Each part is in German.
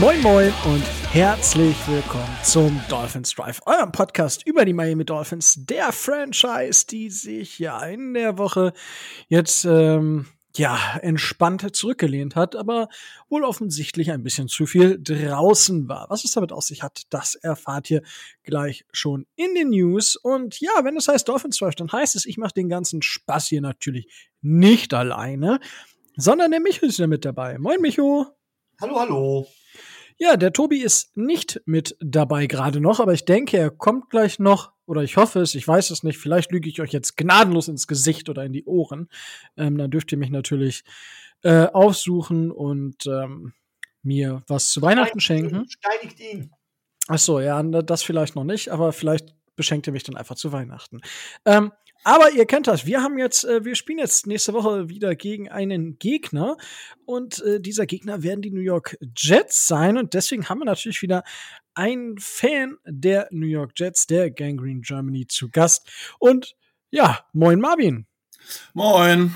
Moin Moin und herzlich willkommen zum Dolphins Drive, eurem Podcast über die Miami Dolphins, der Franchise, die sich ja in der Woche jetzt ähm, ja entspannt zurückgelehnt hat, aber wohl offensichtlich ein bisschen zu viel draußen war. Was es damit auf sich hat, das erfahrt ihr gleich schon in den News. Und ja, wenn es heißt Dolphins Drive, dann heißt es, ich mache den ganzen Spaß hier natürlich nicht alleine, sondern der Micho ist ja mit dabei. Moin Micho. Hallo, hallo. Ja, der Tobi ist nicht mit dabei gerade noch, aber ich denke, er kommt gleich noch, oder ich hoffe es, ich weiß es nicht, vielleicht lüge ich euch jetzt gnadenlos ins Gesicht oder in die Ohren. Ähm, dann dürft ihr mich natürlich äh, aufsuchen und ähm, mir was zu Weihnachten schenken. Steinigt ihn. Ach so, ja, das vielleicht noch nicht, aber vielleicht beschenkt ihr mich dann einfach zu Weihnachten. Ähm, aber ihr kennt das. Wir haben jetzt, äh, wir spielen jetzt nächste Woche wieder gegen einen Gegner und äh, dieser Gegner werden die New York Jets sein und deswegen haben wir natürlich wieder einen Fan der New York Jets, der Gangrene Germany zu Gast. Und ja, moin Marvin. Moin.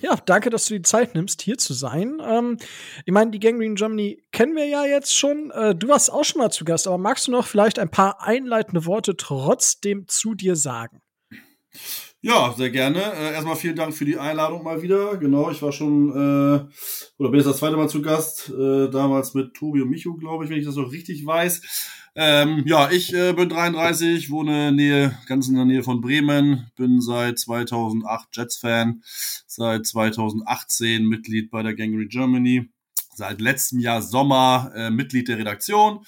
Ja, danke, dass du die Zeit nimmst, hier zu sein. Ähm, ich meine, die Gangrene Germany kennen wir ja jetzt schon. Äh, du warst auch schon mal zu Gast, aber magst du noch vielleicht ein paar einleitende Worte trotzdem zu dir sagen? Ja, sehr gerne. Äh, erstmal vielen Dank für die Einladung mal wieder. Genau, ich war schon, äh, oder bin jetzt das zweite Mal zu Gast, äh, damals mit Tobi und Micho, glaube ich, wenn ich das noch richtig weiß. Ähm, ja, ich äh, bin 33, wohne Nähe, ganz in der Nähe von Bremen, bin seit 2008 Jets-Fan, seit 2018 Mitglied bei der Gangrene Germany, seit letztem Jahr Sommer äh, Mitglied der Redaktion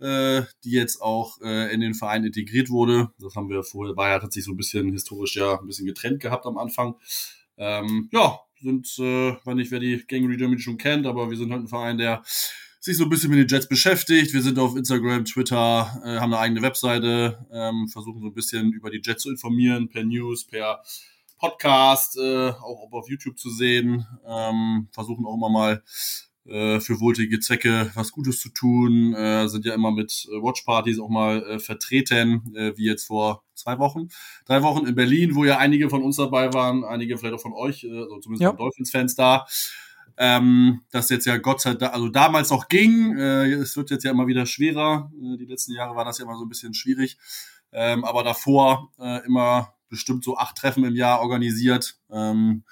äh, die jetzt auch äh, in den Verein integriert wurde. Das haben wir vorher, war ja tatsächlich so ein bisschen historisch ja ein bisschen getrennt gehabt am Anfang. Ähm, ja, sind, äh, weiß nicht, wer die Gangrene Germany schon kennt, aber wir sind halt ein Verein, der sich so ein bisschen mit den Jets beschäftigt. Wir sind auf Instagram, Twitter, äh, haben eine eigene Webseite, ähm, versuchen so ein bisschen über die Jets zu informieren, per News, per Podcast, äh, auch auf YouTube zu sehen. Ähm, versuchen auch immer mal äh, für wohltätige Zwecke was Gutes zu tun, äh, sind ja immer mit äh, Watchpartys auch mal äh, vertreten, äh, wie jetzt vor zwei Wochen, drei Wochen in Berlin, wo ja einige von uns dabei waren, einige vielleicht auch von euch, äh, also zumindest ja. Dolphins-Fans da. Ähm, das jetzt ja Gott sei Dank, also damals noch ging, äh, es wird jetzt ja immer wieder schwerer. Äh, die letzten Jahre war das ja immer so ein bisschen schwierig. Ähm, aber davor äh, immer bestimmt so acht Treffen im Jahr organisiert. Ähm,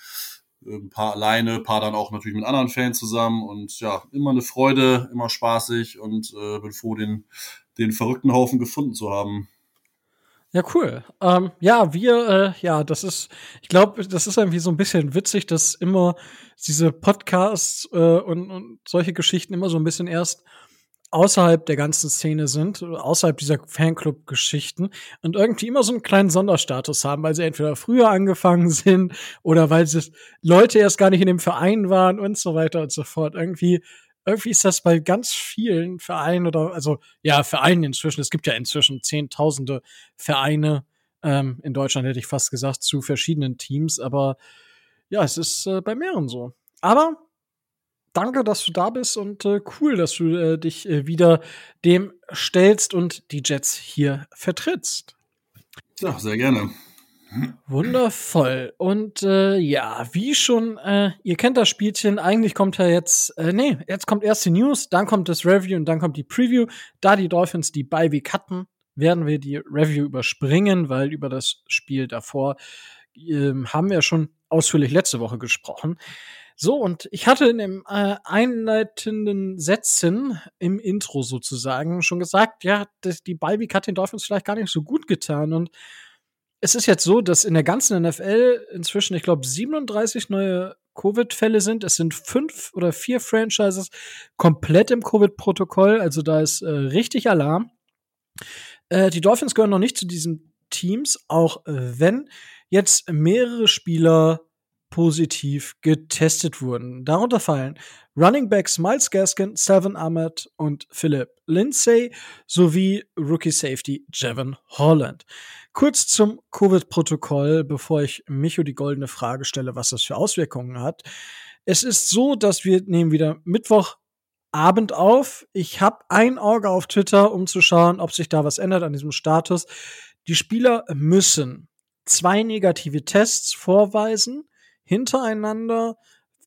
ein paar alleine, ein paar dann auch natürlich mit anderen Fans zusammen und ja, immer eine Freude, immer spaßig und äh, bin froh, den, den verrückten Haufen gefunden zu haben. Ja, cool. Ähm, ja, wir, äh, ja, das ist, ich glaube, das ist irgendwie so ein bisschen witzig, dass immer diese Podcasts äh, und, und solche Geschichten immer so ein bisschen erst außerhalb der ganzen Szene sind, außerhalb dieser Fanclub-Geschichten und irgendwie immer so einen kleinen Sonderstatus haben, weil sie entweder früher angefangen sind oder weil sie Leute erst gar nicht in dem Verein waren und so weiter und so fort. Irgendwie, irgendwie ist das bei ganz vielen Vereinen oder, also, ja, Vereinen inzwischen. Es gibt ja inzwischen zehntausende Vereine, ähm, in Deutschland hätte ich fast gesagt, zu verschiedenen Teams, aber ja, es ist äh, bei mehreren so. Aber danke, dass du da bist und äh, cool, dass du äh, dich äh, wieder dem stellst und die Jets hier vertrittst. Ja, sehr gerne. Wundervoll. Und äh, ja, wie schon, äh, ihr kennt das Spielchen, eigentlich kommt ja jetzt, äh, nee, jetzt kommt erst die News, dann kommt das Review und dann kommt die Preview. Da die Dolphins die Bye hatten, werden wir die Review überspringen, weil über das Spiel davor ähm, haben wir schon ausführlich letzte Woche gesprochen. So, und ich hatte in den äh, einleitenden Sätzen im Intro sozusagen schon gesagt, ja, das, die Ballweek hat den Dolphins vielleicht gar nicht so gut getan. Und es ist jetzt so, dass in der ganzen NFL inzwischen, ich glaube, 37 neue Covid-Fälle sind. Es sind fünf oder vier Franchises komplett im Covid-Protokoll. Also da ist äh, richtig Alarm. Äh, die Dolphins gehören noch nicht zu diesen Teams, auch äh, wenn jetzt mehrere Spieler positiv getestet wurden. Darunter fallen Running Backs Miles Gaskin, Selvin Ahmed und Philip Lindsay sowie Rookie Safety Jevon Holland. Kurz zum Covid-Protokoll, bevor ich Micho die goldene Frage stelle, was das für Auswirkungen hat. Es ist so, dass wir nehmen wieder Mittwoch Abend auf. Ich habe ein Auge auf Twitter, um zu schauen, ob sich da was ändert an diesem Status. Die Spieler müssen zwei negative Tests vorweisen, hintereinander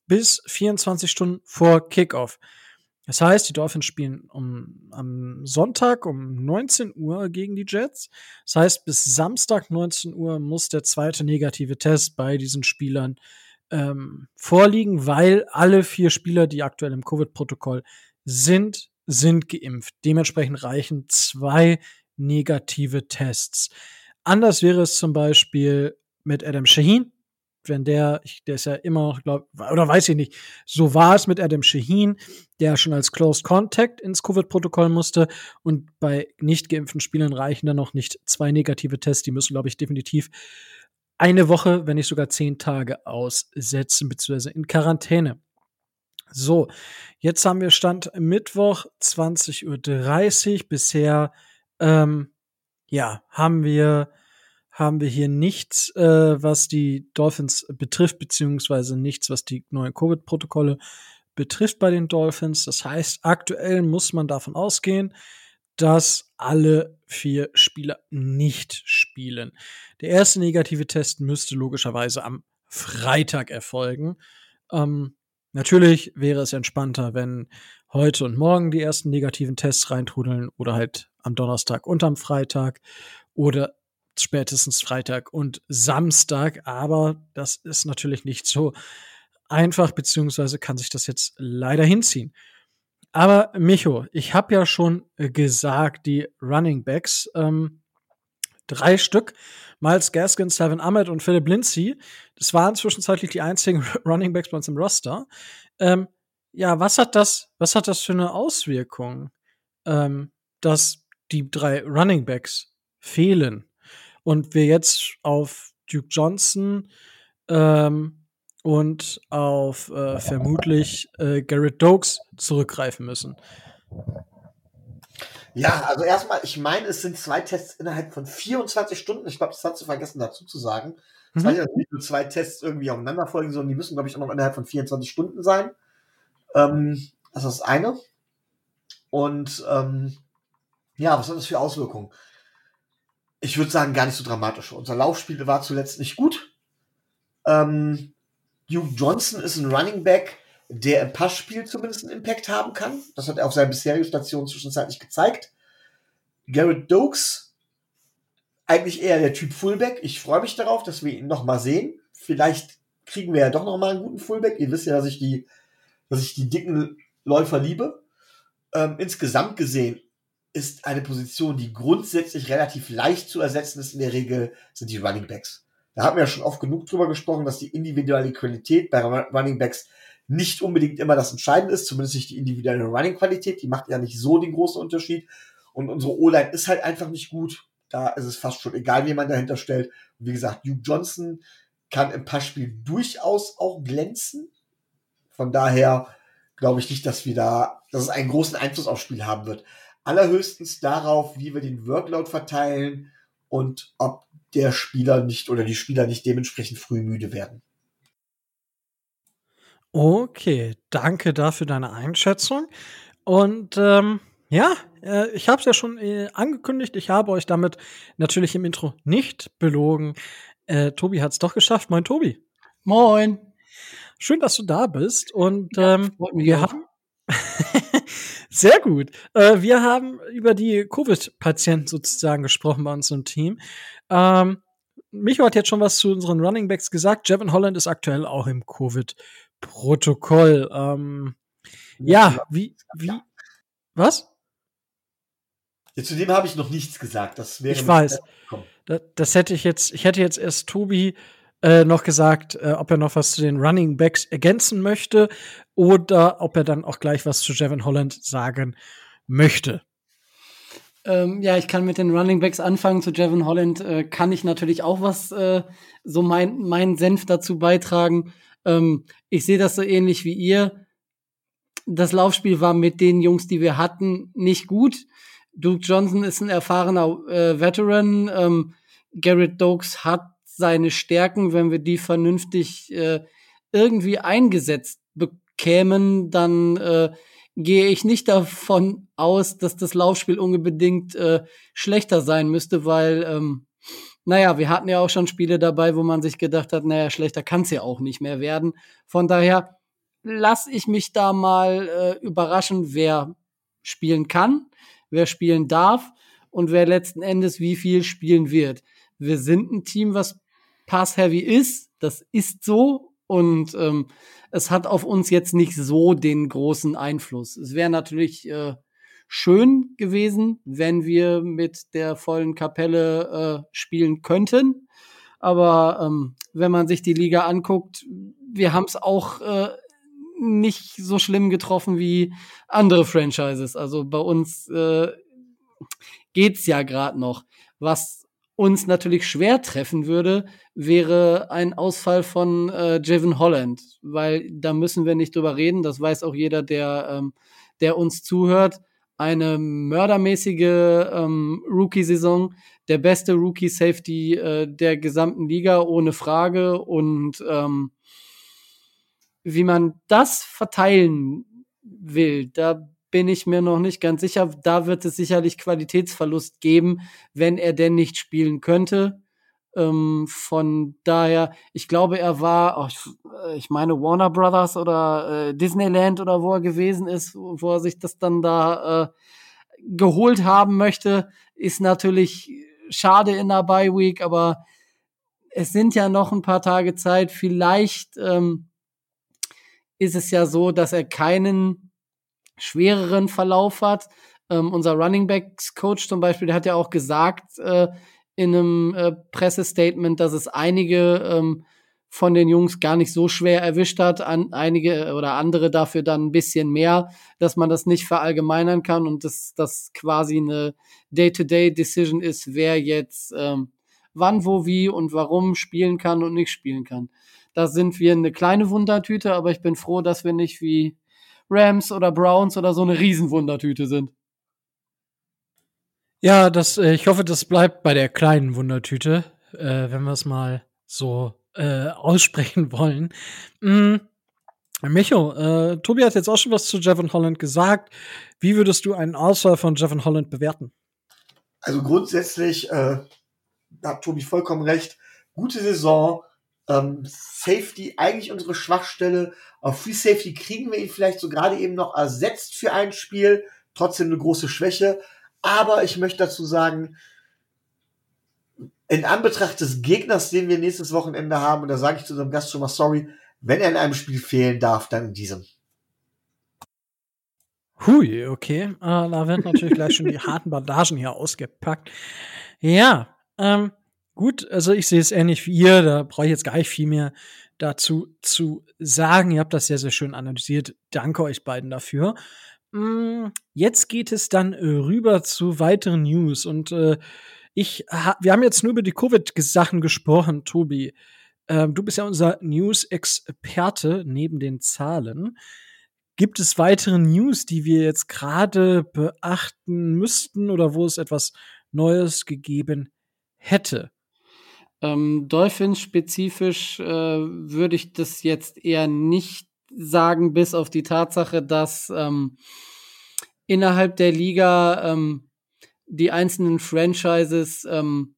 bis 24 Stunden vor Kickoff. Das heißt, die Dolphins spielen um, am Sonntag um 19 Uhr gegen die Jets. Das heißt, bis Samstag 19 Uhr muss der zweite negative Test bei diesen Spielern ähm, vorliegen, weil alle vier Spieler, die aktuell im Covid-Protokoll sind, sind geimpft. Dementsprechend reichen zwei negative Tests. Anders wäre es zum Beispiel mit Adam Shaheen, wenn der, der ist ja immer noch, glaub, oder weiß ich nicht, so war es mit Adam Shaheen, der schon als Closed Contact ins Covid-Protokoll musste und bei nicht geimpften Spielern reichen dann noch nicht zwei negative Tests, die müssen, glaube ich, definitiv eine Woche, wenn nicht sogar zehn Tage aussetzen, beziehungsweise in So, jetzt haben wir Stand Mittwoch 20.30 Uhr. Bisher, ähm, ja, haben wir haben wir hier nichts, äh, was die Dolphins betrifft, beziehungsweise nichts, was die neuen Covid-Protokolle betrifft bei den Dolphins. Das heißt, aktuell muss man davon ausgehen, dass alle vier Spieler nicht spielen. Der erste negative Test müsste logischerweise am Freitag erfolgen. Ähm, natürlich wäre es entspannter, wenn heute und morgen die ersten negativen Tests reintrudeln oder halt am Donnerstag und am Freitag oder spätestens Freitag und Samstag. Aber das ist natürlich nicht so einfach, beziehungsweise kann sich das jetzt leider hinziehen. Aber Micho, ich habe ja schon gesagt, die Running Backs, ähm, drei Stück, Miles Gaskin, Seven Ahmed und Philip Lindsay, das waren zwischenzeitlich die einzigen Running Backs bei uns im Roster. Ähm, ja, was hat das, was hat das für eine Auswirkung, ähm, dass die drei Running Backs fehlen? Und wir jetzt auf Duke Johnson ähm, und auf äh, vermutlich äh, Garrett Dokes zurückgreifen müssen. Ja, also erstmal, ich meine, es sind zwei Tests innerhalb von 24 Stunden. Ich glaube, das hat du vergessen dazu zu sagen. Es mhm. waren nicht nur zwei Tests irgendwie aufeinander folgen, sondern die müssen, glaube ich, auch noch innerhalb von 24 Stunden sein. Ähm, das ist das eine. Und ähm, ja, was hat das für Auswirkungen? Ich würde sagen, gar nicht so dramatisch. Unser Laufspiel war zuletzt nicht gut. Ähm, Duke Johnson ist ein Running Back, der im Passspiel zumindest einen Impact haben kann. Das hat er auf seiner bisherigen Station zwischenzeitlich gezeigt. Garrett Dokes, eigentlich eher der Typ Fullback. Ich freue mich darauf, dass wir ihn noch mal sehen. Vielleicht kriegen wir ja doch noch mal einen guten Fullback. Ihr wisst ja, dass ich die, dass ich die dicken Läufer liebe. Ähm, insgesamt gesehen ist eine Position, die grundsätzlich relativ leicht zu ersetzen ist. In der Regel sind die Running Backs. Da haben wir ja schon oft genug drüber gesprochen, dass die individuelle Qualität bei Running Backs nicht unbedingt immer das Entscheidende ist, zumindest nicht die individuelle Running Qualität. Die macht ja nicht so den großen Unterschied. Und unsere O-Line ist halt einfach nicht gut. Da ist es fast schon egal, wie man dahinter stellt. Und wie gesagt, Hugh Johnson kann im Passspiel durchaus auch glänzen. Von daher glaube ich nicht, dass wir da, dass es einen großen Einfluss aufs Spiel haben wird allerhöchstens darauf, wie wir den Workload verteilen und ob der Spieler nicht oder die Spieler nicht dementsprechend früh müde werden. Okay, danke dafür deine Einschätzung. Und ähm, ja, äh, ich habe es ja schon äh, angekündigt. Ich habe euch damit natürlich im Intro nicht belogen. Äh, Tobi hat es doch geschafft. Moin, Tobi. Moin. Schön, dass du da bist. Und ja, ähm, wir haben sehr gut. Äh, wir haben über die Covid-Patienten sozusagen gesprochen bei uns im Team. Ähm, Micho hat jetzt schon was zu unseren Running Backs gesagt. Jevin Holland ist aktuell auch im Covid-Protokoll. Ähm, ja, wie, wie, was? Ja, zu dem habe ich noch nichts gesagt. Das wäre ich weiß. Das, das, hätte ich jetzt, ich hätte jetzt erst Tobi äh, noch gesagt, äh, ob er noch was zu den Running Backs ergänzen möchte oder ob er dann auch gleich was zu Jevin Holland sagen möchte. Ähm, ja, ich kann mit den Running Backs anfangen. Zu Jevin Holland äh, kann ich natürlich auch was, äh, so mein, mein Senf dazu beitragen. Ähm, ich sehe das so ähnlich wie ihr. Das Laufspiel war mit den Jungs, die wir hatten, nicht gut. Duke Johnson ist ein erfahrener äh, Veteran. Ähm, Garrett Dokes hat seine Stärken, wenn wir die vernünftig äh, irgendwie eingesetzt bekämen, dann äh, gehe ich nicht davon aus, dass das Laufspiel unbedingt äh, schlechter sein müsste, weil, ähm, naja, wir hatten ja auch schon Spiele dabei, wo man sich gedacht hat, naja, schlechter kann es ja auch nicht mehr werden. Von daher lasse ich mich da mal äh, überraschen, wer spielen kann, wer spielen darf und wer letzten Endes wie viel spielen wird. Wir sind ein Team, was pass-heavy ist. Das ist so. Und ähm, es hat auf uns jetzt nicht so den großen Einfluss. Es wäre natürlich äh, schön gewesen, wenn wir mit der vollen Kapelle äh, spielen könnten. Aber ähm, wenn man sich die Liga anguckt, wir haben es auch äh, nicht so schlimm getroffen wie andere Franchises. Also bei uns äh, geht's ja gerade noch. Was uns natürlich schwer treffen würde, wäre ein Ausfall von äh, Javon Holland, weil da müssen wir nicht drüber reden. Das weiß auch jeder, der, ähm, der uns zuhört. Eine mördermäßige ähm, Rookie-Saison, der beste Rookie-Safety äh, der gesamten Liga, ohne Frage. Und ähm, wie man das verteilen will, da bin ich mir noch nicht ganz sicher. Da wird es sicherlich Qualitätsverlust geben, wenn er denn nicht spielen könnte. Ähm, von daher, ich glaube, er war, oh, ich, äh, ich, meine Warner Brothers oder äh, Disneyland oder wo er gewesen ist, wo er sich das dann da äh, geholt haben möchte, ist natürlich schade in der Bye Week, aber es sind ja noch ein paar Tage Zeit. Vielleicht ähm, ist es ja so, dass er keinen schwereren Verlauf hat. Ähm, unser Running Backs Coach zum Beispiel, der hat ja auch gesagt äh, in einem äh, Pressestatement, dass es einige ähm, von den Jungs gar nicht so schwer erwischt hat, an einige oder andere dafür dann ein bisschen mehr, dass man das nicht verallgemeinern kann und dass das quasi eine Day-to-Day-Decision ist, wer jetzt ähm, wann, wo, wie und warum spielen kann und nicht spielen kann. Da sind wir eine kleine Wundertüte, aber ich bin froh, dass wir nicht wie Rams oder Browns oder so eine Riesenwundertüte sind. Ja, das, äh, ich hoffe, das bleibt bei der kleinen Wundertüte, äh, wenn wir es mal so äh, aussprechen wollen. Mm. Micho, äh, Tobi hat jetzt auch schon was zu Jevon Holland gesagt. Wie würdest du einen Ausfall von Jevon Holland bewerten? Also grundsätzlich äh, hat Tobi vollkommen recht. Gute Saison, ähm, Safety eigentlich unsere Schwachstelle. Auf Free Safety kriegen wir ihn vielleicht so gerade eben noch ersetzt für ein Spiel. Trotzdem eine große Schwäche. Aber ich möchte dazu sagen, in Anbetracht des Gegners, den wir nächstes Wochenende haben, und da sage ich zu unserem Gast schon mal sorry, wenn er in einem Spiel fehlen darf, dann in diesem. Hui, okay. Äh, da werden natürlich gleich schon die harten Bandagen hier ausgepackt. Ja, ähm, Gut, also ich sehe es ähnlich wie ihr, da brauche ich jetzt gar nicht viel mehr dazu zu sagen. Ihr habt das sehr, sehr schön analysiert. Danke euch beiden dafür. Mm, jetzt geht es dann rüber zu weiteren News und äh, ich, wir haben jetzt nur über die Covid-Sachen gesprochen, Tobi. Ähm, du bist ja unser News-Experte neben den Zahlen. Gibt es weitere News, die wir jetzt gerade beachten müssten oder wo es etwas Neues gegeben hätte? Ähm, Dolphins-spezifisch äh, würde ich das jetzt eher nicht sagen, bis auf die Tatsache, dass ähm, innerhalb der Liga ähm, die einzelnen Franchises ähm,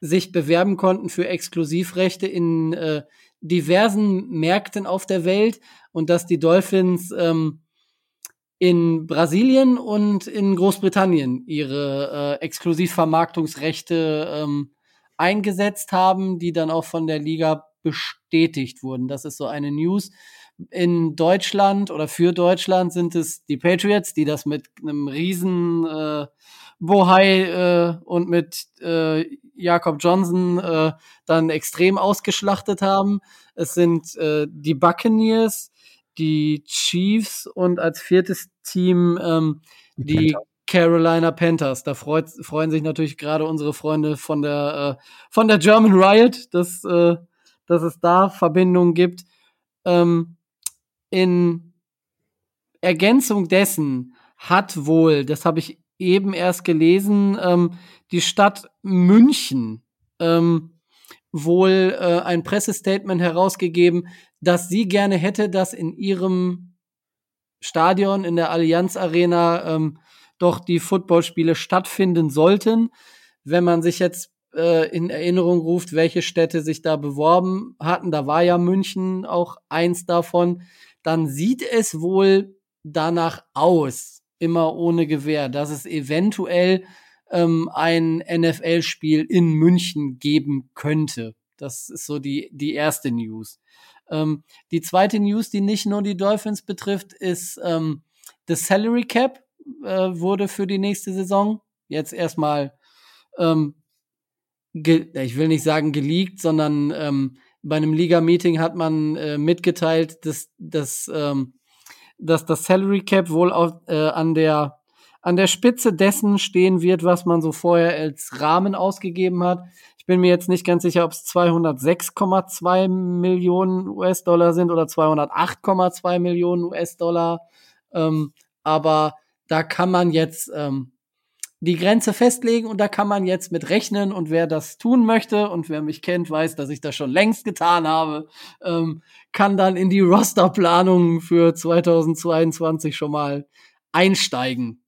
sich bewerben konnten für Exklusivrechte in äh, diversen Märkten auf der Welt und dass die Dolphins ähm, in Brasilien und in Großbritannien ihre äh, Exklusivvermarktungsrechte ähm, eingesetzt haben, die dann auch von der Liga bestätigt wurden. Das ist so eine News. In Deutschland oder für Deutschland sind es die Patriots, die das mit einem riesen äh, Bohai äh, und mit äh, Jakob Johnson äh, dann extrem ausgeschlachtet haben. Es sind äh, die Buccaneers, die Chiefs und als viertes Team ähm, die, die Carolina Panthers. Da freut, freuen sich natürlich gerade unsere Freunde von der, äh, von der German Riot, dass, äh, dass es da Verbindungen gibt. Ähm, in Ergänzung dessen hat wohl, das habe ich eben erst gelesen, ähm, die Stadt München ähm, wohl äh, ein Pressestatement herausgegeben, dass sie gerne hätte, dass in ihrem Stadion in der Allianz Arena ähm, doch die Footballspiele stattfinden sollten. Wenn man sich jetzt äh, in Erinnerung ruft, welche Städte sich da beworben hatten, da war ja München auch eins davon, dann sieht es wohl danach aus, immer ohne Gewähr, dass es eventuell ähm, ein NFL-Spiel in München geben könnte. Das ist so die, die erste News. Ähm, die zweite News, die nicht nur die Dolphins betrifft, ist ähm, das Salary Cap äh, wurde für die nächste Saison jetzt erstmal, ähm, ich will nicht sagen geleakt, sondern ähm, bei einem Liga-Meeting hat man äh, mitgeteilt, dass, dass, ähm, dass das Salary Cap wohl auf, äh, an der an der Spitze dessen stehen wird, was man so vorher als Rahmen ausgegeben hat. Ich bin mir jetzt nicht ganz sicher, ob es 206,2 Millionen US-Dollar sind oder 208,2 Millionen US-Dollar. Ähm, aber da kann man jetzt ähm, die Grenze festlegen und da kann man jetzt mit rechnen und wer das tun möchte und wer mich kennt, weiß, dass ich das schon längst getan habe, ähm, kann dann in die Rosterplanung für 2022 schon mal einsteigen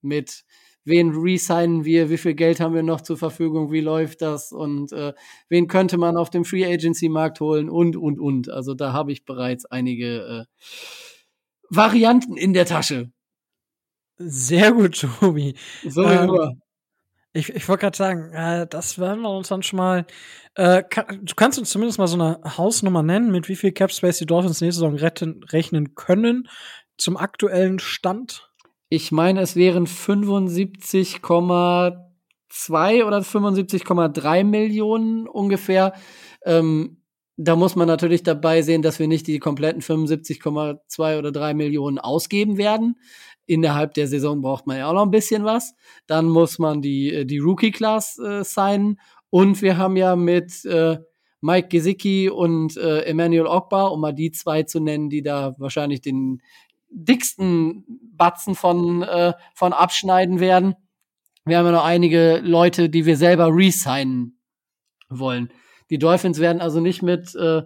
mit wen resignen wir, wie viel Geld haben wir noch zur Verfügung, wie läuft das und äh, wen könnte man auf dem Free Agency Markt holen und und und. Also da habe ich bereits einige äh, Varianten in der Tasche. Sehr gut, Tobi. So ähm, ich, ich wollte gerade sagen, äh, das werden wir uns dann schon mal. Äh, kann, du kannst uns zumindest mal so eine Hausnummer nennen, mit wie viel Cap Space die Dolphins nächste Saison retten, rechnen können zum aktuellen Stand. Ich meine, es wären 75,2 oder 75,3 Millionen ungefähr. Ähm, da muss man natürlich dabei sehen, dass wir nicht die kompletten 75,2 oder 3 Millionen ausgeben werden. Innerhalb der Saison braucht man ja auch noch ein bisschen was. Dann muss man die, äh, die Rookie-Class äh, signen. Und wir haben ja mit äh, Mike Gesicki und äh, Emmanuel Ogbar, um mal die zwei zu nennen, die da wahrscheinlich den, dicksten Batzen von, äh, von abschneiden werden. Wir haben ja noch einige Leute, die wir selber resignen wollen. Die Dolphins werden also nicht mit äh,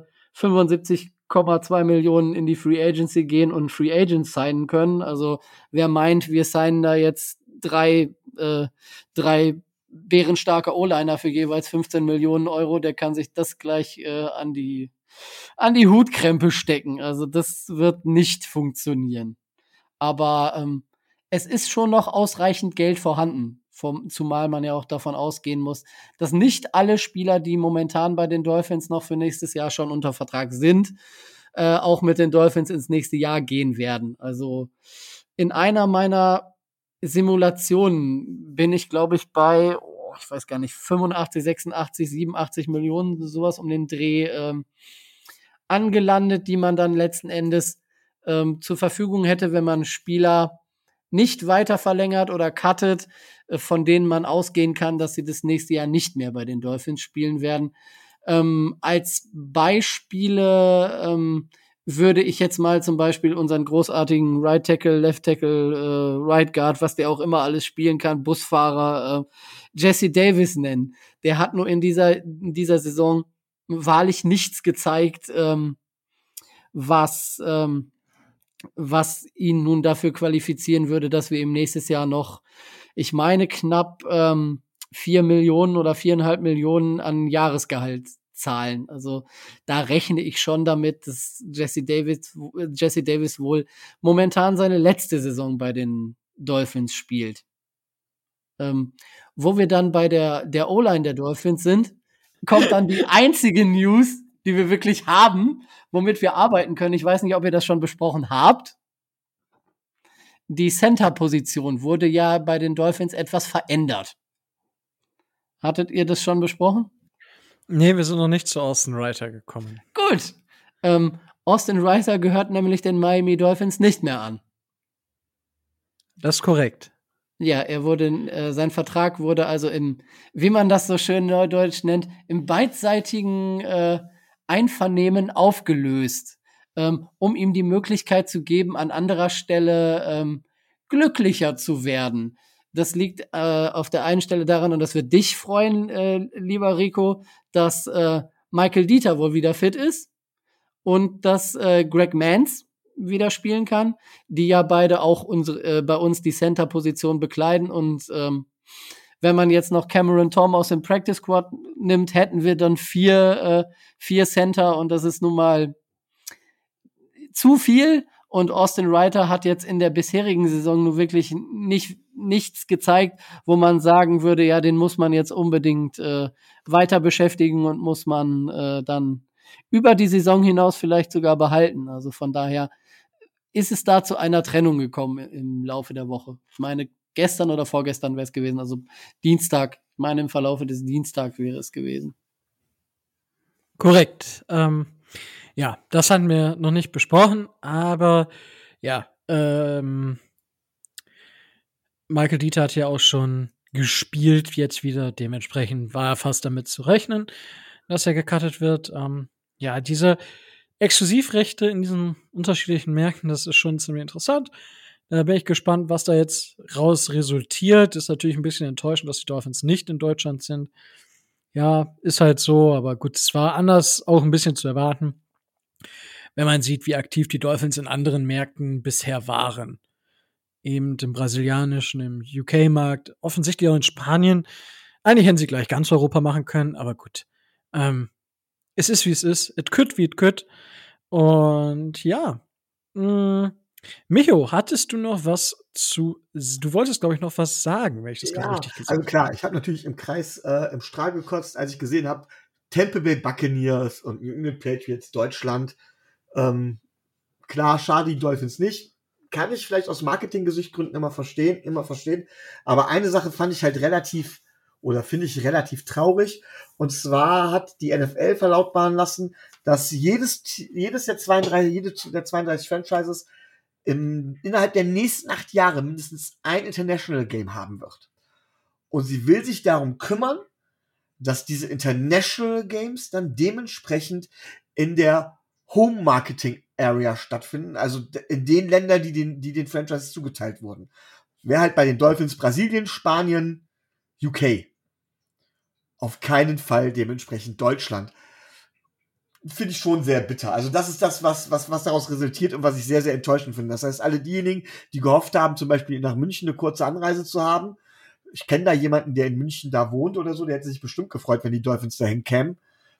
75,2 Millionen in die Free Agency gehen und Free Agents signen können. Also wer meint, wir signen da jetzt drei, äh, drei bärenstarke O-Liner für jeweils 15 Millionen Euro, der kann sich das gleich äh, an die an die Hutkrempe stecken. Also das wird nicht funktionieren. Aber ähm, es ist schon noch ausreichend Geld vorhanden. Vom, zumal man ja auch davon ausgehen muss, dass nicht alle Spieler, die momentan bei den Dolphins noch für nächstes Jahr schon unter Vertrag sind, äh, auch mit den Dolphins ins nächste Jahr gehen werden. Also in einer meiner Simulationen bin ich, glaube ich, bei, oh, ich weiß gar nicht, 85, 86, 87 Millionen, sowas um den Dreh. Ähm, angelandet, die man dann letzten Endes ähm, zur Verfügung hätte, wenn man Spieler nicht weiter verlängert oder cuttet, äh, von denen man ausgehen kann, dass sie das nächste Jahr nicht mehr bei den Dolphins spielen werden. Ähm, als Beispiele ähm, würde ich jetzt mal zum Beispiel unseren großartigen Right Tackle, Left Tackle, äh, Right Guard, was der auch immer alles spielen kann, Busfahrer, äh, Jesse Davis nennen. Der hat nur in dieser, in dieser Saison wahrlich nichts gezeigt, ähm, was, ähm, was ihn nun dafür qualifizieren würde, dass wir ihm nächstes Jahr noch, ich meine, knapp ähm, vier Millionen oder viereinhalb Millionen an Jahresgehalt zahlen. Also da rechne ich schon damit, dass Jesse Davis, Jesse Davis wohl momentan seine letzte Saison bei den Dolphins spielt. Ähm, wo wir dann bei der, der O-Line der Dolphins sind, kommt dann die einzige News, die wir wirklich haben, womit wir arbeiten können. Ich weiß nicht, ob ihr das schon besprochen habt. Die Center-Position wurde ja bei den Dolphins etwas verändert. Hattet ihr das schon besprochen? Nee, wir sind noch nicht zu Austin Reiter gekommen. Gut. Ähm, Austin Reiter gehört nämlich den Miami Dolphins nicht mehr an. Das ist korrekt. Ja, er wurde, äh, sein Vertrag wurde also im, wie man das so schön neudeutsch nennt, im beidseitigen äh, Einvernehmen aufgelöst, ähm, um ihm die Möglichkeit zu geben, an anderer Stelle ähm, glücklicher zu werden. Das liegt äh, auf der einen Stelle daran, und das wird dich freuen, äh, lieber Rico, dass äh, Michael Dieter wohl wieder fit ist und dass äh, Greg Mans wieder spielen kann, die ja beide auch unsere, äh, bei uns die Center-Position bekleiden. Und ähm, wenn man jetzt noch Cameron Tom aus dem Practice Squad nimmt, hätten wir dann vier, äh, vier Center und das ist nun mal zu viel. Und Austin Reiter hat jetzt in der bisherigen Saison nur wirklich nicht, nichts gezeigt, wo man sagen würde, ja, den muss man jetzt unbedingt äh, weiter beschäftigen und muss man äh, dann über die Saison hinaus vielleicht sogar behalten. Also von daher ist es da zu einer Trennung gekommen im Laufe der Woche. Ich meine, gestern oder vorgestern wäre es gewesen, also Dienstag. Ich meine, im Verlaufe des Dienstags wäre es gewesen. Korrekt. Ähm, ja, das hatten wir noch nicht besprochen, aber ja, ähm, Michael Dieter hat ja auch schon gespielt jetzt wieder. Dementsprechend war fast damit zu rechnen, dass er gecuttet wird. Ähm, ja, diese Exklusivrechte in diesen unterschiedlichen Märkten, das ist schon ziemlich interessant. Da bin ich gespannt, was da jetzt raus resultiert. Ist natürlich ein bisschen enttäuschend, dass die Dolphins nicht in Deutschland sind. Ja, ist halt so, aber gut, es war anders auch ein bisschen zu erwarten, wenn man sieht, wie aktiv die Dolphins in anderen Märkten bisher waren. Eben im brasilianischen, im UK-Markt, offensichtlich auch in Spanien. Eigentlich hätten sie gleich ganz Europa machen können, aber gut. Ähm, es ist, wie es ist. It could, wie it could. Und ja. Mh, mm, Micho, hattest du noch was zu. Du wolltest, glaube ich, noch was sagen, wenn ich das ja, gerade richtig gesagt habe. Also klar, ich habe natürlich im Kreis äh, im Strahl gekotzt, als ich gesehen habe, Tampa Bay Buccaneers und New England Patriots Deutschland. Ähm, klar, schade die Dolphins nicht. Kann ich vielleicht aus Marketing-Gesichtgründen immer verstehen, immer verstehen. Aber eine Sache fand ich halt relativ oder finde ich relativ traurig. Und zwar hat die NFL verlautbaren lassen, dass jedes, jedes der 32, jede der 32 Franchises im, innerhalb der nächsten acht Jahre mindestens ein International Game haben wird. Und sie will sich darum kümmern, dass diese International Games dann dementsprechend in der Home Marketing Area stattfinden, also in den Ländern, die den, die den Franchises zugeteilt wurden. Wäre halt bei den Dolphins Brasilien, Spanien, UK auf keinen Fall dementsprechend Deutschland. Finde ich schon sehr bitter. Also das ist das, was, was, was daraus resultiert und was ich sehr, sehr enttäuschend finde. Das heißt, alle diejenigen, die gehofft haben, zum Beispiel nach München eine kurze Anreise zu haben, ich kenne da jemanden, der in München da wohnt oder so, der hätte sich bestimmt gefreut, wenn die Dolphins dahin kämen.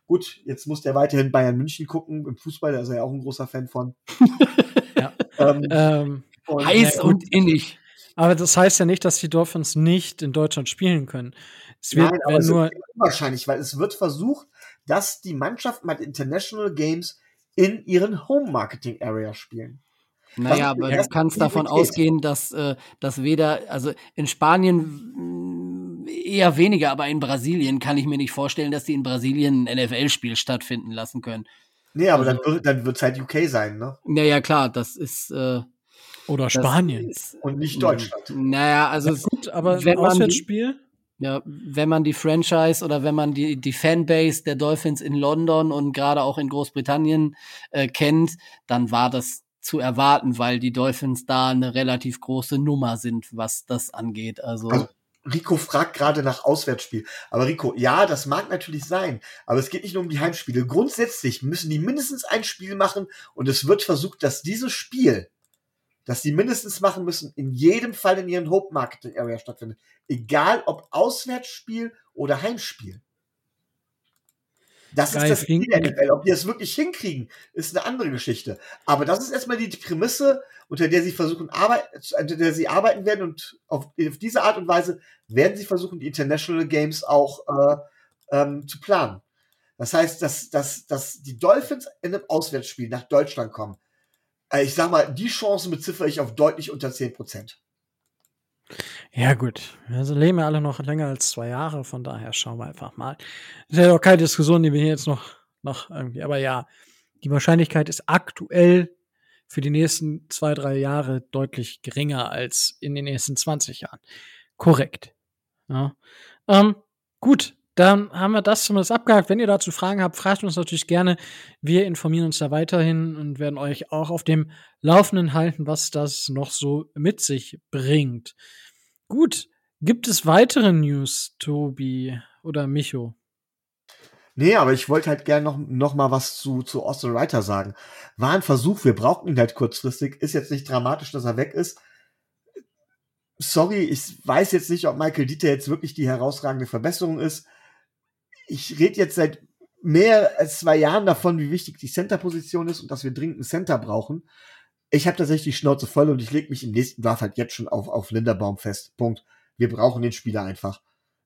Gut, jetzt muss der weiterhin Bayern München gucken. Im Fußball, da ist er ja auch ein großer Fan von. ja. ähm, ähm, und, heiß und innig. Aber das heißt ja nicht, dass die Dolphins nicht in Deutschland spielen können. Es wird Nein, aber es nur unwahrscheinlich, weil es wird versucht, dass die Mannschaften bei International Games in ihren Home Marketing Area spielen. Naja, aber du kannst davon geht. ausgehen, dass, äh, dass weder, also in Spanien mm, eher weniger, aber in Brasilien kann ich mir nicht vorstellen, dass die in Brasilien ein NFL-Spiel stattfinden lassen können. Nee, aber also, dann, dann wird es halt UK sein, ne? Naja, klar, das ist. Äh, Oder Spanien. Ist, und nicht Deutschland. Naja, also. Ja, gut, aber wenn ein Auswärtsspiel. Ja, wenn man die Franchise oder wenn man die, die Fanbase der Dolphins in London und gerade auch in Großbritannien äh, kennt, dann war das zu erwarten, weil die Dolphins da eine relativ große Nummer sind, was das angeht. Also, also Rico fragt gerade nach Auswärtsspiel. Aber Rico, ja, das mag natürlich sein. Aber es geht nicht nur um die Heimspiele. Grundsätzlich müssen die mindestens ein Spiel machen und es wird versucht, dass dieses Spiel dass sie mindestens machen müssen, in jedem Fall in ihren Hope Marketing Area stattfindet. Egal ob Auswärtsspiel oder Heimspiel. Das Geil, ist das Ziel der NFL. Ob die das wirklich hinkriegen, ist eine andere Geschichte. Aber das ist erstmal die Prämisse, unter der sie versuchen, unter der sie arbeiten werden und auf, auf diese Art und Weise werden sie versuchen, die International Games auch äh, ähm, zu planen. Das heißt, dass, dass, dass die Dolphins in einem Auswärtsspiel nach Deutschland kommen, ich sag mal, die Chancen beziffere ich auf deutlich unter 10 Prozent. Ja, gut. Also leben wir alle noch länger als zwei Jahre, von daher schauen wir einfach mal. Das ist ja auch keine Diskussion, die wir hier jetzt noch, noch irgendwie, aber ja, die Wahrscheinlichkeit ist aktuell für die nächsten zwei, drei Jahre deutlich geringer als in den nächsten 20 Jahren. Korrekt. Ja. Ähm, gut, dann haben wir das zumindest abgehakt. Wenn ihr dazu Fragen habt, fragt uns natürlich gerne. Wir informieren uns da weiterhin und werden euch auch auf dem Laufenden halten, was das noch so mit sich bringt. Gut, gibt es weitere News, Tobi oder Micho? Nee, aber ich wollte halt gerne noch, noch mal was zu, zu Austin Reiter sagen. War ein Versuch, wir brauchten ihn halt kurzfristig. Ist jetzt nicht dramatisch, dass er weg ist. Sorry, ich weiß jetzt nicht, ob Michael Dieter jetzt wirklich die herausragende Verbesserung ist. Ich rede jetzt seit mehr als zwei Jahren davon, wie wichtig die Center-Position ist und dass wir dringend einen Center brauchen. Ich habe tatsächlich die Schnauze voll und ich lege mich im nächsten Draft halt jetzt schon auf, auf Linderbaum fest. Punkt. Wir brauchen den Spieler einfach.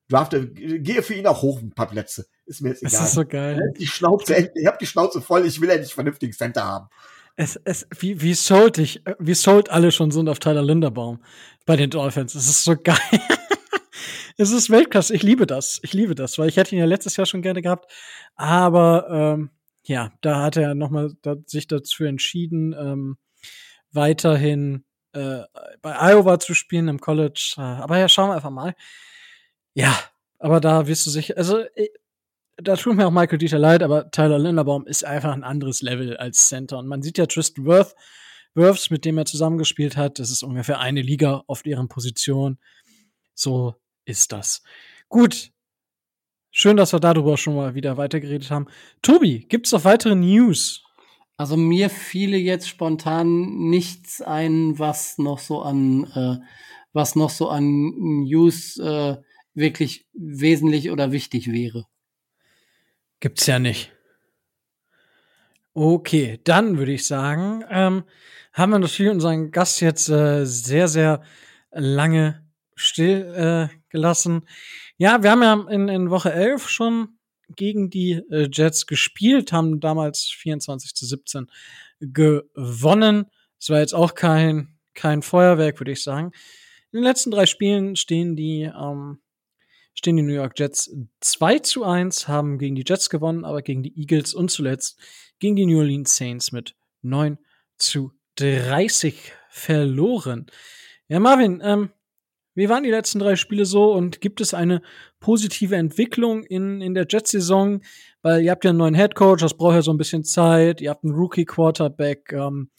Drafte, gehe für ihn auch hoch ein paar Plätze. Ist mir jetzt egal. Das ist so geil. Die Schnauze, ich habe die Schnauze voll, ich will endlich vernünftigen Center haben. Es, es, wie, wie sold ich, wie sold alle schon sind auf Tyler Linderbaum bei den Dolphins. Es ist so geil. Es ist Weltklasse. Ich liebe das. Ich liebe das, weil ich hätte ihn ja letztes Jahr schon gerne gehabt. Aber ähm, ja, da hat er noch mal da, sich dazu entschieden, ähm, weiterhin äh, bei Iowa zu spielen im College. Äh, aber ja, schauen wir einfach mal. Ja, aber da wirst du sicher, also äh, da tut mir auch Michael Dieter leid, aber Tyler Linderbaum ist einfach ein anderes Level als Center. Und man sieht ja Tristan Worth, Worths, mit dem er zusammengespielt hat, das ist ungefähr eine Liga auf deren Position. So ist das. Gut. Schön, dass wir darüber schon mal wieder weitergeredet haben. Tobi, gibt's noch weitere News? Also mir fiele jetzt spontan nichts ein, was noch so an, äh, was noch so an News äh, wirklich wesentlich oder wichtig wäre. Gibt's ja nicht. Okay, dann würde ich sagen, ähm, haben wir natürlich unseren Gast jetzt äh, sehr, sehr lange still äh, gelassen. Ja, wir haben ja in, in Woche 11 schon gegen die äh, Jets gespielt, haben damals 24 zu 17 gewonnen. Es war jetzt auch kein, kein Feuerwerk, würde ich sagen. In den letzten drei Spielen stehen die, ähm, stehen die New York Jets 2 zu 1, haben gegen die Jets gewonnen, aber gegen die Eagles und zuletzt gegen die New Orleans Saints mit 9 zu 30 verloren. Ja, Marvin, ähm, wie waren die letzten drei Spiele so und gibt es eine positive Entwicklung in, in der Jets-Saison? Weil ihr habt ja einen neuen Headcoach, das braucht ja so ein bisschen Zeit, ihr habt einen Rookie-Quarterback. Ähm,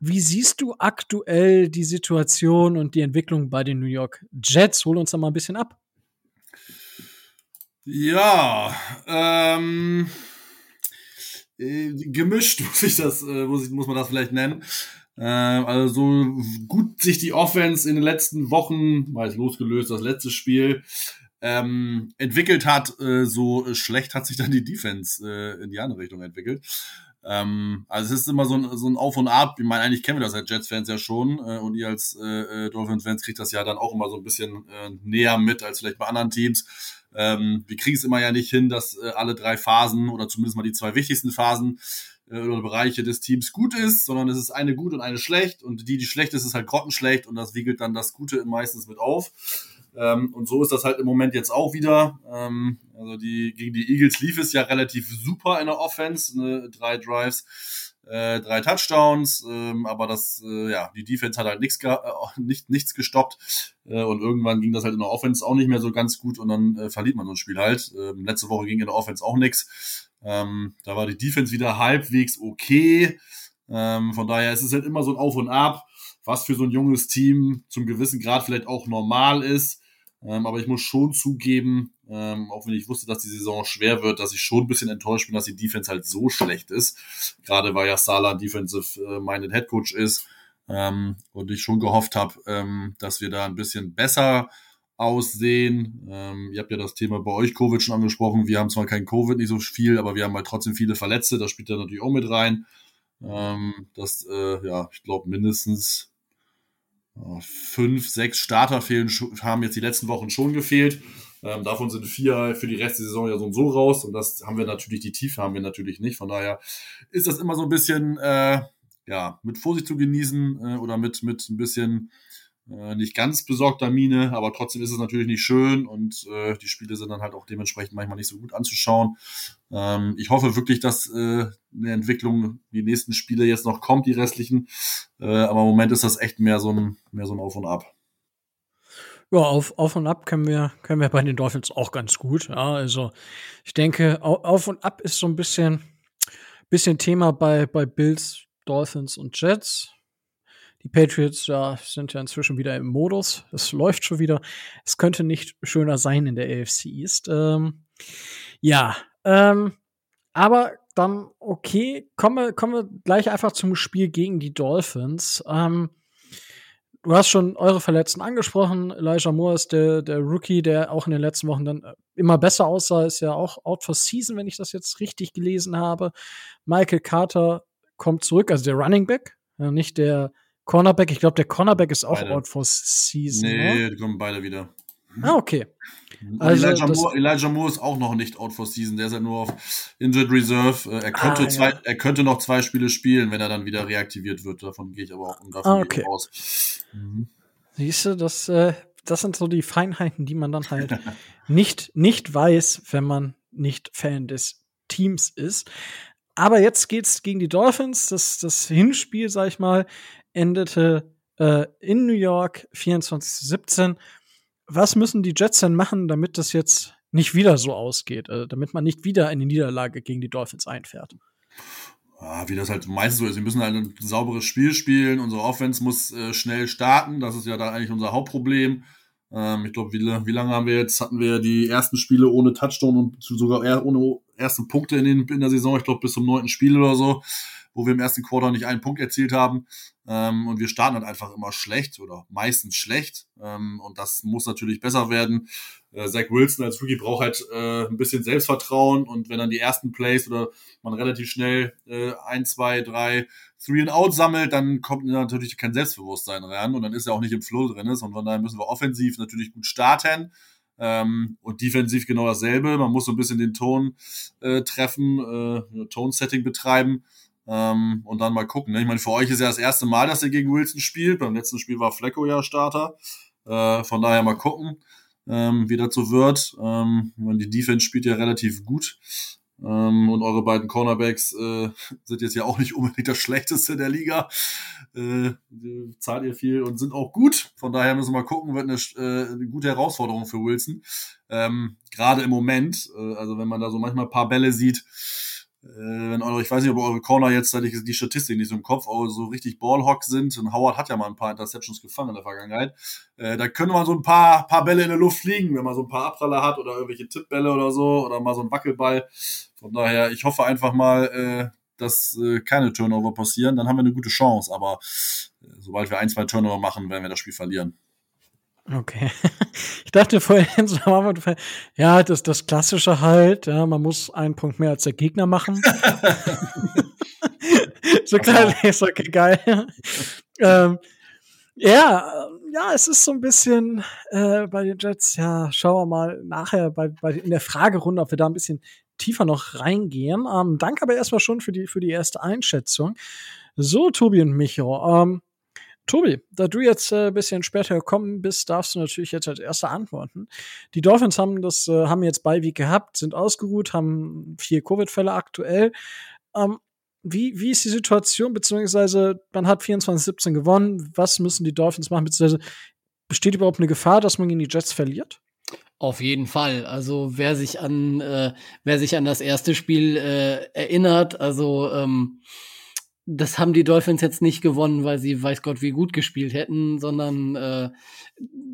wie siehst du aktuell die Situation und die Entwicklung bei den New York Jets? Hol uns da mal ein bisschen ab. Ja, ähm, äh, gemischt muss ich das, äh, muss, ich, muss man das vielleicht nennen. Äh, also so gut sich die Offense in den letzten Wochen, mal losgelöst, das letzte Spiel, ähm, entwickelt hat, äh, so schlecht hat sich dann die Defense äh, in die andere Richtung entwickelt. Ähm, also es ist immer so ein, so ein Auf und Ab. Ich meine, eigentlich kennen wir das als Jets-Fans ja schon äh, und ihr als äh, äh, Dolphins-Fans kriegt das ja dann auch immer so ein bisschen äh, näher mit als vielleicht bei anderen Teams. Ähm, wir kriegen es immer ja nicht hin, dass äh, alle drei Phasen oder zumindest mal die zwei wichtigsten Phasen oder Bereiche des Teams gut ist, sondern es ist eine gut und eine schlecht und die, die schlecht ist, ist halt grottenschlecht und das wiegelt dann das Gute meistens mit auf. Ähm, und so ist das halt im Moment jetzt auch wieder. Ähm, also die, gegen die Eagles lief es ja relativ super in der Offense, ne? drei Drives, äh, drei Touchdowns, ähm, aber das, äh, ja, die Defense hat halt nichts, äh, nicht, nichts gestoppt äh, und irgendwann ging das halt in der Offense auch nicht mehr so ganz gut und dann äh, verliert man so ein Spiel halt. Ähm, letzte Woche ging in der Offense auch nichts. Ähm, da war die Defense wieder halbwegs okay. Ähm, von daher ist es halt immer so ein Auf und Ab, was für so ein junges Team zum gewissen Grad vielleicht auch normal ist. Ähm, aber ich muss schon zugeben, ähm, auch wenn ich wusste, dass die Saison schwer wird, dass ich schon ein bisschen enttäuscht bin, dass die Defense halt so schlecht ist. Gerade weil ja Sala Defensive-minded äh, Head Coach ist. Ähm, und ich schon gehofft habe, ähm, dass wir da ein bisschen besser aussehen. Ähm, ihr habt ja das Thema bei euch Covid schon angesprochen. Wir haben zwar kein Covid, nicht so viel, aber wir haben halt trotzdem viele Verletzte. Das spielt da natürlich auch mit rein. Ähm, das, äh, ja, ich glaube mindestens äh, fünf, sechs Starter fehlen, haben jetzt die letzten Wochen schon gefehlt. Ähm, davon sind vier für die Rest der Saison ja so und so raus. Und das haben wir natürlich, die Tiefe haben wir natürlich nicht. Von daher ist das immer so ein bisschen, äh, ja, mit Vorsicht zu genießen äh, oder mit, mit ein bisschen äh, nicht ganz besorgter Miene, aber trotzdem ist es natürlich nicht schön und äh, die Spiele sind dann halt auch dementsprechend manchmal nicht so gut anzuschauen. Ähm, ich hoffe wirklich, dass äh, eine Entwicklung die nächsten Spiele jetzt noch kommt, die restlichen. Äh, aber im Moment ist das echt mehr so ein, mehr so ein Auf und Ab. Ja, auf, auf und ab können wir, können wir bei den Dolphins auch ganz gut. Ja, also ich denke, auf und ab ist so ein bisschen, bisschen Thema bei, bei Bills, Dolphins und Jets. Die Patriots ja, sind ja inzwischen wieder im Modus. Es läuft schon wieder. Es könnte nicht schöner sein in der AFC East. Ähm, ja, Ähm, aber dann, okay, kommen wir, kommen wir gleich einfach zum Spiel gegen die Dolphins. Ähm, du hast schon eure Verletzten angesprochen. Elijah Moore ist der, der Rookie, der auch in den letzten Wochen dann äh, immer besser aussah, ist ja auch out for season, wenn ich das jetzt richtig gelesen habe. Michael Carter kommt zurück, also der Running Back, nicht der Cornerback. Ich glaube, der Cornerback ist auch Beide. out for season. Nee, ne? die kommen beide wieder. Ah, okay. Also, Elijah, Moore, Elijah Moore ist auch noch nicht out for season. Der ist ja nur auf Injured Reserve. Äh, Er könnte, Ah, ja. zwei, er könnte noch zwei Spiele spielen, wenn er dann wieder reaktiviert wird. Davon gehe ich aber auch davon Ah, okay. aus. Mhm. Siehst du, das, äh, das sind so die Feinheiten, die man dann halt nicht, nicht weiß, wenn man nicht Fan des Teams ist. Aber jetzt geht's gegen die Dolphins. Das, das Hinspiel, sag ich mal, endete äh, in New York 24-17. Was müssen die Jets denn machen, damit das jetzt nicht wieder so ausgeht, äh, damit man nicht wieder in die Niederlage gegen die Dolphins einfährt? Wie das halt meistens so ist. Wir müssen halt ein sauberes Spiel spielen. Unsere Offense muss äh, schnell starten. Das ist ja da eigentlich unser Hauptproblem. Ähm, ich glaube, wie, wie lange haben wir jetzt? Hatten wir die ersten Spiele ohne Touchdown und sogar eher ohne erste Punkte in, den, in der Saison. Ich glaube, bis zum neunten Spiel oder so, wo wir im ersten Quarter nicht einen Punkt erzielt haben. Ähm, und wir starten halt einfach immer schlecht oder meistens schlecht. Ähm, und das muss natürlich besser werden. Äh, Zach Wilson als Rookie braucht halt äh, ein bisschen Selbstvertrauen. Und wenn dann die ersten Plays oder man relativ schnell äh, ein, zwei, drei Three and Out sammelt, dann kommt natürlich kein Selbstbewusstsein ran und dann ist er auch nicht im Flow drin ist. Und von daher müssen wir offensiv natürlich gut starten. Ähm, und defensiv genau dasselbe. Man muss so ein bisschen den Ton äh, treffen, äh, Tone-Setting betreiben ähm, und dann mal gucken. Ne? Ich meine, für euch ist ja das erste Mal, dass ihr gegen Wilson spielt. Beim letzten Spiel war Flecko ja Starter. Äh, von daher mal gucken, ähm, wie so wird. Ähm, die Defense spielt ja relativ gut. Ähm, und eure beiden Cornerbacks äh, sind jetzt ja auch nicht unbedingt das Schlechteste der Liga. Äh, zahlt ihr viel und sind auch gut. Von daher müssen wir mal gucken, wird eine, äh, eine gute Herausforderung für Wilson. Ähm, Gerade im Moment, äh, also wenn man da so manchmal ein paar Bälle sieht, wenn eure, ich weiß nicht, ob eure Corner jetzt, hatte ich die Statistik nicht so im Kopf, aber so richtig Ballhock sind. Und Howard hat ja mal ein paar Interceptions gefangen in der Vergangenheit. Äh, da können mal so ein paar, paar Bälle in der Luft fliegen, wenn man so ein paar Abpraller hat oder irgendwelche Tippbälle oder so oder mal so ein Wackelball. Von daher, ich hoffe einfach mal, äh, dass äh, keine Turnover passieren. Dann haben wir eine gute Chance. Aber äh, sobald wir ein, zwei Turnover machen, werden wir das Spiel verlieren. Okay. Ich dachte vorhin, so am Anfang, ja, das das Klassische halt, ja, man muss einen Punkt mehr als der Gegner machen. so klar, ist okay, geil. ähm, ja, äh, ja, es ist so ein bisschen äh, bei den Jets, ja, schauen wir mal nachher bei, bei in der Fragerunde, ob wir da ein bisschen tiefer noch reingehen. Ähm, danke aber erstmal schon für die, für die erste Einschätzung. So, Tobi und Micho, ähm, Tobi, da du jetzt äh, bisschen später gekommen bist, darfst du natürlich jetzt als erster antworten. Die Dolphins haben das, äh, haben jetzt Beiweek gehabt, sind ausgeruht, haben vier Covid-Fälle aktuell. Ähm, wie, wie ist die Situation, beziehungsweise man hat 24-17 gewonnen, was müssen die Dolphins machen, beziehungsweise besteht überhaupt eine Gefahr, dass man gegen die Jets verliert? Auf jeden Fall. Also wer sich an äh, wer sich an das erste Spiel äh, erinnert, also ähm, das haben die Dolphins jetzt nicht gewonnen, weil sie weiß Gott wie gut gespielt hätten, sondern äh,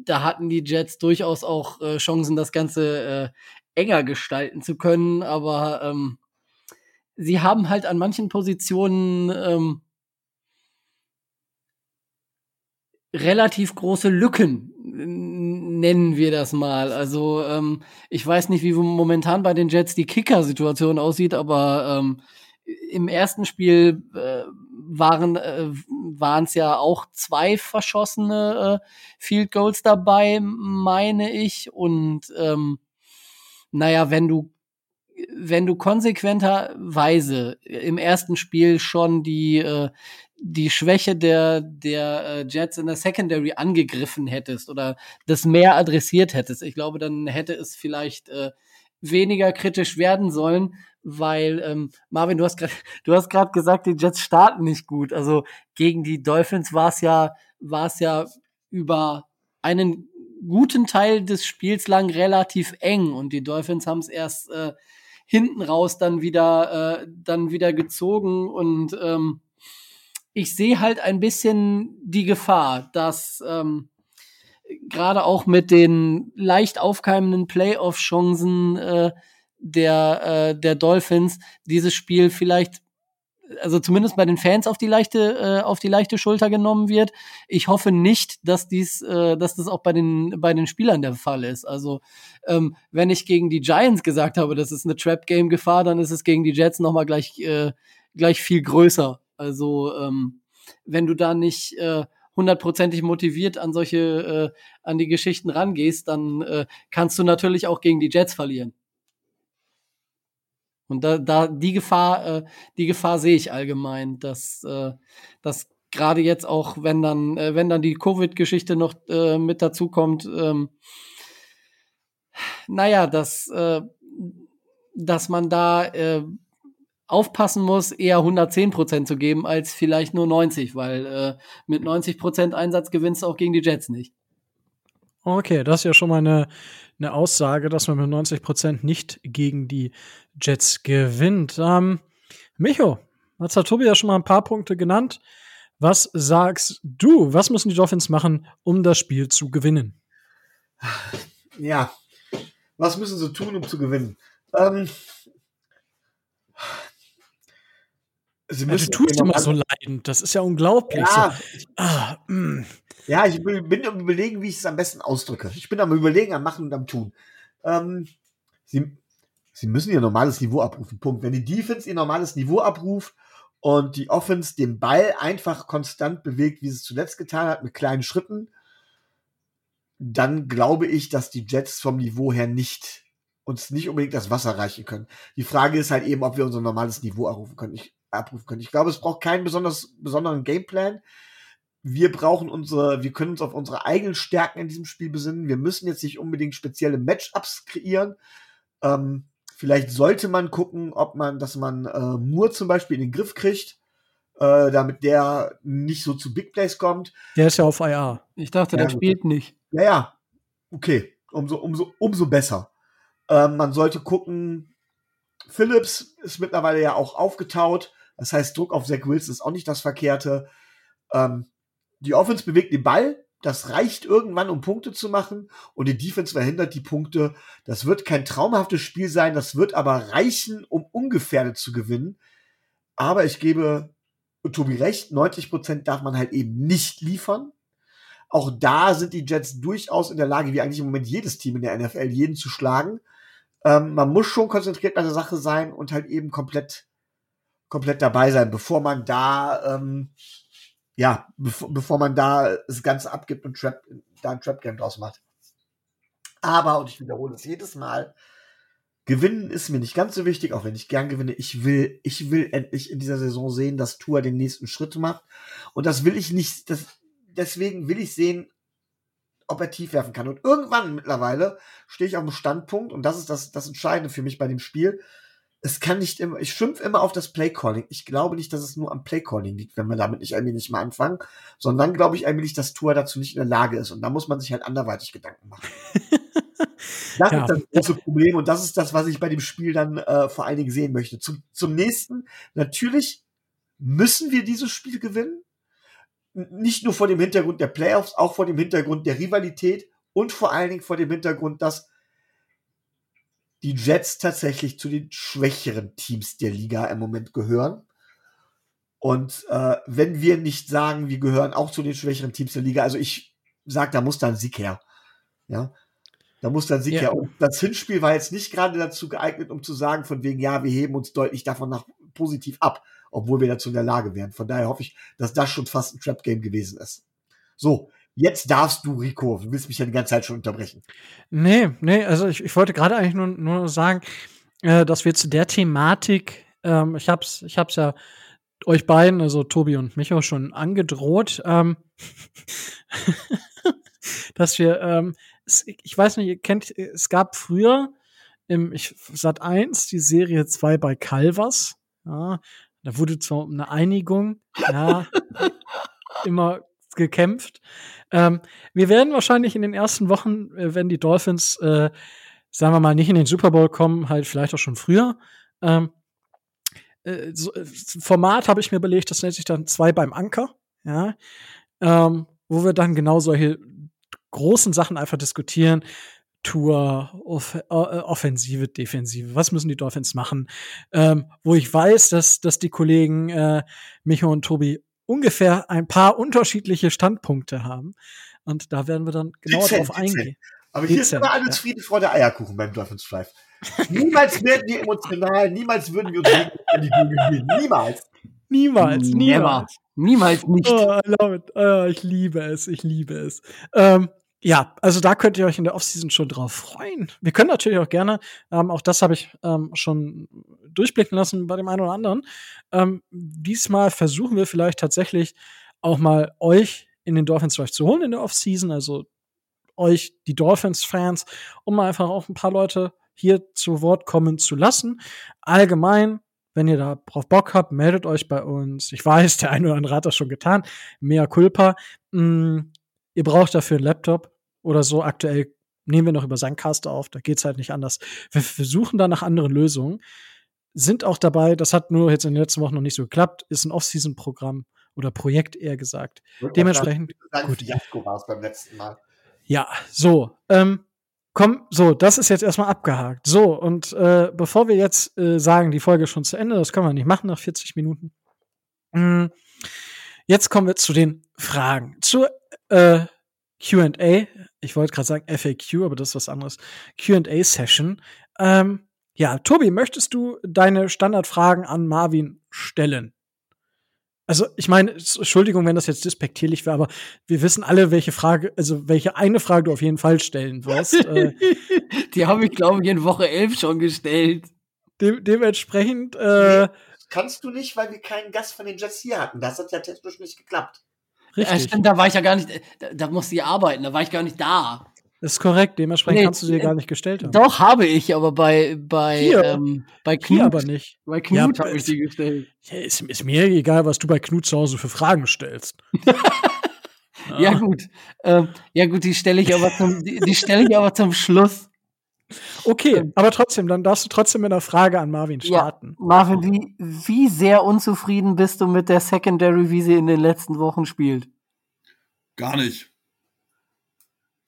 da hatten die Jets durchaus auch äh, Chancen, das Ganze äh, enger gestalten zu können. Aber ähm, sie haben halt an manchen Positionen ähm, relativ große Lücken, nennen wir das mal. Also ähm, ich weiß nicht, wie momentan bei den Jets die Kicker-Situation aussieht, aber ähm, im ersten Spiel äh, waren äh, waren es ja auch zwei verschossene äh, Field Goals dabei, meine ich. Und ähm, naja, wenn du wenn du konsequenterweise im ersten Spiel schon die äh, die Schwäche der der äh, Jets in der Secondary angegriffen hättest oder das mehr adressiert hättest, ich glaube, dann hätte es vielleicht äh, weniger kritisch werden sollen, weil ähm, Marvin, du hast gerade du hast gerade gesagt, die Jets starten nicht gut. Also gegen die Dolphins war es ja war es ja über einen guten Teil des Spiels lang relativ eng und die Dolphins haben es erst äh, hinten raus dann wieder äh, dann wieder gezogen und ähm, ich sehe halt ein bisschen die Gefahr, dass ähm, gerade auch mit den leicht aufkeimenden Playoff-Chancen, äh, der, äh, der Dolphins dieses Spiel vielleicht also zumindest bei den Fans auf die leichte äh, auf die leichte Schulter genommen wird. Ich hoffe nicht, dass dies äh, dass das auch bei den bei den Spielern der Fall ist. Also ähm, wenn ich gegen die Giants gesagt habe, das ist eine Trap Game Gefahr, dann ist es gegen die Jets noch mal gleich äh, gleich viel größer. Also ähm, wenn du da nicht äh, hundertprozentig motiviert an solche äh, an die Geschichten rangehst, dann äh, kannst du natürlich auch gegen die Jets verlieren. Und da, da die Gefahr, äh, die Gefahr sehe ich allgemein, dass, äh, dass gerade jetzt auch, wenn dann, äh, wenn dann die Covid-Geschichte noch äh, mit dazukommt, ähm, naja, dass, äh, dass man da äh, aufpassen muss, eher 110 Prozent zu geben, als vielleicht nur 90, weil äh, mit 90 Prozent Einsatz gewinnst du auch gegen die Jets nicht. Okay, das ist ja schon mal eine, eine Aussage, dass man mit 90 Prozent nicht gegen die Jets gewinnt. Ähm, Micho, hat Tobi ja schon mal ein paar Punkte genannt. Was sagst du? Was müssen die Dolphins machen, um das Spiel zu gewinnen? Ja, was müssen sie tun, um zu gewinnen? Ähm, sie müssen ja, du tust immer so leidend. Das ist ja unglaublich. Ja, so. ah, mm. ja ich bin am überlegen, wie ich es am besten ausdrücke. Ich bin am überlegen, am machen und am tun. Ähm, sie, sie müssen ihr normales Niveau abrufen. Punkt. Wenn die Defense ihr normales Niveau abruft und die Offense den Ball einfach konstant bewegt, wie sie es zuletzt getan hat, mit kleinen Schritten, dann glaube ich, dass die Jets vom Niveau her nicht uns nicht unbedingt das Wasser reichen können. Die Frage ist halt eben, ob wir unser normales Niveau abrufen können. Ich, abrufen können. Ich glaube, es braucht keinen besonders besonderen Gameplan. Wir brauchen unsere, wir können uns auf unsere eigenen Stärken in diesem Spiel besinnen. Wir müssen jetzt nicht unbedingt spezielle Matchups kreieren. Ähm, Vielleicht sollte man gucken, ob man, dass man äh, Moore zum Beispiel in den Griff kriegt, äh, damit der nicht so zu Big Plays kommt. Der ist ja auf IR. Ich dachte, ja, der spielt nicht. Ja, ja. Okay. Umso, umso, umso besser. Ähm, man sollte gucken, Phillips ist mittlerweile ja auch aufgetaut. Das heißt, Druck auf Zach Wilson ist auch nicht das Verkehrte. Ähm, die Offense bewegt den Ball, das reicht irgendwann, um Punkte zu machen. Und die Defense verhindert die Punkte. Das wird kein traumhaftes Spiel sein. Das wird aber reichen, um ungefährdet zu gewinnen. Aber ich gebe Tobi recht. 90 Prozent darf man halt eben nicht liefern. Auch da sind die Jets durchaus in der Lage, wie eigentlich im Moment jedes Team in der NFL, jeden zu schlagen. Ähm, man muss schon konzentriert bei der Sache sein und halt eben komplett, komplett dabei sein, bevor man da ähm, ja, bevor, bevor man da das Ganze abgibt und Trap, da ein Trap-Game draus macht. Aber, und ich wiederhole es jedes Mal, gewinnen ist mir nicht ganz so wichtig, auch wenn ich gern gewinne. Ich will, ich will endlich in dieser Saison sehen, dass Tour den nächsten Schritt macht. Und das will ich nicht, das, deswegen will ich sehen, ob er tief werfen kann. Und irgendwann mittlerweile stehe ich auf dem Standpunkt, und das ist das, das Entscheidende für mich bei dem Spiel, es kann nicht immer, ich schimpf immer auf das Playcalling. Ich glaube nicht, dass es nur am Playcalling liegt, wenn wir damit nicht nicht mal anfangen, sondern glaube ich eigentlich, dass Tour dazu nicht in der Lage ist. Und da muss man sich halt anderweitig Gedanken machen. das ja. ist das große Problem und das ist das, was ich bei dem Spiel dann äh, vor allen Dingen sehen möchte. Zum, zum nächsten, natürlich müssen wir dieses Spiel gewinnen. Nicht nur vor dem Hintergrund der Playoffs, auch vor dem Hintergrund der Rivalität und vor allen Dingen vor dem Hintergrund, dass die Jets tatsächlich zu den schwächeren Teams der Liga im Moment gehören. Und äh, wenn wir nicht sagen, wir gehören auch zu den schwächeren Teams der Liga, also ich sag, da muss da ein Sieg her. Ja, da muss dann Sieg ja. her. Und das Hinspiel war jetzt nicht gerade dazu geeignet, um zu sagen, von wegen, ja, wir heben uns deutlich davon nach positiv ab, obwohl wir dazu in der Lage wären. Von daher hoffe ich, dass das schon fast ein Trap-Game gewesen ist. So, Jetzt darfst du, Rico. Du willst mich ja die ganze Zeit schon unterbrechen. Nee, nee, also ich, ich wollte gerade eigentlich nur, nur sagen, äh, dass wir zu der Thematik, ähm, ich hab's, ich hab's ja euch beiden, also Tobi und Micho, schon angedroht, ähm, dass wir, ähm, ich weiß nicht, ihr kennt, es gab früher im ich, Sat 1 die Serie 2 bei Calvas. Ja, da wurde zwar eine Einigung, ja, immer gekämpft. Ähm, wir werden wahrscheinlich in den ersten Wochen, äh, wenn die Dolphins, äh, sagen wir mal, nicht in den Super Bowl kommen, halt vielleicht auch schon früher. Ähm, äh, so, äh, Format habe ich mir belegt, das nennt sich dann zwei beim Anker, ja, ähm, wo wir dann genau solche großen Sachen einfach diskutieren. Tour, Off äh, Offensive, Defensive. Was müssen die Dolphins machen? Ähm, wo ich weiß, dass, dass die Kollegen äh, Micho und Tobi ungefähr ein paar unterschiedliche Standpunkte haben. Und da werden wir dann genauer Dezent, drauf eingehen. Aber hier ist Dezent, immer alles ja. Friede, Freude, Eierkuchen beim Dolphins Drive. niemals werden wir emotional, niemals würden wir uns gegen die Bühne gehen. Niemals. Niemals, Never. niemals. Niemals nicht. Oh, I love it. Oh, ich liebe es, ich liebe es. Ähm, ja, also da könnt ihr euch in der Offseason schon drauf freuen. Wir können natürlich auch gerne, ähm, auch das habe ich ähm, schon durchblicken lassen bei dem einen oder anderen. Ähm, diesmal versuchen wir vielleicht tatsächlich auch mal euch in den Dolphins Drive zu holen in der Offseason, also euch, die Dolphins-Fans, um mal einfach auch ein paar Leute hier zu Wort kommen zu lassen. Allgemein, wenn ihr da drauf Bock habt, meldet euch bei uns. Ich weiß, der eine oder andere hat das schon getan. Mea culpa. Mm, ihr braucht dafür einen Laptop oder so. Aktuell nehmen wir noch über Sandcast auf. Da geht's halt nicht anders. Wir versuchen da nach anderen Lösungen. Sind auch dabei, das hat nur jetzt in den letzten Wochen noch nicht so geklappt, ist ein Off-Season-Programm oder Projekt eher gesagt. Dementsprechend, Sagen, gut. Fiasko war es beim letzten Mal. ja, so, ähm, komm, so, das ist jetzt erstmal abgehakt. So, und äh, bevor wir jetzt äh, sagen, die Folge ist schon zu Ende, das können wir nicht machen nach 40 Minuten. Mm, jetzt kommen wir zu den Fragen. Zur äh, QA. Ich wollte gerade sagen FAQ, aber das ist was anderes. QA-Session. Ähm, ja, Tobi, möchtest du deine Standardfragen an Marvin stellen? Also, ich meine, Entschuldigung, wenn das jetzt despektierlich wäre, aber wir wissen alle, welche Frage, also welche eine Frage du auf jeden Fall stellen wirst. äh, Die habe ich, glaube ich, in Woche 11 schon gestellt. de dementsprechend, äh, Kannst du nicht, weil wir keinen Gast von den Jets hier hatten. Das hat ja technisch nicht geklappt. Ja, richtig. stimmt, da war ich ja gar nicht, da, da musste ich arbeiten, da war ich gar nicht da. Das ist korrekt. Dementsprechend Nee, kannst du sie dir äh, gar nicht gestellt haben. Doch, habe ich, aber bei, bei, Hier. ähm, bei Knut, Hier aber nicht. bei Ja, Knut aber habe ich die gestellt. Ja, ist, ist mir egal, was du bei Knut zu Hause für Fragen stellst. Ja, gut. Ähm, ja, gut, die stelle ich aber zum, die, die stelle ich aber zum Schluss. Okay, aber trotzdem, dann darfst du trotzdem mit einer Frage an Marvin Ja. starten. Marvin, wie, wie sehr unzufrieden bist du mit der Secondary, wie sie in den letzten Wochen spielt? Gar nicht.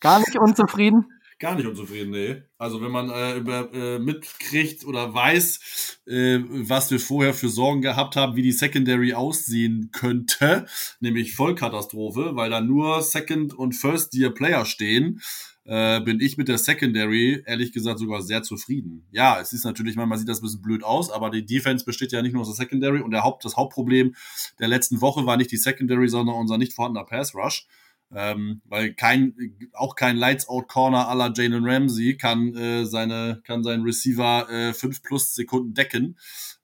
Gar nicht unzufrieden? Gar nicht unzufrieden, nee. Also wenn man äh, über, äh, mitkriegt oder weiß, äh, was wir vorher für Sorgen gehabt haben, wie die Secondary aussehen könnte, nämlich Vollkatastrophe, weil da nur Second- und First-Year-Player stehen, äh, bin ich mit der Secondary ehrlich gesagt sogar sehr zufrieden. Ja, es ist natürlich, manchmal sieht das ein bisschen blöd aus, aber die Defense besteht ja nicht nur aus der Secondary und der Haupt, das Hauptproblem der letzten Woche war nicht die Secondary, sondern unser nicht vorhandener Pass-Rush. Ähm, weil kein, auch kein Lights-Out-Corner la Jalen Ramsey kann, äh, seine, kann seinen Receiver äh, fünf plus Sekunden decken.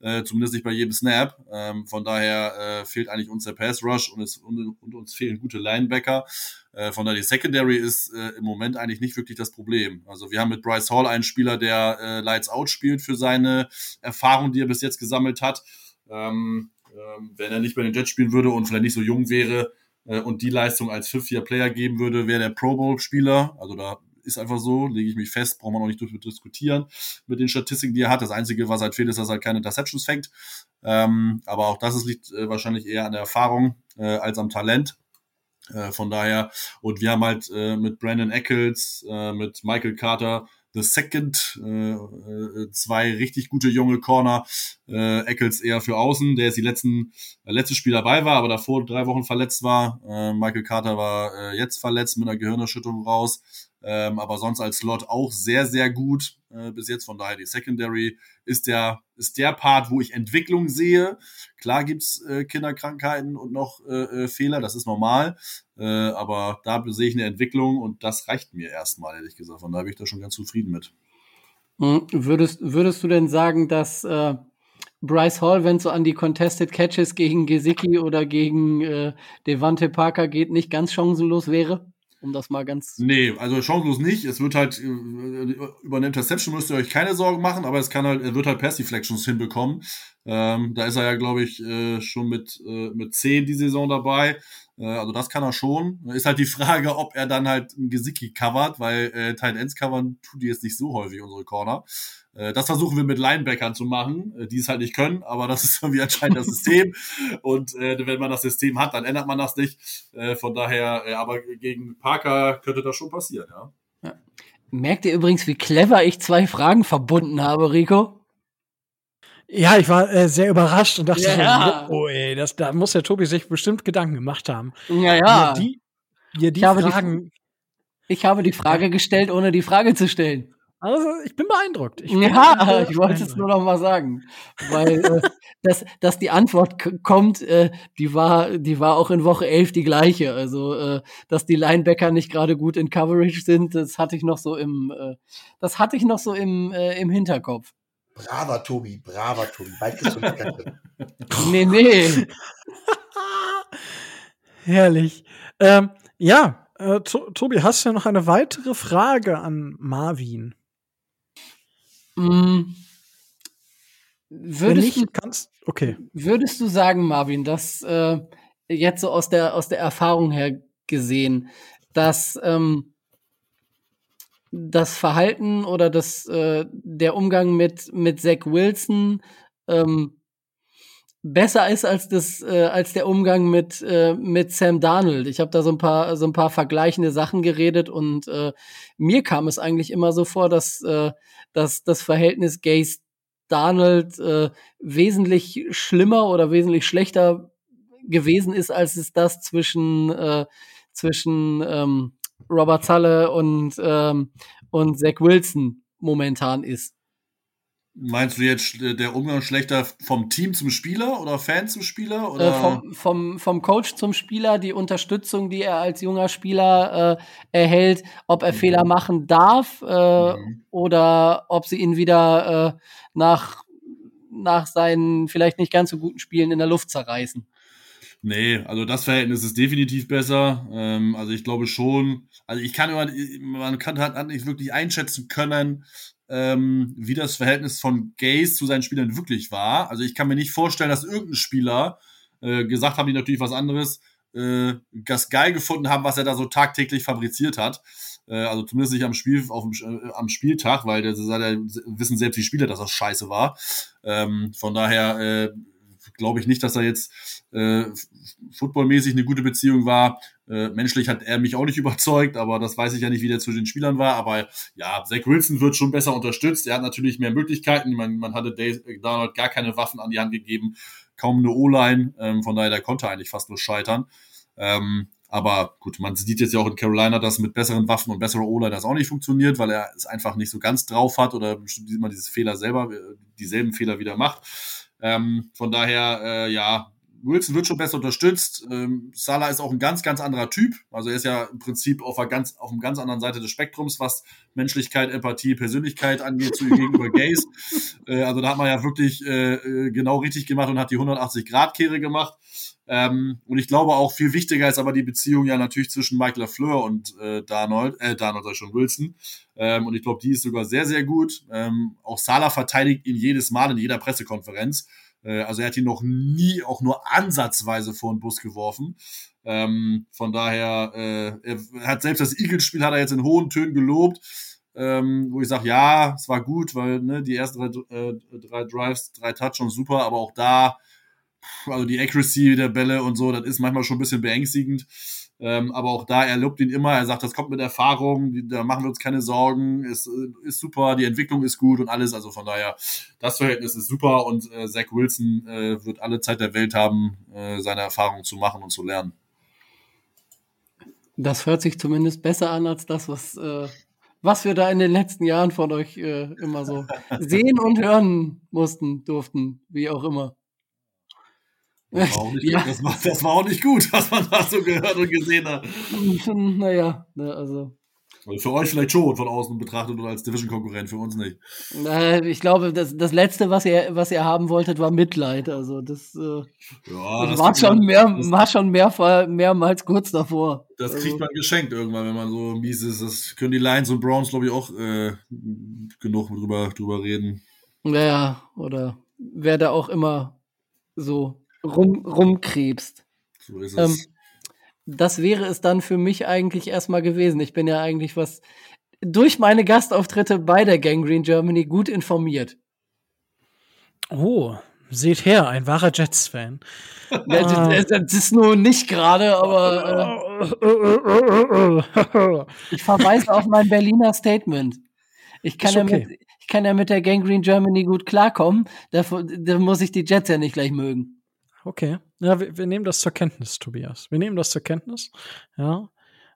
Äh, zumindest nicht bei jedem Snap. Ähm, von daher äh, fehlt eigentlich uns der Pass-Rush und, es, und, und uns fehlen gute Linebacker. Äh, von daher die Secondary ist äh, im Moment eigentlich nicht wirklich das Problem. Also wir haben mit Bryce Hall einen Spieler, der äh, Lights Out spielt für seine Erfahrung, die er bis jetzt gesammelt hat. Ähm, ähm, wenn er nicht bei den Jets spielen würde und vielleicht nicht so jung wäre äh, und die Leistung als Fifth-Year-Player geben würde, wäre der Pro Bowl-Spieler. Also da ist einfach so, lege ich mich fest, braucht man auch nicht drüber diskutieren mit den Statistiken, die er hat. Das Einzige, was halt fehlt, ist, dass er keine Interceptions fängt. Ähm, aber auch das liegt äh, wahrscheinlich eher an der Erfahrung äh, als am Talent. Äh, von daher, und wir haben halt äh, mit Brandon Eccles, äh, mit Michael Carter, The Second, äh, äh, zwei richtig gute junge Corner, äh, Eccles eher für außen, der jetzt die letzten, äh, letztes Spiel dabei war, aber davor drei Wochen verletzt war. Äh, Michael Carter war äh, jetzt verletzt mit einer Gehirnerschütterung raus. Ähm, aber sonst als Slot auch sehr, sehr gut äh, bis jetzt. Von daher die Secondary ist der, ist der Part, wo ich Entwicklung sehe. Klar gibt's äh, Kinderkrankheiten und noch äh, äh, Fehler, das ist normal. Äh, aber da sehe ich eine Entwicklung und das reicht mir erstmal, ehrlich gesagt. Von daher bin ich da schon ganz zufrieden mit. Hm, Würdest, würdest du denn sagen, dass äh, Bryce Hall, wenn es so an die Contested Catches gegen Gesicki oder gegen Devante Parker geht, nicht ganz chancenlos wäre? Um das mal ganz. Nee, also chancenlos nicht. Es wird halt, äh, über eine Interception müsst ihr euch keine Sorgen machen, aber es kann halt, er wird halt Pass Deflections hinbekommen. Ähm, da ist er ja, glaube ich, äh, schon mit, äh, mit 10 die Saison dabei. Äh, also das kann er schon. Ist halt die Frage, ob er dann halt ein Gesicki covert, weil äh, Tight Ends covern tun die jetzt nicht so häufig, unsere Corner. Äh, das versuchen wir mit Linebackern zu machen, äh, die es halt nicht können, aber das ist irgendwie anscheinend das System. Und äh, wenn man das System hat, dann ändert man das nicht. Äh, von daher, äh, aber gegen Parker könnte das schon passieren, ja. Merkt ihr übrigens, wie clever ich zwei Fragen verbunden habe, Rico? Ja, ich war äh, sehr überrascht und dachte Ja. so, oh ey, das, da muss der Tobi sich bestimmt Gedanken gemacht haben. Ja, ja. Die, die Ich habe die- Fragen. Ich habe die Frage gestellt, ohne die Frage zu stellen. also, ich bin beeindruckt. Ich bin Ja, äh, ich wollte es beeindruckt. nur noch mal sagen, weil äh, dass, dass die Antwort kommt, äh, die war die war auch in Woche 11 die gleiche. Also äh, dass die Linebacker nicht gerade gut in Coverage sind, das hatte ich noch so im äh, das hatte ich noch so im äh, im Hinterkopf. Braver Tobi, braver Tobi. Bald kriegst du eine. Nee, nee. Herrlich. Ähm, ja, äh, to Tobi, hast du noch eine weitere Frage an Marvin? Mm. Würdest du nicht, kannst. Okay. Würdest du sagen, Marvin, dass äh, jetzt so aus der aus der Erfahrung her gesehen, dass ähm, das Verhalten oder das äh, der Umgang mit mit Zach Wilson ähm, besser ist als das äh, als der Umgang mit äh, mit Sam Darnold. Ich habe da so ein paar so ein paar vergleichende Sachen geredet und äh, mir kam es eigentlich immer so vor, dass äh, dass das Verhältnis Gaze Darnold äh, wesentlich schlimmer oder wesentlich schlechter gewesen ist, als es das zwischen, äh, zwischen ähm, Robert Zalle und, ähm, und Zach Wilson momentan ist. Meinst du jetzt äh, der Umgang schlechter vom Team zum Spieler oder Fan zum Spieler? Oder? Äh, vom, vom, vom Coach zum Spieler, die Unterstützung, die er als junger Spieler äh, erhält, ob er Mhm. Fehler machen darf äh, Mhm. oder ob sie ihn wieder äh, nach, nach seinen vielleicht nicht ganz so guten Spielen in der Luft zerreißen. Nee, also das Verhältnis ist definitiv besser. Ähm, also ich glaube schon, also ich kann immer, man kann halt nicht wirklich einschätzen können, ähm, wie das Verhältnis von Gaze zu seinen Spielern wirklich war. Also ich kann mir nicht vorstellen, dass irgendein Spieler, äh, gesagt haben die natürlich was anderes, äh, das geil gefunden haben, was er da so tagtäglich fabriziert hat. Äh, also zumindest nicht am Spiel, auf äh, am Spieltag, weil das ist ja, wissen selbst die Spieler, dass das scheiße war. Ähm, von daher äh, glaube ich nicht, dass er jetzt äh, footballmäßig eine gute Beziehung war. Äh, menschlich hat er mich auch nicht überzeugt, aber das weiß ich ja nicht, wie der zwischen den Spielern war. Aber ja, Zach Wilson wird schon besser unterstützt. Er hat natürlich mehr Möglichkeiten. Man, man hatte Donald gar keine Waffen an die Hand gegeben, kaum eine O-Line. Ähm, von daher, der konnte eigentlich fast nur scheitern. Ähm, aber gut, man sieht jetzt ja auch in Carolina, dass mit besseren Waffen und besserer O-Line das auch nicht funktioniert, weil er es einfach nicht so ganz drauf hat oder immer dieses Fehler selber, äh, dieselben Fehler wieder macht. Ähm, von daher, äh, ja, Wilson wird schon besser unterstützt. Ähm, Salah ist auch ein ganz, ganz anderer Typ. Also er ist ja im Prinzip auf einer ganz, auf einer ganz anderen Seite des Spektrums, was Menschlichkeit, Empathie, Persönlichkeit angeht, zu gegenüber Gays. Äh, also da hat man ja wirklich äh, äh, genau richtig gemacht und hat die 180-Grad-Kehre gemacht. Ähm, und ich glaube auch viel wichtiger ist aber die Beziehung ja natürlich zwischen Mike LaFleur und äh, Darnold, äh, Darnold schon, Wilson. Ähm, und ich glaube, die ist sogar sehr, sehr gut. Ähm, auch Salah verteidigt ihn jedes Mal in jeder Pressekonferenz. Äh, also er hat ihn noch nie auch nur ansatzweise vor den Bus geworfen. Ähm, von daher, äh, er hat selbst das Eagles-Spiel hat er jetzt in hohen Tönen gelobt. Ähm, wo ich sage, ja, es war gut, weil ne, die ersten drei, äh, drei Drives, drei Touchdowns super, aber auch da, also die Accuracy der Bälle und so, das ist manchmal schon ein bisschen beängstigend. Ähm, aber auch da, er lobt ihn immer, er sagt, das kommt mit Erfahrung, die, da machen wir uns keine Sorgen, ist, äh, ist super, die Entwicklung ist gut und alles. Also von daher, das Verhältnis ist super und äh, Zach Wilson äh, wird alle Zeit der Welt haben, äh, seine Erfahrungen zu machen und zu lernen. Das hört sich zumindest besser an als das, was, äh, was wir da in den letzten Jahren von euch äh, immer so sehen und hören mussten, durften, wie auch immer. Das war, auch nicht, Ja. das, war, das war auch nicht gut, was man da so gehört und gesehen hat. naja, ne, also. Also für euch vielleicht schon von außen betrachtet oder als Division-Konkurrent, für uns nicht. Äh, ich glaube, das, das Letzte, was ihr, was ihr haben wolltet, war Mitleid. Also das, äh, Ja, das, war schon man- mehr, war schon mehr, mehrmals kurz davor. das Also, kriegt man geschenkt irgendwann, wenn man so mies ist. Das können die Lions und Browns, glaube ich, auch äh, genug drüber, drüber reden. Naja, oder wer da auch immer so rum, rumkrebst. So ist Ähm, es. das wäre es dann für mich eigentlich erstmal gewesen. Ich bin ja eigentlich was durch meine Gastauftritte bei der Gangrene Germany gut informiert. Oh, seht her, ein wahrer Jets-Fan. Das, das, das ist nur nicht gerade, aber äh, ich verweise auf mein Berliner Statement. Ich kann, Ist ja okay. mit, ich kann ja mit der Gangrene Germany gut klarkommen. Da, da muss ich die Jets ja nicht gleich mögen. Okay. Ja, wir, wir nehmen das zur Kenntnis, Tobias. Wir nehmen das zur Kenntnis. Ja.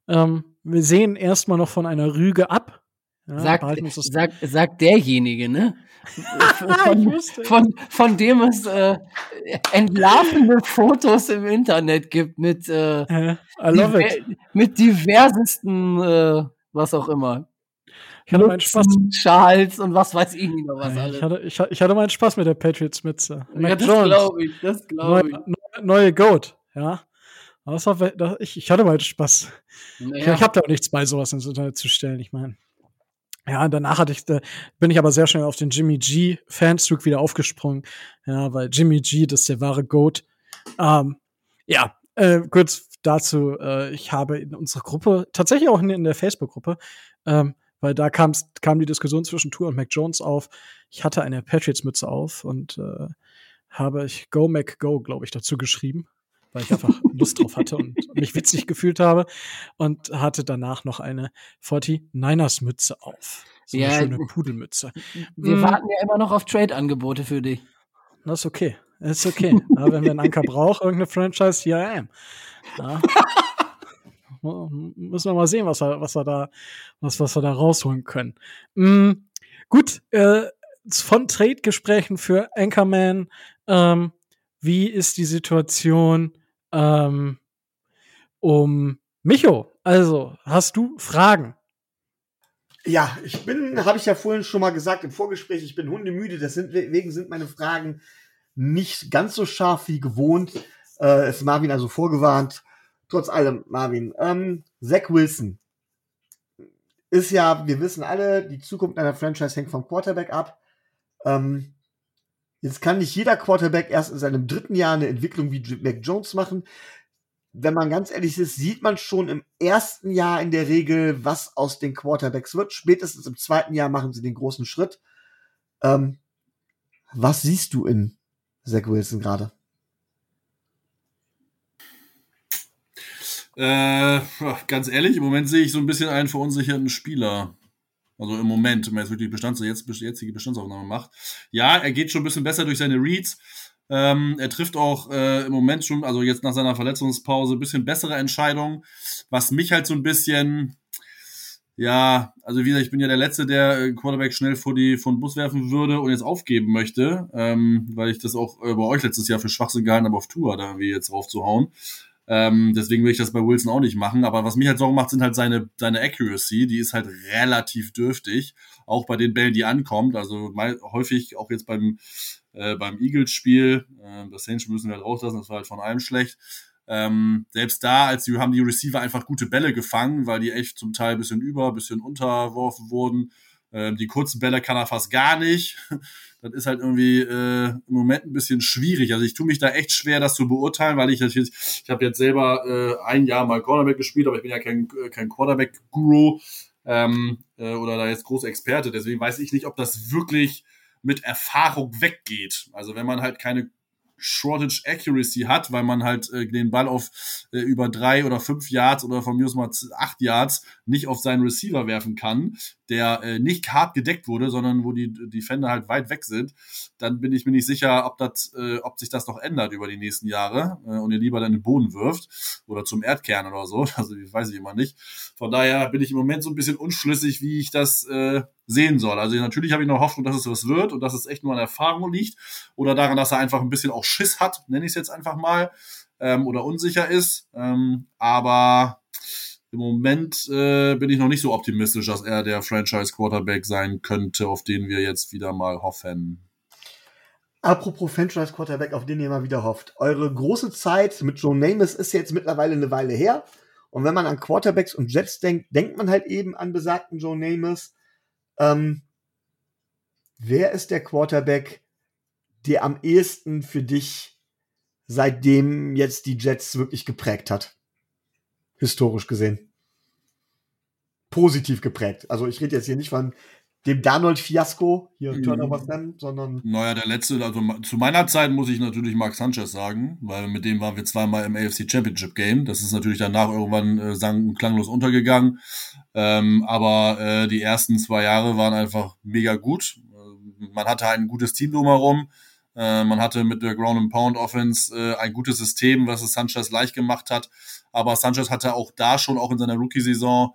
Ähm, wir sehen erstmal noch von einer Rüge ab. Ja, Sagt, sagt, sagt derjenige, ne? Von, von, von dem es äh, entlarvende Fotos im Internet gibt mit, äh, love it. diver- mit diversesten, äh, was auch immer. Ich hatte meinen Spaß. Schals und was weiß ich noch was Ich alles. hatte, ich, ich hatte meinen Spaß mit der Patriots-Mütze. Ja, das glaube ich, das glaube ich. neue, neue Goat, ja. Das war, das, ich, ich hatte meinen Spaß. Ich, Naja, ich habe da auch nichts bei, sowas ins Internet zu stellen. Ich meine, ja, danach hatte ich, da bin ich aber sehr schnell auf den Jimmy G Fanzug wieder aufgesprungen. Ja, weil Jimmy G, das ist der wahre Goat. Ähm, ja, äh, kurz dazu, äh, ich habe in unserer Gruppe, tatsächlich auch in, in der Facebook-Gruppe, ähm, weil da kam die Diskussion zwischen Tour und Mac Jones auf. Ich hatte eine Patriots-Mütze auf und äh, habe ich Go Mac Go, glaube ich, dazu geschrieben, weil ich einfach Lust drauf hatte und mich witzig gefühlt habe und hatte danach noch eine 49ers-Mütze auf. So Ja, eine schöne Pudelmütze. wir Mm. warten ja immer noch auf Trade-Angebote für dich. Das ist okay. Das ist okay. ja, wenn wir einen Anker brauchen, irgendeine Franchise, here I am. Ja. Müssen wir mal sehen, was wir, was wir da, was, was wir da rausholen können. Mm, gut, äh, von Trade-Gesprächen für Anchorman, ähm, wie ist die Situation ähm, um Micho? Also, hast du Fragen? Ja, ich bin, habe ich ja vorhin schon mal gesagt im Vorgespräch, ich bin hundemüde, deswegen sind meine Fragen nicht ganz so scharf wie gewohnt. Äh, ist Marvin also vorgewarnt. Trotz allem, Marvin, ähm, Zach Wilson ist ja, wir wissen alle, die Zukunft einer Franchise hängt vom Quarterback ab. Ähm, jetzt kann nicht jeder Quarterback erst in seinem dritten Jahr eine Entwicklung wie Mac Jones machen. Wenn man ganz ehrlich ist, sieht man schon im ersten Jahr in der Regel, was aus den Quarterbacks wird. Spätestens im zweiten Jahr machen sie den großen Schritt. Ähm, was siehst du in Zach Wilson gerade? Äh, ganz ehrlich, im Moment sehe ich so ein bisschen einen verunsicherten Spieler. Also im Moment, wenn man jetzt wirklich Bestands jetzt, jetzige Bestandsaufnahme macht. Ja, er geht schon ein bisschen besser durch seine Reads. Ähm, er trifft auch äh, im Moment schon, also jetzt nach seiner Verletzungspause, ein bisschen bessere Entscheidungen. Was mich halt so ein bisschen, ja, also wie gesagt, ich bin ja der Letzte, der äh, Quarterback schnell vor die vor den Bus werfen würde und jetzt aufgeben möchte, ähm, weil ich das auch äh, bei euch letztes Jahr für Schwachsinn gehalten habe, auf Tour da irgendwie jetzt raufzuhauen. Ähm, deswegen will ich das bei Wilson auch nicht machen. Aber was mich halt Sorgen macht, sind halt seine, seine Accuracy. Die ist halt relativ dürftig. Auch bei den Bällen, die ankommt. Also mal, häufig auch jetzt beim, äh, beim Eagles-Spiel. Äh, das Saints müssen wir halt rauslassen. Das war halt von allem schlecht. Ähm, selbst da, als die haben die Receiver einfach gute Bälle gefangen, weil die echt zum Teil bisschen über, bisschen unterworfen wurden. Ähm, die kurzen Bälle kann er fast gar nicht. Das ist halt irgendwie äh, im Moment ein bisschen schwierig. Also ich tue mich da echt schwer, das zu beurteilen, weil ich jetzt, ich habe jetzt selber äh, ein Jahr mal Cornerback gespielt, aber ich bin ja kein, äh, kein Quarterback-Guru ähm, äh, oder da jetzt großer Experte. Deswegen weiß ich nicht, ob das wirklich mit Erfahrung weggeht. Also wenn man halt keine Shortage Accuracy hat, weil man halt äh, den Ball auf äh, über drei oder fünf Yards oder von mir aus mal acht Yards nicht auf seinen Receiver werfen kann, der äh, nicht hart gedeckt wurde, sondern wo die Defender halt weit weg sind, dann bin ich mir nicht sicher, ob das, äh, ob sich das noch ändert über die nächsten Jahre äh, und ihr lieber dann in den Boden wirft oder zum Erdkern oder so. Also ich weiß ich immer nicht. Von daher bin ich im Moment so ein bisschen unschlüssig, wie ich das äh, sehen soll. Also natürlich habe ich noch Hoffnung, dass es was wird und dass es echt nur an Erfahrung liegt oder daran, dass er einfach ein bisschen auch Schiss hat, nenne ich es jetzt einfach mal, ähm, oder unsicher ist. Ähm, aber im Moment äh, bin ich noch nicht so optimistisch, dass er der Franchise Quarterback sein könnte, auf den wir jetzt wieder mal hoffen. Apropos Franchise Quarterback, auf den ihr mal wieder hofft. Eure große Zeit mit Joe Namath ist jetzt mittlerweile eine Weile her. Und wenn man an Quarterbacks und Jets denkt, denkt man halt eben an besagten Joe Namath. Ähm, wer ist der Quarterback, der am ehesten für dich seitdem jetzt die Jets wirklich geprägt hat? Historisch gesehen. Positiv geprägt. Also ich rede jetzt hier nicht von dem Darnold-Fiasko, hier Mhm. Turnover nennen, sondern Naja, der letzte, also zu meiner Zeit muss ich natürlich Mark Sanchez sagen, weil mit dem waren wir zweimal im AFC Championship Game. Das ist natürlich danach irgendwann äh, sang- klanglos untergegangen. Ähm, aber äh, die ersten zwei Jahre waren einfach mega gut. Äh, Man hatte ein gutes Team drumherum. Äh, man hatte mit der Ground and Pound Offense äh, ein gutes System, was es Sanchez leicht gemacht hat. Aber Sanchez hatte auch da schon, auch in seiner Rookie-Saison,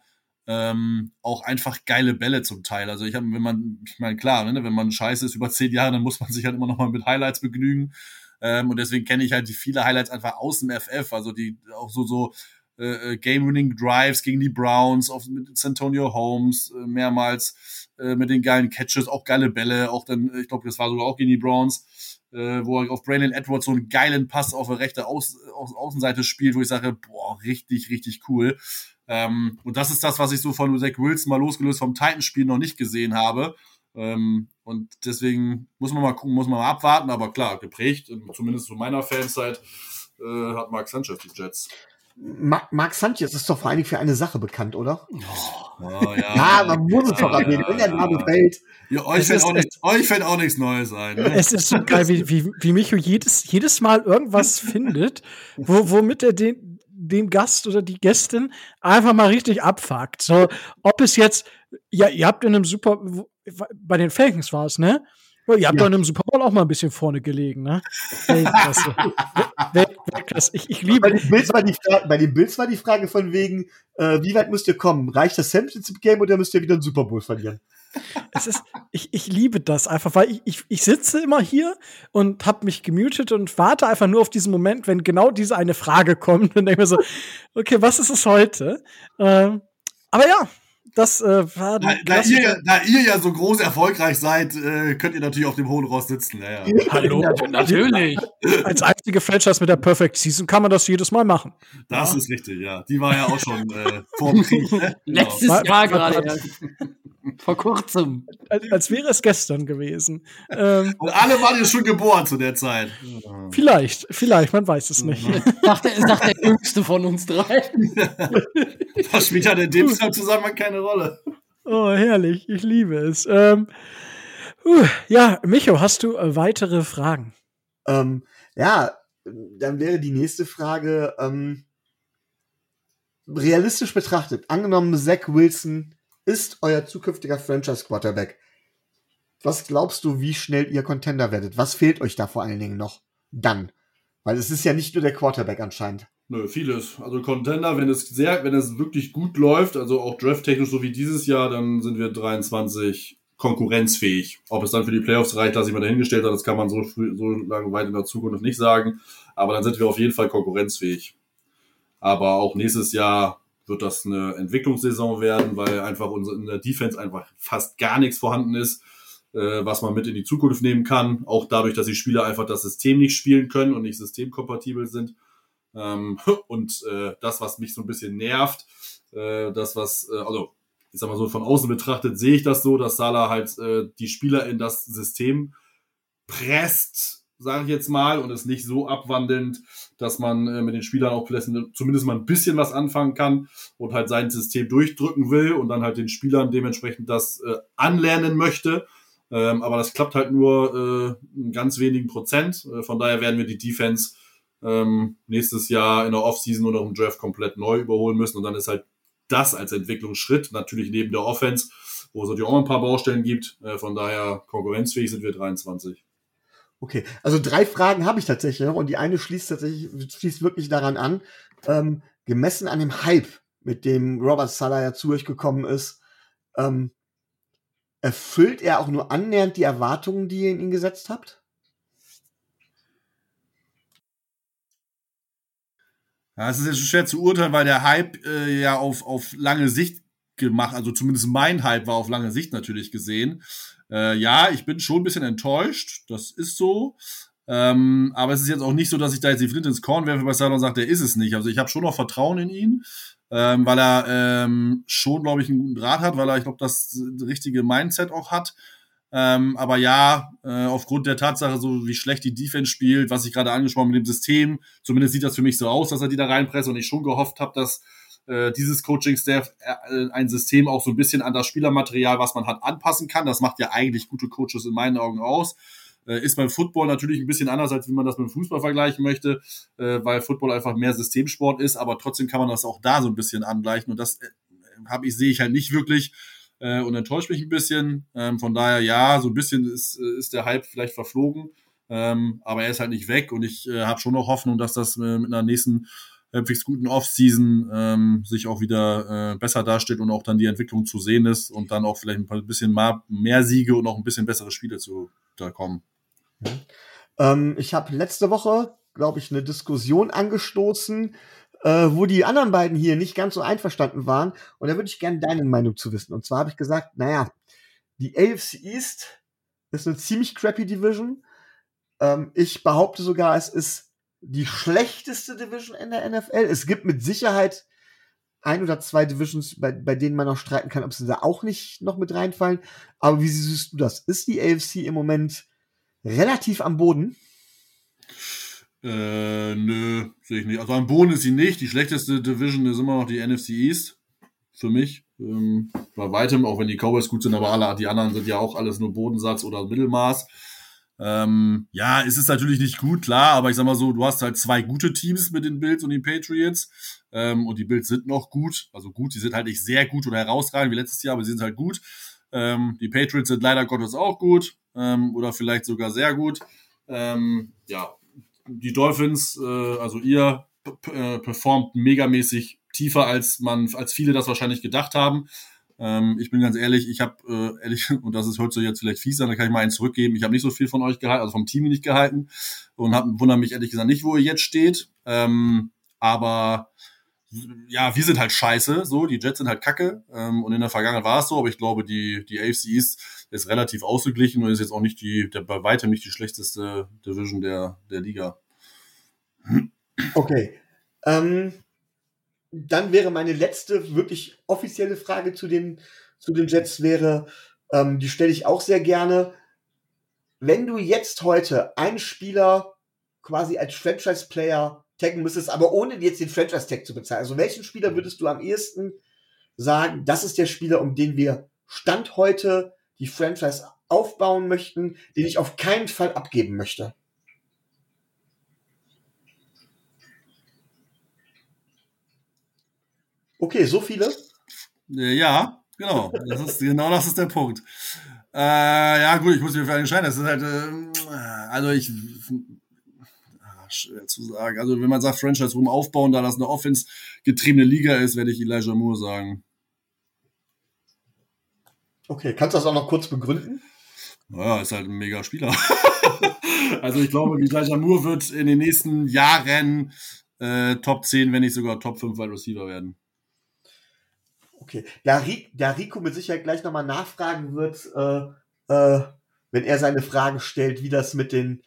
ähm, auch einfach geile Bälle zum Teil. Also ich habe, wenn man, ich meine, klar, ne, wenn man scheiße ist über zehn Jahre, dann muss man sich halt immer noch mal mit Highlights begnügen. Ähm, und deswegen kenne ich halt die viele Highlights einfach aus dem FF, also die auch so so äh, äh, Game-Winning Drives gegen die Browns, auf, mit Santonio Holmes äh, mehrmals äh, mit den geilen Catches, auch geile Bälle, auch dann, ich glaube, das war sogar auch gegen die Browns, äh, wo er auf Braylon Edwards so einen geilen Pass auf der rechten Aus, Aus, Außenseite spielt, wo ich sage, boah, richtig, richtig cool. Ähm, und das ist das, was ich so von Zach Wilson mal losgelöst vom Titans-Spiel noch nicht gesehen habe. Ähm, und deswegen muss man mal gucken, muss man mal abwarten, aber klar, geprägt, zumindest zu meiner Fanzeit, äh, hat Mark Sanchez die Jets. Ma Mark Sanchez ist doch vor allen Dingen für eine Sache bekannt, oder? Oh, Ja, man muss es doch erwähnen, wenn der Name fällt. Ja, euch, fällt ist- auch nicht, euch fällt auch nichts Neues ein. Ne? Es ist so geil, wie, wie, wie Micho jedes, jedes Mal irgendwas findet, wo, womit er den, den Gast oder die Gästin einfach mal richtig abfuckt. So, ob es jetzt, ja, ihr habt in einem Super, bei den Falcons war es, ne? Ihr habt Ja. doch in einem Super Bowl auch mal ein bisschen vorne gelegen, ne? Weltklasse. Welt- Weltklasse. Ich, ich liebe Bei den, Bills war die Fra bei den Bills war die Frage von wegen, äh, wie weit müsst ihr kommen? Reicht das Championship Game oder müsst ihr wieder einen Super Bowl verlieren? es ist, ich, ich liebe das einfach, weil ich, ich, ich sitze immer hier und habe mich gemutet und warte einfach nur auf diesen Moment, wenn genau diese eine Frage kommt und denke mir so, okay, was ist es heute? Ähm, aber ja, das äh, war Da, da, ihr, da ihr ja so groß erfolgreich seid, äh, könnt ihr natürlich auf dem hohen Ross sitzen. Ja, ja. Hallo. Natürlich. Als einzige Franchise mit der Perfect Season kann man das jedes Mal machen. Das ist richtig, ja. Die war ja auch schon äh, vor dem Krieg. Ne? Genau. Letztes Wa- Jahr gerade erst. Vor kurzem. Als, als wäre es gestern gewesen. Ähm, Und alle waren ja schon geboren zu der Zeit. vielleicht, vielleicht, man weiß es nicht. Sagt der, sagt der Jüngste von uns drei. Das spielt ja in dem Zusammenhang keine Rolle. Oh, herrlich, ich liebe es. Ähm, huh, ja, Micho, hast du äh, weitere Fragen? Ähm, ja, dann wäre die nächste Frage, ähm, realistisch betrachtet, angenommen Zach Wilson ist euer zukünftiger Franchise-Quarterback. Was glaubst du, wie schnell ihr Contender werdet? Was fehlt euch da vor allen Dingen noch dann? Weil es ist ja nicht nur der Quarterback anscheinend. Nö, vieles. Also Contender, wenn es sehr, wenn es wirklich gut läuft, also auch drafttechnisch so wie dieses Jahr, dann sind wir 23 konkurrenzfähig. Ob es dann für die Playoffs reicht, dass ich mal dahingestellt habe, das kann man so früh, so lange weit in der Zukunft nicht sagen. Aber dann sind wir auf jeden Fall konkurrenzfähig. Aber auch nächstes Jahr wird das eine Entwicklungssaison werden, weil einfach unsere, in der Defense einfach fast gar nichts vorhanden ist, äh, was man mit in die Zukunft nehmen kann. Auch dadurch, dass die Spieler einfach das System nicht spielen können und nicht systemkompatibel sind. Ähm, und äh, das, was mich so ein bisschen nervt, äh, das, was, äh, also ich sag mal so, von außen betrachtet sehe ich das so, dass Salah halt äh, die Spieler in das System presst, sage ich jetzt mal, und es nicht so abwandelnd, dass man äh, mit den Spielern auch zumindest mal ein bisschen was anfangen kann und halt sein System durchdrücken will und dann halt den Spielern dementsprechend das äh, anlernen möchte. Ähm, aber das klappt halt nur äh, in ganz wenigen Prozent. Äh, von daher werden wir die Defense ähm, nächstes Jahr in der Offseason oder im Draft komplett neu überholen müssen. Und dann ist halt das als Entwicklungsschritt, natürlich neben der Offense, wo es natürlich auch ein paar Baustellen gibt. Äh, von daher konkurrenzfähig sind wir 23. Okay, also drei Fragen habe ich tatsächlich noch und die eine schließt tatsächlich, schließt wirklich daran an, ähm, gemessen an dem Hype, mit dem Robert Sala ja zu euch gekommen ist, ähm, erfüllt er auch nur annähernd die Erwartungen, die ihr in ihn gesetzt habt? Ja, es ist jetzt schwer zu urteilen, weil der Hype äh, ja auf, auf lange Sicht gemacht, also zumindest mein Hype war auf lange Sicht natürlich gesehen. Äh, ja, ich bin schon ein bisschen enttäuscht, das ist so. Ähm, aber es ist jetzt auch nicht so, dass ich da jetzt die Flinte ins Korn werfe bei Salon und sage, der ist es nicht. Also ich habe schon noch Vertrauen in ihn, ähm, weil er ähm, schon, glaube ich, einen guten Draht hat, weil er, ich glaube, das richtige Mindset auch hat. Ähm, aber ja, äh, aufgrund der Tatsache, so wie schlecht die Defense spielt, was ich gerade angesprochen mit dem System, zumindest sieht das für mich so aus, dass er die da reinpresst und ich schon gehofft habe, dass äh, dieses Coaching-Staff äh, ein System auch so ein bisschen an das Spielermaterial, was man hat, anpassen kann. Das macht ja eigentlich gute Coaches in meinen Augen aus. Äh, ist beim Football natürlich ein bisschen anders, als wie man das mit dem Fußball vergleichen möchte, äh, weil Football einfach mehr Systemsport ist, aber trotzdem kann man das auch da so ein bisschen angleichen und das äh, habe ich, sehe ich halt nicht wirklich äh, und enttäuscht mich ein bisschen. Ähm, von daher, ja, so ein bisschen ist, ist der Hype vielleicht verflogen, ähm, aber er ist halt nicht weg und ich äh, habe schon noch Hoffnung, dass das äh, mit einer nächsten halbwegs guten Offseason ähm, sich auch wieder äh, besser darstellt und auch dann die Entwicklung zu sehen ist und dann auch vielleicht ein paar, bisschen mehr, mehr Siege und auch ein bisschen bessere Spiele zu da kommen. Ähm, ich habe letzte Woche, glaube ich, eine Diskussion angestoßen, äh, wo die anderen beiden hier nicht ganz so einverstanden waren. Und da würde ich gerne deine Meinung zu wissen. Und zwar habe ich gesagt, naja, die AFC East ist eine ziemlich crappy Division. Ähm, ich behaupte sogar, es ist die schlechteste Division in der NFL. Es gibt mit Sicherheit ein oder zwei Divisions, bei, bei denen man noch streiten kann, ob sie da auch nicht noch mit reinfallen. Aber wie siehst du das? Ist die AFC im Moment relativ am Boden? Äh, nö, sehe ich nicht. Also am Boden ist sie nicht. Die schlechteste Division ist immer noch die NFC East. Für mich. Ähm, bei weitem, auch wenn die Cowboys gut sind, aber alle, die anderen sind ja auch alles nur Bodensatz oder Mittelmaß. Ähm, ja, es ist natürlich nicht gut, klar, aber ich sag mal so, du hast halt zwei gute Teams mit den Bills und den Patriots. Ähm, und die Bills sind noch gut. Also gut, die sind halt nicht sehr gut oder herausragend wie letztes Jahr, aber sie sind halt gut. Ähm, die Patriots sind leider Gottes auch gut. Ähm, oder vielleicht sogar sehr gut. Ähm, ja, die Dolphins, äh, also ihr äh, performt megamäßig tiefer, als man, als viele das wahrscheinlich gedacht haben. Ähm, ich bin ganz ehrlich, ich habe äh, ehrlich, und das ist hört sich jetzt vielleicht fies an, da kann ich mal einen zurückgeben. Ich habe nicht so viel von euch gehalten, also vom Team nicht gehalten und hab, wundere mich ehrlich gesagt nicht, wo ihr jetzt steht. Ähm, aber ja, wir sind halt scheiße, so, die Jets sind halt kacke ähm, und in der Vergangenheit war es so, aber ich glaube, die, die AFC East ist relativ ausgeglichen und ist jetzt auch nicht die, der, bei weitem nicht die schlechteste Division der, der Liga. Okay. Ähm, dann wäre meine letzte wirklich offizielle Frage zu den, zu den Jets wäre, ähm, die stelle ich auch sehr gerne. Wenn du jetzt heute einen Spieler quasi als Franchise-Player taggen müsstest, aber ohne jetzt den Franchise-Tag zu bezahlen, also welchen Spieler würdest du am ehesten sagen, das ist der Spieler, um den wir Stand heute die Franchise aufbauen möchten, den ich auf keinen Fall abgeben möchte? Okay, so viele? Äh, Ja, genau. Das ist, genau das ist der Punkt. Äh, ja, gut, ich muss mich für einen entscheiden. Das ist halt, äh, also ich, schwer zu sagen. Also wenn man sagt, Franchise rum aufbauen, da das eine Offense-getriebene Liga ist, werde ich Elijah Moore sagen. Okay, kannst du das auch noch kurz begründen? Naja, ist halt ein mega Spieler. also ich glaube, Elijah Moore wird in den nächsten Jahren äh, Top 10, wenn nicht sogar Top 5 Wide Receiver werden. Okay, da, da Rico mit Sicherheit gleich nochmal nachfragen wird, äh, äh, wenn er seine Fragen stellt, wie das mit den,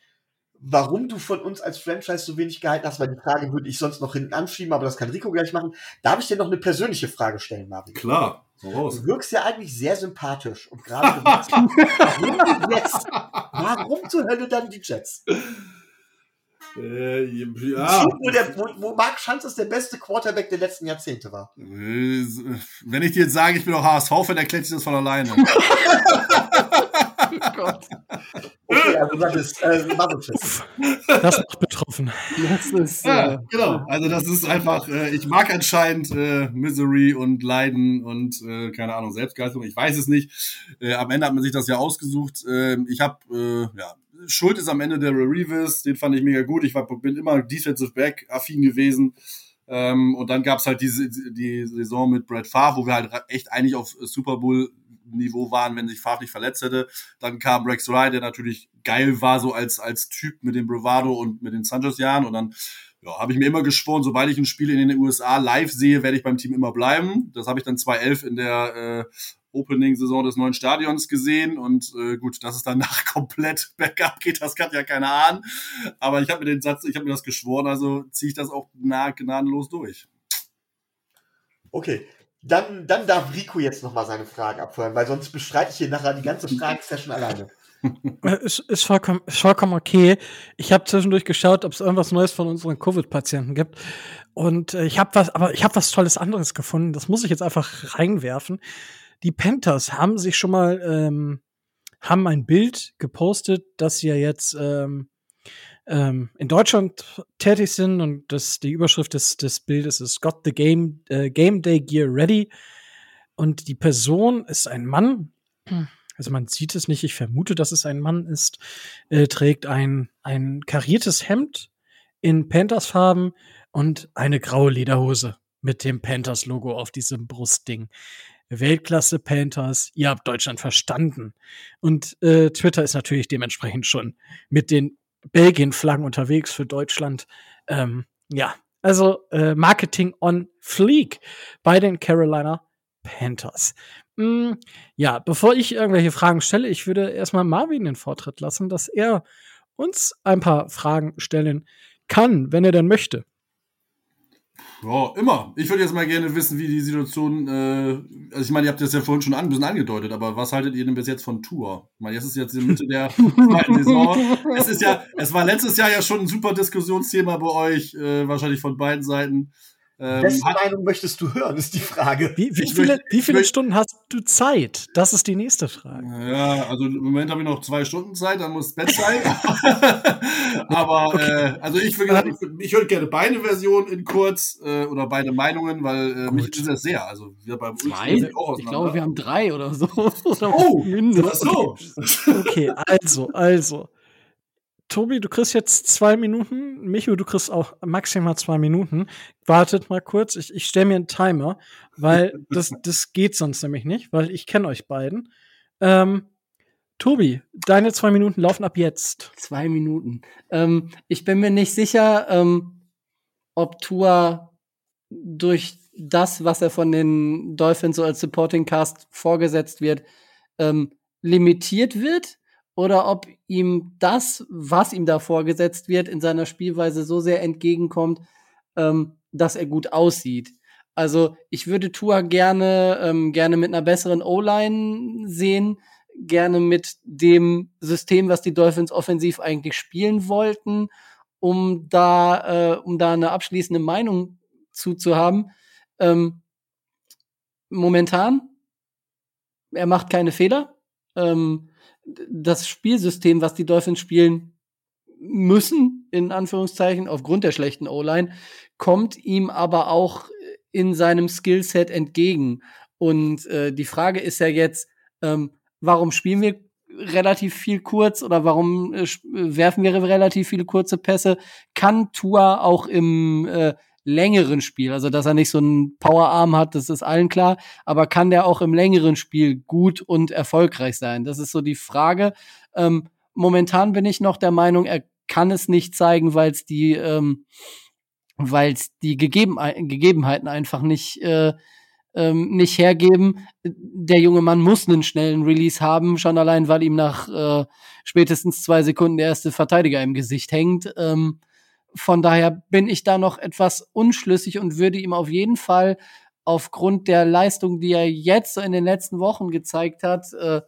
warum du von uns als Franchise so wenig gehalten hast, weil die Frage würde ich sonst noch hinten anschieben, aber das kann Rico gleich machen. Darf ich dir noch eine persönliche Frage stellen, Marvin? Klar, so raus. Du wirkst ja eigentlich sehr sympathisch und gerade warum Jets? Warum zur Hölle dann die Jets? Äh, ja. Wo, der, wo, wo Mark Schanzes der beste Quarterback der letzten Jahrzehnte war. Äh, Wenn ich dir jetzt sage, ich bin auch HSV-Fan, erklärt sich das von alleine. Oh Gott. Okay, also das ist äh. Das macht betroffen. Das ist, Ja, äh, genau. Also das ist einfach, äh, ich mag anscheinend äh, Misery und Leiden und äh, keine Ahnung, Selbstgeißelung, ich weiß es nicht. Äh, am Ende hat man sich das ja ausgesucht. Äh, ich habe, äh, ja, Schuld ist am Ende der Revis, den fand ich mega gut. Ich war, bin immer Defensive Back affin gewesen. Ähm, und dann gab's halt diese die Saison mit Brad Favre, wo wir halt echt eigentlich auf Super Bowl Niveau waren, wenn sich Favre nicht verletzt hätte. Dann kam Rex Ryan, der natürlich geil war, so als, als Typ mit dem Bravado und mit den Sanchez-Jahren. Und dann ja, habe ich mir immer geschworen, sobald ich ein Spiel in den USA live sehe, werde ich beim Team immer bleiben. Das habe ich dann 2011 in der äh, Opening-Saison des neuen Stadions gesehen. Und äh, gut, dass es danach komplett bergab geht, das kann ja keiner ahnen. Aber ich habe mir den Satz, ich habe mir das geschworen, also ziehe ich das auch nah, gnadenlos durch. Okay, dann, dann darf Rico jetzt nochmal seine Fragen abfeuern, weil sonst bestreite ich hier nachher die ganze Fragen-Session alleine. Ist, ist, vollkommen, ist vollkommen okay. Ich habe zwischendurch geschaut, ob es irgendwas Neues von unseren Covid-Patienten gibt. Und äh, ich habe was, aber ich habe was Tolles anderes gefunden. Das muss ich jetzt einfach reinwerfen. Die Panthers haben sich schon mal ähm, haben ein Bild gepostet, dass sie ja jetzt ähm, ähm, in Deutschland tätig sind und das die Überschrift des, des Bildes ist Got the Game äh, Game Day Gear Ready und die Person ist ein Mann also man sieht es nicht, ich vermute, dass es ein Mann ist, äh, trägt ein, ein kariertes Hemd in Panthers-Farben und eine graue Lederhose mit dem Panthers-Logo auf diesem Brustding. Weltklasse Panthers, ihr habt Deutschland verstanden. Und äh, Twitter ist natürlich dementsprechend schon mit den Belgien-Flaggen unterwegs für Deutschland. Ähm, ja, also äh, Marketing on Fleek bei den Carolina Panthers. Mm, ja, bevor ich irgendwelche Fragen stelle, ich würde erstmal Marvin den Vortritt lassen, dass er uns ein paar Fragen stellen kann, wenn er denn möchte. Ja, immer. Ich würde jetzt mal gerne wissen, wie die Situation, äh, also ich meine, ihr habt das ja vorhin schon ein bisschen angedeutet, aber was haltet ihr denn bis jetzt von Tour? Ich meine, jetzt ist jetzt in Mitte der zweiten Saison. Es ist ja, es war letztes Jahr ja schon ein super Diskussionsthema bei euch, äh, wahrscheinlich von beiden Seiten. Ähm, Wessen Meinung möchtest du hören, ist die Frage. Wie, wie viele, möchte, wie viele Stunden hast du Zeit? Das ist die nächste Frage. Ja, also im Moment habe ich noch zwei Stunden Zeit, dann muss Bett sein. Aber okay. äh, also ich würde ich, ich würde gerne beide Versionen in kurz äh, oder beide Meinungen, weil äh, mich interessiert das sehr. Also wir beim zwei? Auch ich glaube, wir haben drei oder so. oh, so. Okay, also, also. Tobi, du kriegst jetzt zwei Minuten. Micho, du kriegst auch maximal zwei Minuten. Wartet mal kurz. Ich, ich stelle mir einen Timer, weil das, das geht sonst nämlich nicht, weil ich kenne euch beiden. Ähm, Tobi, deine zwei Minuten laufen ab jetzt. Zwei Minuten. Ähm, ich bin mir nicht sicher, ähm, ob Tua durch das, was er von den Dolphins so als Supporting Cast vorgesetzt wird, ähm, limitiert wird oder ob ihm das, was ihm da vorgesetzt wird, in seiner Spielweise so sehr entgegenkommt, ähm, dass er gut aussieht. Also ich würde Tua gerne, ähm, gerne mit einer besseren O-Line sehen, gerne mit dem System, was die Dolphins offensiv eigentlich spielen wollten, um da, äh, um da eine abschließende Meinung zuzuhaben. Ähm, momentan, er macht keine Fehler. Ähm, das Spielsystem, was die Dolphins spielen müssen, in Anführungszeichen, aufgrund der schlechten O-Line, kommt ihm aber auch in seinem Skillset entgegen. Und äh, die Frage ist ja jetzt, ähm, warum spielen wir relativ viel kurz oder warum äh, werfen wir relativ viele kurze Pässe? Kann Tua auch im äh, längeren Spiel, also dass er nicht so einen Powerarm hat, das ist allen klar, aber kann der auch im längeren Spiel gut und erfolgreich sein? Das ist so die Frage. Ähm, momentan bin ich noch der Meinung, er kann es nicht zeigen, weil es die, ähm, weil es die Gegeben Gegebenheiten einfach nicht äh, ähm, nicht hergeben. Der junge Mann muss einen schnellen Release haben, schon allein, weil ihm nach äh, spätestens zwei Sekunden der erste Verteidiger im Gesicht hängt. Ähm, von daher bin ich da noch etwas unschlüssig und würde ihm auf jeden Fall aufgrund der Leistung, die er jetzt in den letzten Wochen gezeigt hat, äh,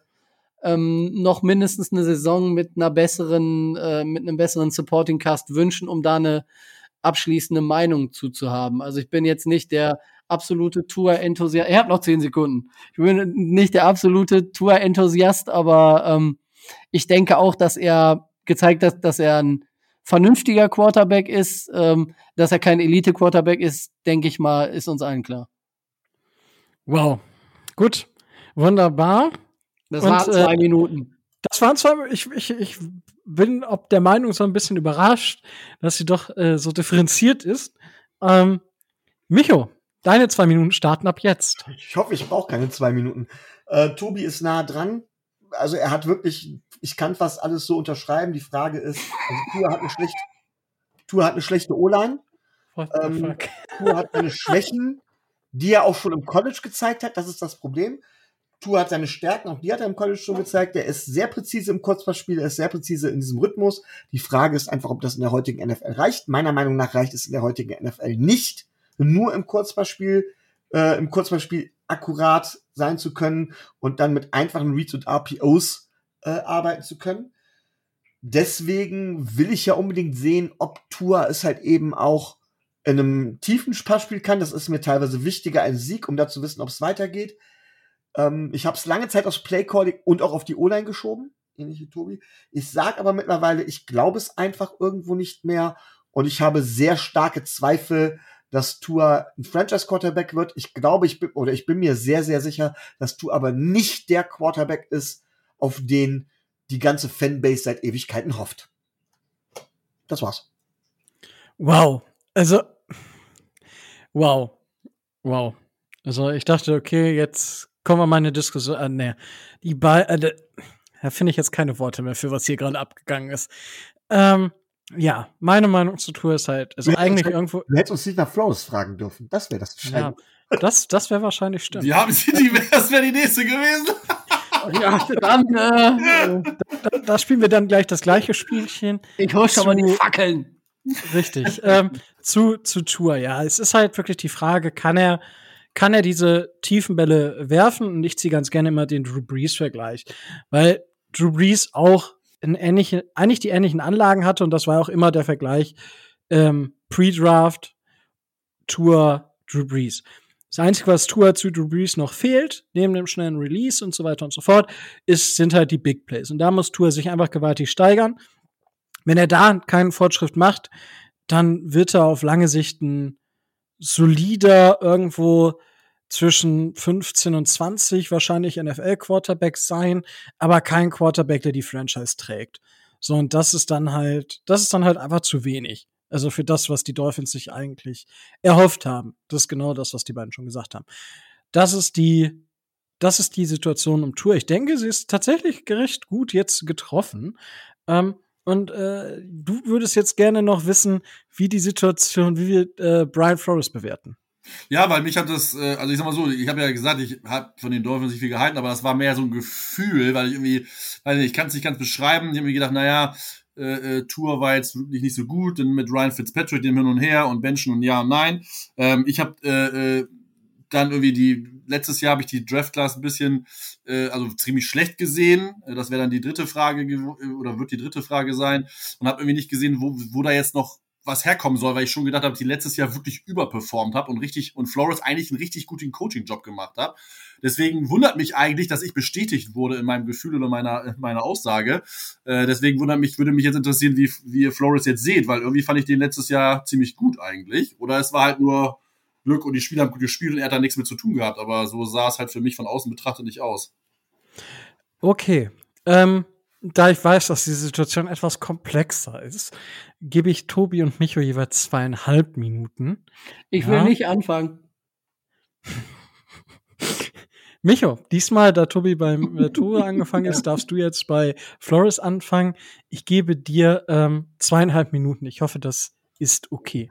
ähm, noch mindestens eine Saison mit einer besseren, äh, mit einem besseren Supporting Cast wünschen, um da eine abschließende Meinung zuzuhaben. Also ich bin jetzt nicht der absolute Tour-Enthusiast. Er hat noch zehn Sekunden. Ich bin nicht der absolute Tour-Enthusiast, aber ähm, ich denke auch, dass er gezeigt hat, dass er ein vernünftiger Quarterback ist, ähm, dass er kein Elite-Quarterback ist, denke ich mal, ist uns allen klar. Wow. Gut. Wunderbar. Das Und, waren zwei äh, Minuten. Das waren zwei, ich, ich, ich bin ob der Meinung so ein bisschen überrascht, dass sie doch äh, so differenziert ist. Ähm, Micho, deine zwei Minuten starten ab jetzt. Ich hoffe, ich brauche keine zwei Minuten. Äh, Tobi ist nah dran also er hat wirklich, ich kann fast alles so unterschreiben. Die Frage ist, also Tour hat eine schlechte, Tour hat eine schlechte O-Line. Ähm, Tour hat seine Schwächen, die er auch schon im College gezeigt hat. Das ist das Problem. Tour hat seine Stärken, auch die hat er im College schon gezeigt. Er ist sehr präzise im Kurzpassspiel, er ist sehr präzise in diesem Rhythmus. Die Frage ist einfach, ob das in der heutigen NFL reicht. Meiner Meinung nach reicht es in der heutigen NFL nicht. Nur im Kurzpassspiel, äh, im Kurzpassspiel akkurat sein zu können und dann mit einfachen Reads und RPOs äh, arbeiten zu können. Deswegen will ich ja unbedingt sehen, ob Tour es halt eben auch in einem tiefen Pass spielen kann. Das ist mir teilweise wichtiger ein Sieg, um da zu wissen, ob es weitergeht. Ähm, ich habe es lange Zeit aufs Playcalling und auch auf die O-Line geschoben, ähnlich wie Tobi. Ich sag aber mittlerweile, ich glaube es einfach irgendwo nicht mehr und ich habe sehr starke Zweifel, dass Tour ein Franchise-Quarterback wird. Ich glaube, ich bin, oder ich bin mir sehr, sehr sicher, dass Tour aber nicht der Quarterback ist, auf den die ganze Fanbase seit Ewigkeiten hofft. Das war's. Wow. Also, wow. Wow. Also, ich dachte, okay, jetzt kommen wir mal in eine Diskussion. Äh, nee. Die Ball, äh, da finde ich jetzt keine Worte mehr für, was hier gerade abgegangen ist. Ähm, ja, meine Meinung zu Tour ist halt, also eigentlich uns, irgendwo. Du hättest uns nicht nach Flores fragen dürfen. Das wäre das Ja, das, das wäre wahrscheinlich stimmt. Die haben sie, die, das wäre die nächste gewesen. Ja, dann, äh, Da, da spielen wir dann gleich das gleiche Spielchen. ich hol schon mal die Fackeln. Richtig. ähm, zu, zu Tour, ja. Es ist halt wirklich die Frage, kann er, kann er diese tiefen Bälle werfen? Und ich ziehe ganz gerne immer den Drew Brees-Vergleich. Weil Drew Brees auch in ähnliche, eigentlich die ähnlichen Anlagen hatte und das war auch immer der Vergleich ähm, Pre-Draft, Tour, Drew Brees. Das Einzige, was Tour zu Drew Brees noch fehlt, neben dem schnellen Release und so weiter und so fort, ist, sind halt die Big Plays. Und da muss Tour sich einfach gewaltig steigern. Wenn er da keinen Fortschritt macht, dann wird er auf lange Sicht ein solider irgendwo zwischen 15 und 20 wahrscheinlich NFL-Quarterback sein, aber kein Quarterback, der die Franchise trägt. So, und das ist dann halt, das ist dann halt einfach zu wenig. Also für das, was die Dolphins sich eigentlich erhofft haben. Das ist genau das, was die beiden schon gesagt haben. Das ist die, das ist die Situation um Tour. Ich denke, sie ist tatsächlich recht gut jetzt getroffen. Ähm, und äh, du würdest jetzt gerne noch wissen, wie die Situation, wie wir äh, Brian Flores bewerten. Ja, weil mich hat das, äh, also ich sag mal so, ich habe ja gesagt, ich habe von den Dolphins nicht viel gehalten, aber das war mehr so ein Gefühl, weil ich irgendwie, weiß nicht, ich kann es nicht ganz beschreiben. Ich habe mir gedacht, naja, äh, äh, Tour war jetzt wirklich nicht so gut, denn mit Ryan Fitzpatrick dem hin und her und Benchen und ja und nein. Ähm, ich habe äh, äh, dann irgendwie die, letztes Jahr habe ich die Draft Class ein bisschen, äh, also ziemlich schlecht gesehen. Äh, Das wäre dann die dritte Frage äh, oder wird die dritte Frage sein und habe irgendwie nicht gesehen, wo, wo da jetzt noch was herkommen soll, weil ich schon gedacht habe, ich letztes Jahr wirklich überperformt habe und richtig und Flores eigentlich einen richtig guten Coaching-Job gemacht hat. Deswegen wundert mich eigentlich, dass ich bestätigt wurde in meinem Gefühl oder meiner, in meiner Aussage. Äh, deswegen wundert mich, würde mich jetzt interessieren, wie, wie ihr Flores jetzt seht, weil irgendwie fand ich den letztes Jahr ziemlich gut eigentlich. Oder es war halt nur Glück und die Spieler haben gut gespielt und er hat da nichts mit zu tun gehabt. Aber so sah es halt für mich von außen betrachtet nicht aus. Okay. Ähm, da ich weiß, dass die Situation etwas komplexer ist, gebe ich Tobi und Micho jeweils zweieinhalb Minuten. Ich will Ja. nicht anfangen. Micho, diesmal, da Tobi beim äh, Tore angefangen ist, darfst du jetzt bei Flores anfangen. Ich gebe dir ähm, zweieinhalb Minuten. Ich hoffe, das ist okay.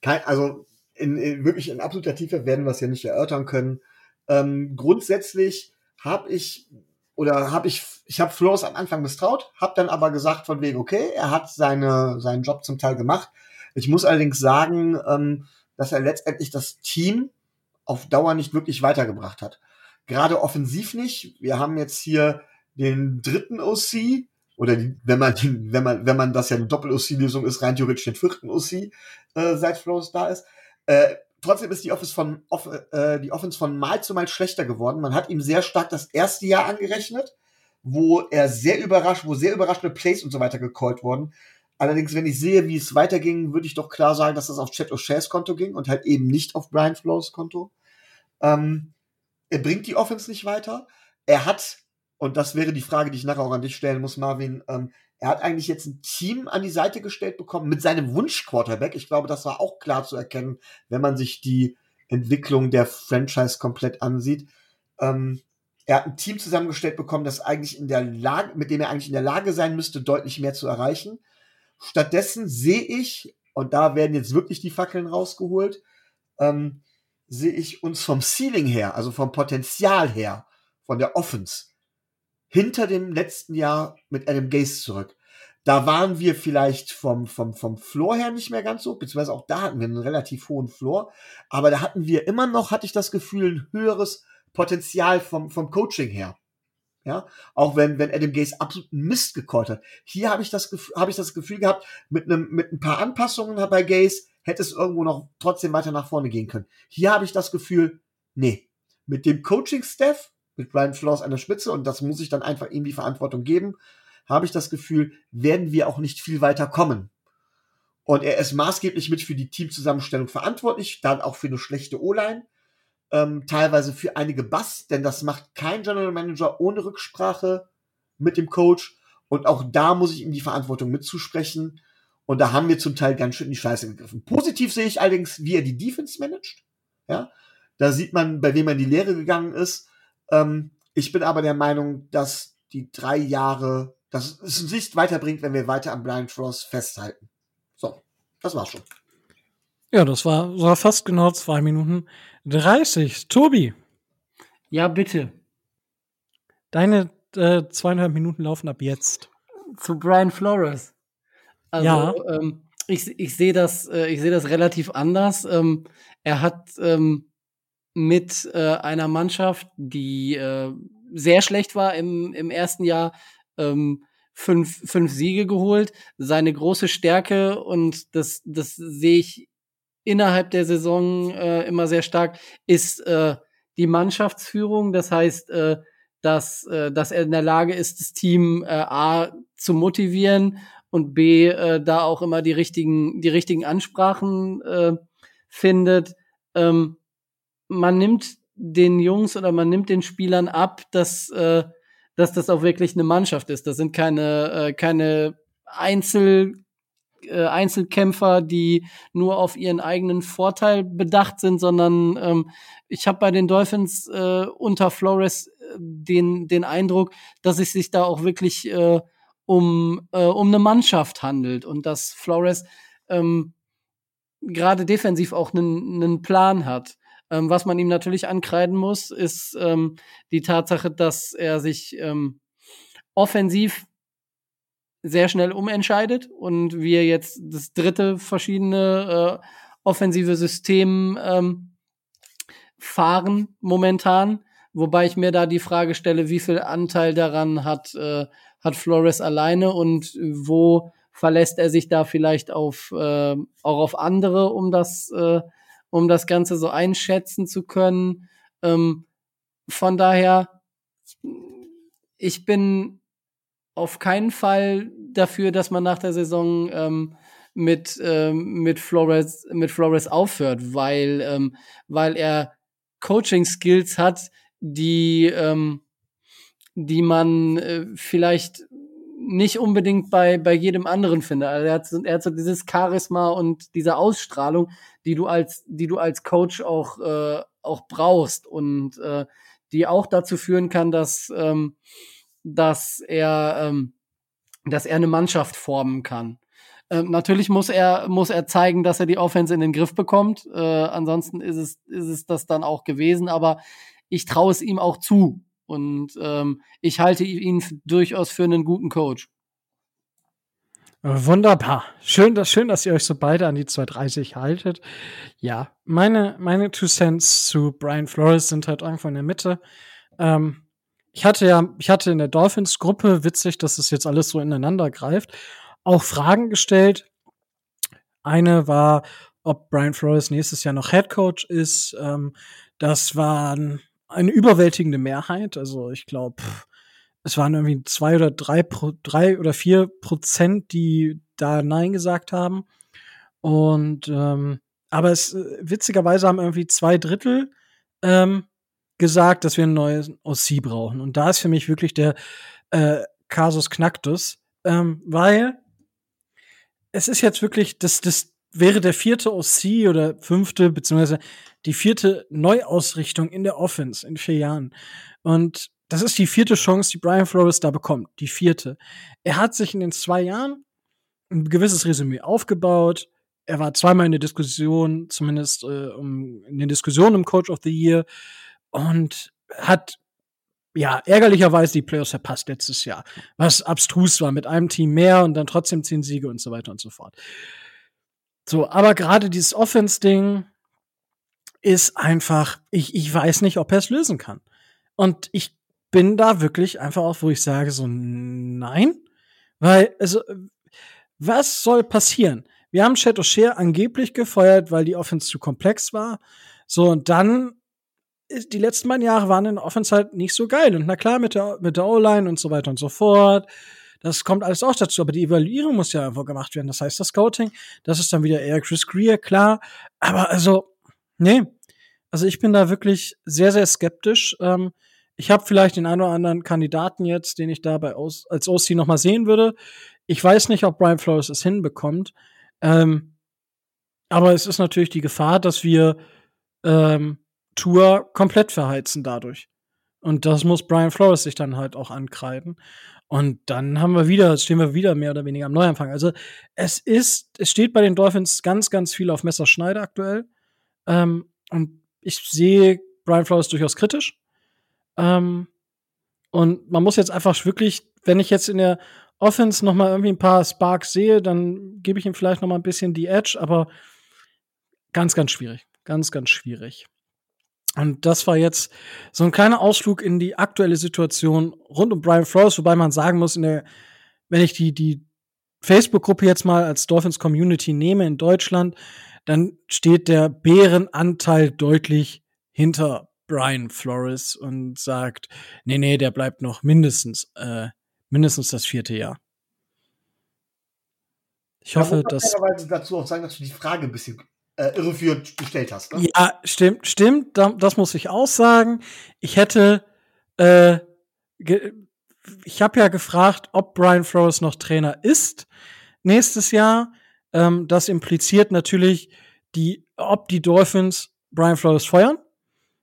Kein, also in, in, wirklich in absoluter Tiefe werden wir es ja nicht erörtern können. Ähm, grundsätzlich habe ich oder habe ich ich habe Flores am Anfang misstraut, habe dann aber gesagt von wegen okay, er hat seine seinen Job zum Teil gemacht. Ich muss allerdings sagen, ähm, dass er letztendlich das Team auf Dauer nicht wirklich weitergebracht hat. Gerade offensiv nicht. Wir haben jetzt hier den dritten OC oder die, wenn man wenn man wenn man das ja eine Doppel-OC-Lösung ist, rein theoretisch den vierten OC äh, seit Flores da ist. Äh, trotzdem ist die Offense von off, äh, die Offense von Mal zu Mal schlechter geworden. Man hat ihm sehr stark das erste Jahr angerechnet, wo er sehr überrascht, wo sehr überraschende Plays und so weiter gecallt wurden. Allerdings, wenn ich sehe, wie es weiterging, würde ich doch klar sagen, dass das auf Chet O'Shea's Konto ging und halt eben nicht auf Brian Flores Konto. Ähm, er bringt die Offense nicht weiter. Er hat, und das wäre die Frage, die ich nachher auch an dich stellen muss, Marvin, ähm, er hat eigentlich jetzt ein Team an die Seite gestellt bekommen mit seinem Wunsch-Quarterback. Ich glaube, das war auch klar zu erkennen, wenn man sich die Entwicklung der Franchise komplett ansieht. Ähm, er hat ein Team zusammengestellt bekommen, das eigentlich in der Lage, mit dem er eigentlich in der Lage sein müsste, deutlich mehr zu erreichen. Stattdessen sehe ich, und da werden jetzt wirklich die Fackeln rausgeholt, ähm, sehe ich uns vom Ceiling her, also vom Potenzial her, von der Offense, hinter dem letzten Jahr mit Adam Gase zurück. Da waren wir vielleicht vom, vom, vom Floor her nicht mehr ganz so, beziehungsweise auch da hatten wir einen relativ hohen Floor, aber da hatten wir immer noch, hatte ich das Gefühl, ein höheres Potenzial vom, vom Coaching her. Ja, auch wenn, wenn Adam Gaze absolut Mist gecallt hat. Hier habe ich das Gefühl, habe ich das Gefühl gehabt, mit einem, mit ein paar Anpassungen bei Gaze hätte es irgendwo noch trotzdem weiter nach vorne gehen können. Hier habe ich das Gefühl, nee, mit dem Coaching-Staff, mit Brian Flores an der Spitze, und das muss ich dann einfach ihm die Verantwortung geben, habe ich das Gefühl, werden wir auch nicht viel weiter kommen. Und er ist maßgeblich mit für die Teamzusammenstellung verantwortlich, dann auch für eine schlechte O-Line ähm, teilweise für einige Bass, denn das macht kein General Manager ohne Rücksprache mit dem Coach. Und auch da muss ich ihm die Verantwortung mitzusprechen. Und da haben wir zum Teil ganz schön in die Scheiße gegriffen. Positiv sehe ich allerdings, wie er die Defense managt. Ja, da sieht man, bei wem er in die Lehre gegangen ist. Ähm, ich bin aber der Meinung, dass die drei Jahre, dass es uns nicht weiterbringt, wenn wir weiter am Blind Frost festhalten. So, das war's schon. Ja, das war, war fast genau zwei Minuten 30. Tobi. Ja, bitte. Deine äh, zweieinhalb Minuten laufen ab jetzt. Zu Brian Flores. Also, ja. ähm, ich, ich sehe das, äh, ich sehe das relativ anders. Ähm, er hat ähm, mit äh, einer Mannschaft, die äh, sehr schlecht war im, im ersten Jahr, ähm, fünf, fünf Siege geholt. Seine große Stärke, und das, das sehe ich innerhalb der Saison äh, immer sehr stark, ist äh, die Mannschaftsführung. Das heißt, äh, dass, äh, dass er in der Lage ist, das Team äh, A zu motivieren und B äh, da auch immer die richtigen, die richtigen Ansprachen äh, findet. Ähm, man nimmt den Jungs oder man nimmt den Spielern ab, dass, äh, dass das auch wirklich eine Mannschaft ist. Das sind keine, äh, keine Einzel äh, Einzelkämpfer, die nur auf ihren eigenen Vorteil bedacht sind, sondern ähm, ich habe bei den Dolphins äh, unter Flores äh, den, den Eindruck, dass es sich da auch wirklich äh, um, äh, um eine Mannschaft handelt und dass Flores ähm, gerade defensiv auch einen, einen Plan hat. Ähm, was man ihm natürlich ankreiden muss, ist ähm, die Tatsache, dass er sich ähm, offensiv sehr schnell umentscheidet und wir jetzt das dritte verschiedene äh, offensive System ähm, fahren momentan. Wobei ich mir da die Frage stelle, wie viel Anteil daran hat, äh, hat Flores alleine und wo verlässt er sich da vielleicht auf, äh, auch auf andere, um das, äh, um das Ganze so einschätzen zu können. Ähm, von daher, ich bin auf keinen Fall dafür, dass man nach der Saison ähm, mit, ähm, mit, Flores, mit Flores aufhört, weil, ähm, weil er Coaching-Skills hat, die, ähm, die man äh, vielleicht nicht unbedingt bei, bei jedem anderen findet. Also er, hat, er hat so dieses Charisma und diese Ausstrahlung, die du als, die du als Coach auch, äh, auch brauchst und äh, die auch dazu führen kann, dass, ähm, dass er, ähm, dass er eine Mannschaft formen kann. Ähm, natürlich muss er, muss er zeigen, dass er die Offense in den Griff bekommt. Äh, ansonsten ist es, ist es das dann auch gewesen. Aber ich traue es ihm auch zu. Und ähm, ich halte ihn durchaus für einen guten Coach. Wunderbar. Schön, dass, schön, dass ihr euch so beide an die 230 haltet. Ja, meine, meine Two Cents zu Brian Flores sind halt irgendwo in der Mitte. Ähm, ich hatte ja, ich hatte in der Dolphins-Gruppe, witzig, dass es jetzt alles so ineinander greift, auch Fragen gestellt. Eine war, ob Brian Flores nächstes Jahr noch Head Coach ist. Ähm, das war eine überwältigende Mehrheit. Also ich glaube, es waren irgendwie zwei oder drei, drei oder vier Prozent, die da Nein gesagt haben. Und ähm, aber es witzigerweise haben irgendwie zwei Drittel ähm, gesagt, dass wir einen neuen OC brauchen. Und da ist für mich wirklich der äh, Casus Knacktus, ähm, weil es ist jetzt wirklich, das, das wäre der vierte OC oder fünfte, beziehungsweise die vierte Neuausrichtung in der Offense in vier Jahren. Und das ist die vierte Chance, die Brian Flores da bekommt. Die vierte. Er hat sich in den zwei Jahren ein gewisses Resümee aufgebaut. Er war zweimal in der Diskussion, zumindest äh, um, in den Diskussionen im Coach of the Year und hat ja ärgerlicherweise die Playoffs verpasst letztes Jahr, was abstrus war mit einem Team mehr und dann trotzdem zehn Siege und so weiter und so fort. So, aber gerade dieses Offense-Ding ist einfach, ich, ich weiß nicht, ob er es lösen kann. Und ich bin da wirklich einfach auch, wo ich sage, so nein. Weil, also, was soll passieren? Wir haben Chet O'Shea angeblich gefeuert, weil die Offense zu komplex war. So, und dann die letzten beiden Jahre waren in der Offense halt nicht so geil. Und na klar, mit der, mit der O-Line und so weiter und so fort. Das kommt alles auch dazu, aber die Evaluierung muss ja einfach gemacht werden. Das heißt, das Scouting, das ist dann wieder eher Chris Greer, klar. Aber also, nee. Also ich bin da wirklich sehr, sehr skeptisch. Ähm, ich habe vielleicht den einen oder anderen Kandidaten jetzt, den ich dabei aus, als OC noch mal sehen würde. Ich weiß nicht, ob Brian Flores es hinbekommt. Ähm, aber es ist natürlich die Gefahr, dass wir ähm, Tour komplett verheizen dadurch. Und das muss Brian Flores sich dann halt auch ankreiden. Und dann haben wir wieder, stehen wir wieder mehr oder weniger am Neuanfang. Also es ist, es steht bei den Dolphins ganz, ganz viel auf Messerschneide aktuell. Ähm, und ich sehe Brian Flores durchaus kritisch. Ähm, und man muss jetzt einfach wirklich, wenn ich jetzt in der Offense noch mal irgendwie ein paar Sparks sehe, dann gebe ich ihm vielleicht noch mal ein bisschen die Edge, aber ganz, ganz schwierig. Ganz, ganz schwierig. Und das war jetzt so ein kleiner Ausflug in die aktuelle Situation rund um Brian Flores, wobei man sagen muss, in der, wenn ich die, die Facebook-Gruppe jetzt mal als Dolphins Community nehme in Deutschland, dann steht der Bärenanteil deutlich hinter Brian Flores und sagt, nee, nee, der bleibt noch mindestens, äh, mindestens das vierte Jahr. Ich hoffe, dass. Ich dazu auch sagen, dass du die Frage ein bisschen äh, irreführend gestellt hast. Ne? Ja, stimmt, stimmt. Das muss ich auch sagen. Ich hätte, äh, ich habe ja gefragt, ob Brian Flores noch Trainer ist nächstes Jahr. Ähm, das impliziert natürlich die, ob die Dolphins Brian Flores feuern.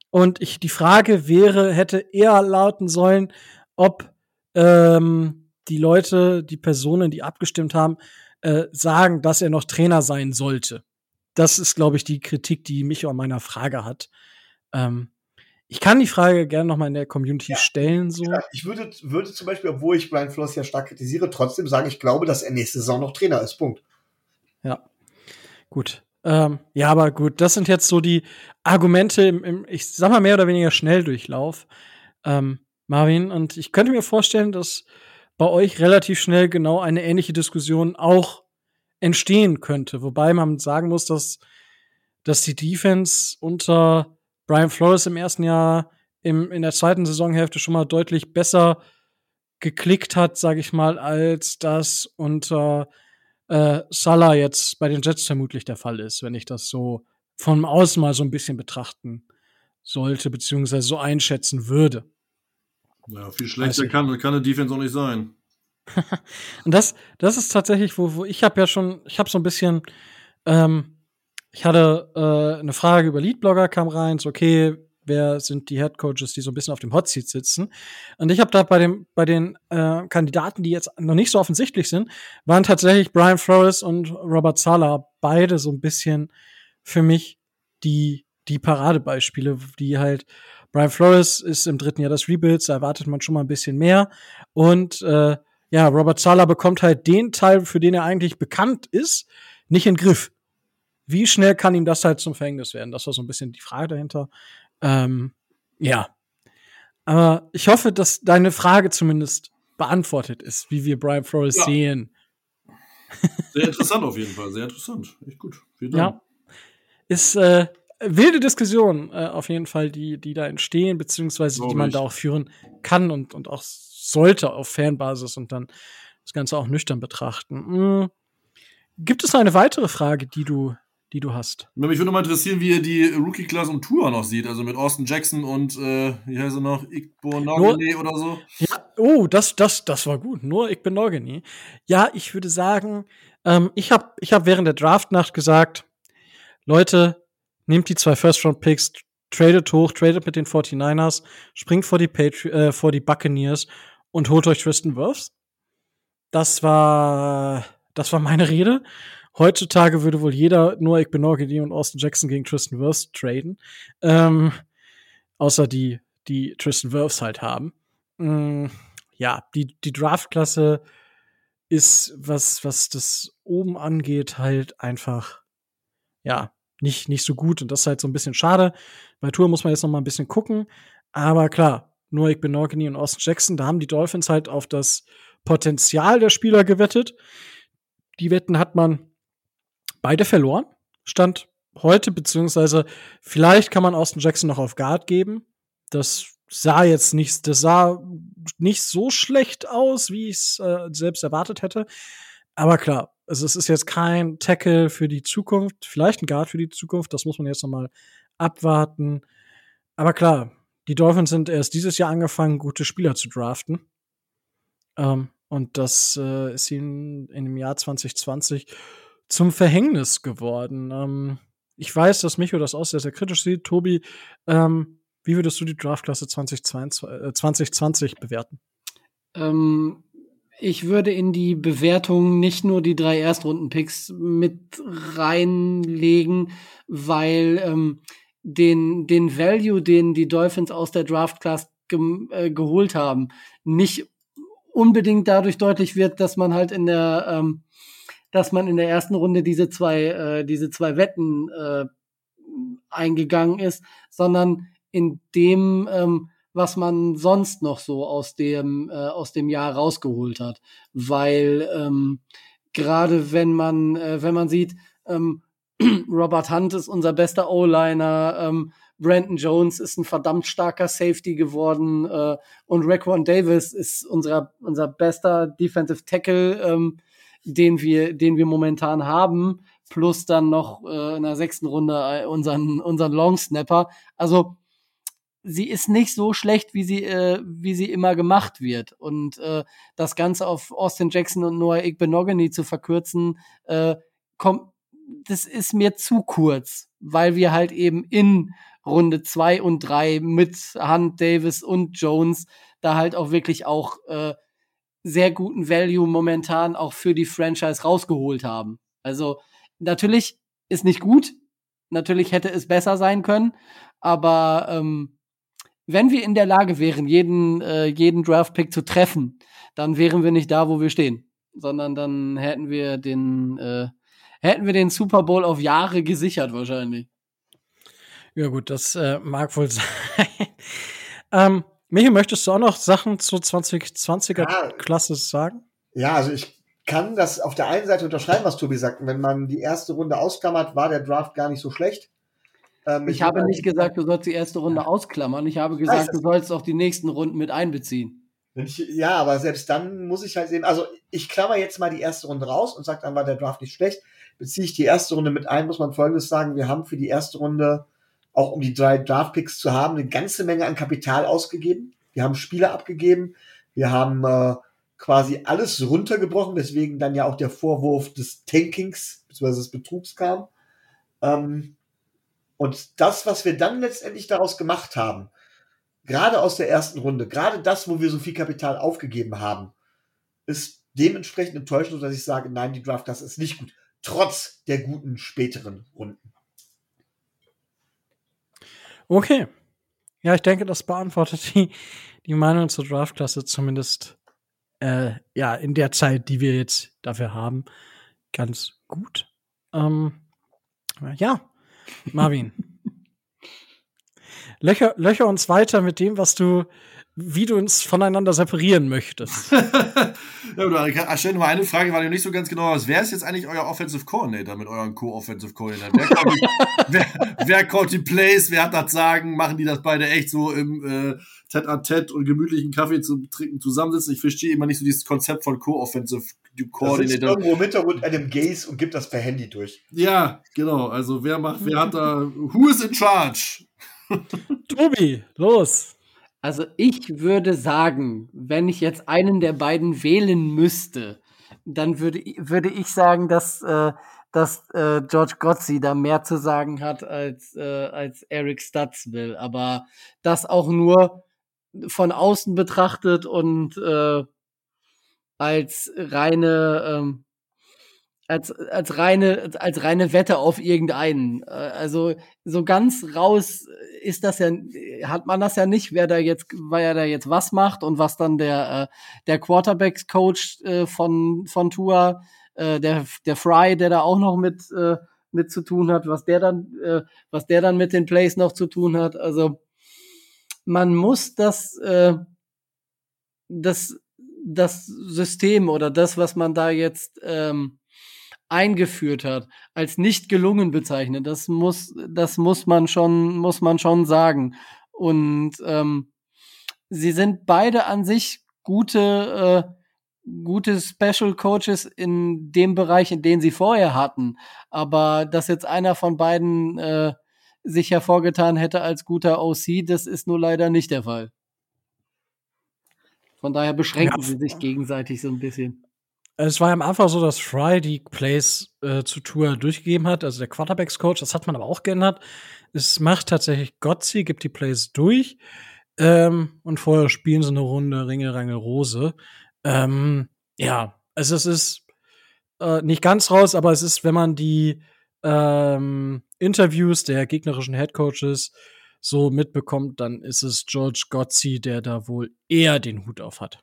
Und ich, die Frage wäre, hätte eher lauten sollen, ob ähm, die Leute, die Personen, die abgestimmt haben, äh, sagen, dass er noch Trainer sein sollte das ist, glaube ich, die Kritik, die mich an meiner Frage hat. Ähm, ich kann die Frage gerne noch mal in der Community ja, stellen. So. Ich würde, würde zum Beispiel, obwohl ich Brian Flores ja stark kritisiere, trotzdem sagen, ich glaube, dass er nächste Saison noch Trainer ist. Punkt. Ja, gut. Ähm, ja, aber gut, das sind jetzt so die Argumente im, im ich sag mal mehr oder weniger Schnelldurchlauf, ähm, Marvin. Und ich könnte mir vorstellen, dass bei euch relativ schnell genau eine ähnliche Diskussion auch entstehen könnte. Wobei man sagen muss, dass, dass die Defense unter Brian Flores im ersten Jahr im, in der zweiten Saisonhälfte schon mal deutlich besser geklickt hat, sage ich mal, als das unter äh, Salah jetzt bei den Jets vermutlich der Fall ist, wenn ich das so von außen mal so ein bisschen betrachten sollte, beziehungsweise so einschätzen würde. Ja, viel schlechter kann, kann eine Defense auch nicht sein. und das, das ist tatsächlich, wo, wo ich habe ja schon, ich habe so ein bisschen, ähm, ich hatte äh, eine Frage über Leadblogger kam rein, so okay, wer sind die Head Coaches, die so ein bisschen auf dem Hot Seat sitzen? Und ich habe da bei dem, bei den äh, Kandidaten, die jetzt noch nicht so offensichtlich sind, waren tatsächlich Brian Flores und Robert Sala beide so ein bisschen für mich die die Paradebeispiele, die halt Brian Flores ist im dritten Jahr des Rebuilds, da erwartet man schon mal ein bisschen mehr und äh, ja, Robert Sala bekommt halt den Teil, für den er eigentlich bekannt ist, nicht in den Griff. Wie schnell kann ihm das halt zum Verhängnis werden? Das war so ein bisschen die Frage dahinter. Ähm, ja. Aber ich hoffe, dass deine Frage zumindest beantwortet ist, wie wir Brian Flores ja. sehen. Sehr interessant auf jeden Fall, sehr interessant. Echt gut. Vielen Dank. Ja. Ist äh, wilde Diskussion äh, auf jeden Fall, die, die da entstehen, beziehungsweise die man ich. da auch führen kann und, und auch sollte auf Fanbasis und dann das Ganze auch nüchtern betrachten. Hm. Gibt es noch eine weitere Frage, die du, die du hast? Mich würde mal interessieren, wie ihr die Rookie-Class und Tour noch sieht. Also mit Austin Jackson und, äh, wie heißt er noch, Igbo Nogeni oder so. Ja, oh, das, das, das war gut. Nur Igbo Nogeni. Ja, ich würde sagen, ähm, ich habe ich hab während der Draftnacht gesagt, Leute, nehmt die zwei First-Round-Picks, tradet hoch, tradet mit den 49ers, springt vor die, Patri äh, vor die Buccaneers und holt euch Tristan Wirfs. Das war, das war meine Rede. Heutzutage würde wohl jeder nur bin Igbenogidi und Austin Jackson gegen Tristan Wirfs traden. Ähm, außer die, die Tristan Wirfs halt haben. Ähm, ja, die, die Draftklasse ist, was, was das oben angeht, halt einfach, ja, nicht, nicht so gut. Und das ist halt so ein bisschen schade. Bei Tour muss man jetzt noch mal ein bisschen gucken. Aber klar, Noah Benogany und Austin Jackson. Da haben die Dolphins halt auf das Potenzial der Spieler gewettet. Die Wetten hat man beide verloren. Stand heute, beziehungsweise vielleicht kann man Austin Jackson noch auf Guard geben. Das sah jetzt nicht, das sah nicht so schlecht aus, wie ich es äh, selbst erwartet hätte. Aber klar, also es ist jetzt kein Tackle für die Zukunft, vielleicht ein Guard für die Zukunft, das muss man jetzt nochmal abwarten. Aber klar, die Dolphins sind erst dieses Jahr angefangen, gute Spieler zu draften. Ähm, und das äh, ist ihnen in dem Jahr 2020 zum Verhängnis geworden. Ähm, ich weiß, dass Micho das auch sehr, sehr kritisch sieht. Tobi, ähm, wie würdest du die Draftklasse 2022, äh, 2020 bewerten? Ähm, ich würde in die Bewertung nicht nur die drei Erstrunden-Picks mit reinlegen, weil ähm, den, den Value, den die Dolphins aus der Draft Class ge äh, geholt haben, nicht unbedingt dadurch deutlich wird, dass man halt in der, ähm, dass man in der ersten Runde diese zwei, äh, diese zwei Wetten äh, eingegangen ist, sondern in dem, ähm, was man sonst noch so aus dem, äh, aus dem Jahr rausgeholt hat. Weil ähm, gerade wenn man, äh, wenn man sieht, ähm, Robert Hunt ist unser bester O-Liner, ähm, Brandon Jones ist ein verdammt starker Safety geworden äh, und Raquan Davis ist unser, unser bester Defensive Tackle, ähm, den wir, den wir momentan haben, plus dann noch äh, in der sechsten Runde äh, unseren, unseren Long Snapper. Also sie ist nicht so schlecht, wie sie, äh, wie sie immer gemacht wird. Und äh, das Ganze auf Austin Jackson und Noah Igbenogany zu verkürzen, äh, kommt, das ist mir zu kurz, weil wir halt eben in Runde zwei und drei mit Hunt, Davis und Jones da halt auch wirklich auch äh, sehr guten Value momentan auch für die Franchise rausgeholt haben. Also natürlich ist nicht gut, natürlich hätte es besser sein können, aber ähm, wenn wir in der Lage wären, jeden, äh, jeden Draft-Pick zu treffen, dann wären wir nicht da, wo wir stehen, sondern dann hätten wir den, äh, hätten wir den Super Bowl auf Jahre gesichert wahrscheinlich. Ja, gut, das äh, mag wohl sein. ähm, Michael, möchtest du auch noch Sachen zur 2020er ja, Klasse sagen? Ja, also ich kann das auf der einen Seite unterschreiben, was Tobi sagt. Wenn man die erste Runde ausklammert, war der Draft gar nicht so schlecht. Ähm, ich, ich habe nicht gesagt, du sollst die erste Runde ausklammern. Ich habe gesagt, du sollst auch die nächsten Runden mit einbeziehen. Ich, ja, aber selbst dann muss ich halt sehen, also ich klammer jetzt mal die erste Runde raus und sage, dann war der Draft nicht schlecht. Beziehe ich die erste Runde mit ein, muss man folgendes sagen, wir haben für die erste Runde, auch um die drei Draftpicks zu haben, eine ganze Menge an Kapital ausgegeben. Wir haben Spieler abgegeben, wir haben äh, quasi alles runtergebrochen, weswegen dann ja auch der Vorwurf des Tankings bzw. des Betrugs kam. Ähm, und das, was wir dann letztendlich daraus gemacht haben, gerade aus der ersten Runde, gerade das, wo wir so viel Kapital aufgegeben haben, ist dementsprechend enttäuschend, dass ich sage, nein, die Draft Class ist nicht gut, trotz der guten späteren Runden. Okay. Ja, ich denke, das beantwortet die, die Meinung zur Draftklasse zumindest äh, ja in der Zeit, die wir jetzt dafür haben, ganz gut. Ähm, ja, Marvin. Löcher, löcher uns weiter mit dem, was du, wie du uns voneinander separieren möchtest. ja, du stell nur eine Frage, weil du nicht so ganz genau was. Wer ist jetzt eigentlich euer Offensive Coordinator mit euren Co-Offensive Coordinator? Wer, die, wer, wer callt die Plays? Wer hat das Sagen? Machen die das beide echt so im äh, Tête-à-Tête und gemütlichen Kaffee zu trinken zusammensitzen? Ich verstehe immer nicht so dieses Konzept von Co-Offensive Coordinator. irgendwo im Hintergrund Adam Gaze und gibt das per Handy durch. Ja, genau. Also wer macht, wer hat da, who is in charge? Tobi, los. Also ich würde sagen, wenn ich jetzt einen der beiden wählen müsste, dann würde, würde ich sagen, dass, äh, dass äh, George Gotzi da mehr zu sagen hat als, äh, als Eric Stutz will. Aber das auch nur von außen betrachtet und äh, als reine ähm, als, als reine als reine Wette auf irgendeinen. Äh, also so ganz raus ist das ja hat man das ja nicht, wer da jetzt weil er da jetzt was macht und was dann der äh, der Quarterbacks Coach äh, von von Tua der der Fry, der da auch noch mit mit zu tun hat, was der dann was der dann mit den Plays noch zu tun hat. Also man muss das, das, das System oder das, was man da jetzt ähm, eingeführt hat, als nicht gelungen bezeichnen. Das muss, das muss man schon, muss man schon sagen. Und ähm, sie sind beide an sich gute, äh, gute Special Coaches in dem Bereich, in den sie vorher hatten. Aber dass jetzt einer von beiden äh, sich hervorgetan hätte als guter OC, das ist nur leider nicht der Fall. Von daher beschränken Ja. sie sich gegenseitig so ein bisschen. Es war ja am Anfang so, dass Fry die Plays äh, zu Tour durchgegeben hat, also der Quarterbacks-Coach. Das hat man aber auch geändert. Es macht tatsächlich Gotzi, gibt die Plays durch. Ähm, und vorher spielen sie eine Runde Ringe, Rangel, Rose. Ähm, ja, also es ist äh, nicht ganz raus, aber es ist, wenn man die ähm, Interviews der gegnerischen Headcoaches so mitbekommt, dann ist es George Gotzi, der da wohl eher den Hut auf hat.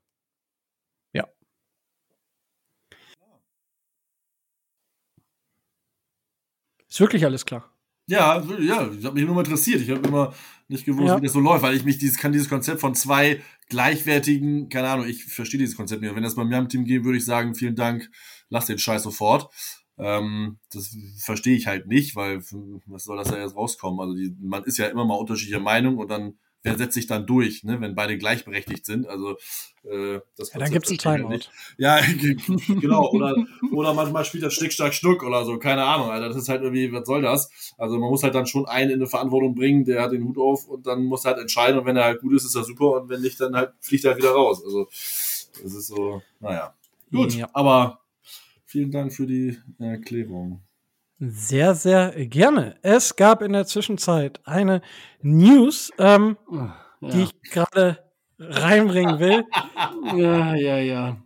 Ist wirklich alles klar. Ja, ja, ich habe mich nur mal interessiert. Ich habe immer nicht gewusst, Ja. wie das so läuft, weil ich mich dieses kann dieses Konzept von zwei gleichwertigen, keine Ahnung, ich verstehe dieses Konzept nicht. Wenn das bei mir im Team gehen, würde ich sagen, vielen Dank, lass den Scheiß sofort. Ähm, das verstehe ich halt nicht, weil was soll das ja jetzt rauskommen? Also die, man ist ja immer mal unterschiedlicher Meinung und dann wer setzt sich dann durch, ne, wenn beide gleichberechtigt sind? Also äh, das Ja, dann gibt's ein verstehe ich halt Timeout. nicht. Ja, genau. Oder, oder manchmal spielt das Schnick, Schnack, Schnuck oder so. Keine Ahnung, Alter. Das ist halt irgendwie, was soll das? Also man muss halt dann schon einen in eine Verantwortung bringen, der hat den Hut auf und dann muss er halt entscheiden. Und wenn er halt gut ist, ist er super. Und wenn nicht, dann halt fliegt er halt wieder raus. Also das ist so, naja. Gut, Ja. aber vielen Dank für die Erklärung. Sehr, sehr gerne. Es gab in der Zwischenzeit eine News, ähm, Ja. die ich gerade reinbringen will. ja, ja, ja.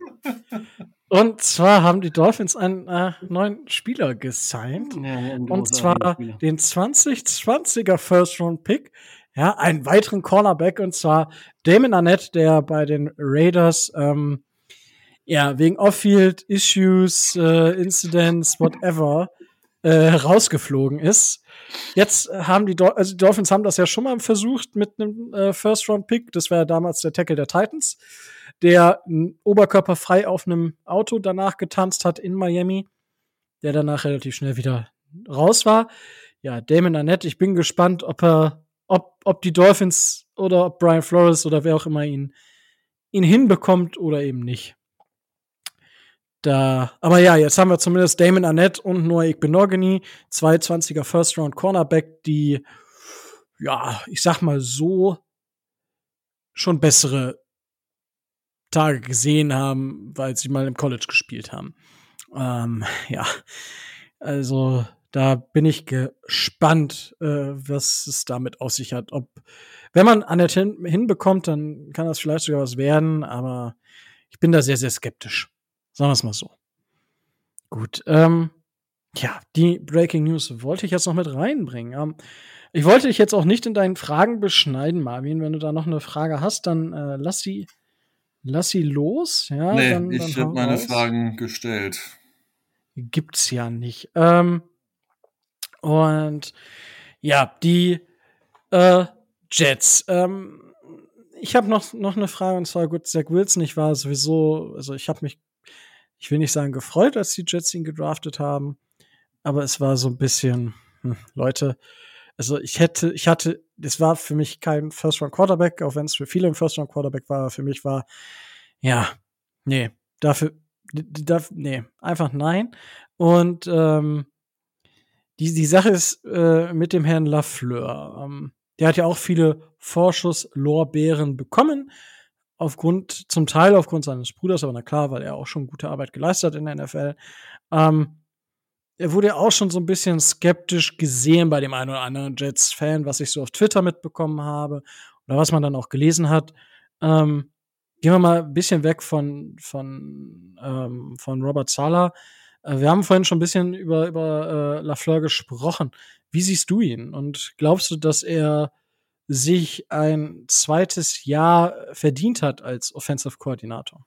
Und zwar haben die Dolphins einen äh, neuen Spieler gesigned. ja ein Und zwar Spieler. den 2020er First Round Pick. Ja, einen weiteren Cornerback und zwar Damon Arnett, der bei den Raiders ähm, ja wegen Off-Field Issues, äh, Incidents, whatever äh, rausgeflogen ist. Jetzt haben die, Dol also die Dolphins haben das ja schon mal versucht mit einem äh, First Round Pick. Das war ja damals der Tackle der Titans, der oberkörperfrei auf einem Auto danach getanzt hat in Miami, der danach relativ schnell wieder raus war. Ja, Damon Arnett, ich bin gespannt, ob er, ob, ob die Dolphins oder ob Brian Flores oder wer auch immer ihn, ihn hinbekommt oder eben nicht. Da, aber ja, jetzt haben wir zumindest Damon Arnett und Noah Igbenogany, zwei 20er First Round Cornerback, die, ja, ich sag mal so, schon bessere Tage gesehen haben, weil sie mal im College gespielt haben. Ähm, ja, also da bin ich gespannt, äh, was es damit auf sich hat. Ob, wenn man Annette hin, hinbekommt, dann kann das vielleicht sogar was werden, aber ich bin da sehr, sehr skeptisch. Sagen wir es mal so. Gut, ähm, ja, die Breaking News wollte ich jetzt noch mit reinbringen. Ähm, ich wollte dich jetzt auch nicht in deinen Fragen beschneiden, Marvin. Wenn du da noch eine Frage hast, dann äh, lass sie, lass sie los. Ja, nee, dann, ich habe meine raus. Fragen gestellt. Gibt's ja nicht. Ähm, und ja, die äh, Jets. Ähm, ich habe noch, noch eine Frage, und zwar gut, Zach Wilson, ich war sowieso, also ich habe mich, ich will nicht sagen gefreut, als die Jets ihn gedraftet haben, aber es war so ein bisschen, hm, Leute, also ich hätte, ich hatte, das war für mich kein First-Round-Quarterback, auch wenn es für viele ein First-Round-Quarterback war, für mich war, ja, nee, dafür, dafür nee, einfach nein. Und ähm, die, die Sache ist äh, mit dem Herrn Lafleur. Ähm, der hat ja auch viele Vorschusslorbeeren bekommen. Aufgrund, zum Teil aufgrund seines Bruders, aber na klar, weil er auch schon gute Arbeit geleistet hat in der NFL. Ähm, er wurde ja auch schon so ein bisschen skeptisch gesehen bei dem einen oder anderen Jets-Fan, was ich so auf Twitter mitbekommen habe oder was man dann auch gelesen hat. Ähm, gehen wir mal ein bisschen weg von, von, ähm, von Robert Sala. Äh, wir haben vorhin schon ein bisschen über, über äh, Lafleur gesprochen. Wie siehst du ihn? Und glaubst du, dass er sich ein zweites Jahr verdient hat als Offensive Koordinator?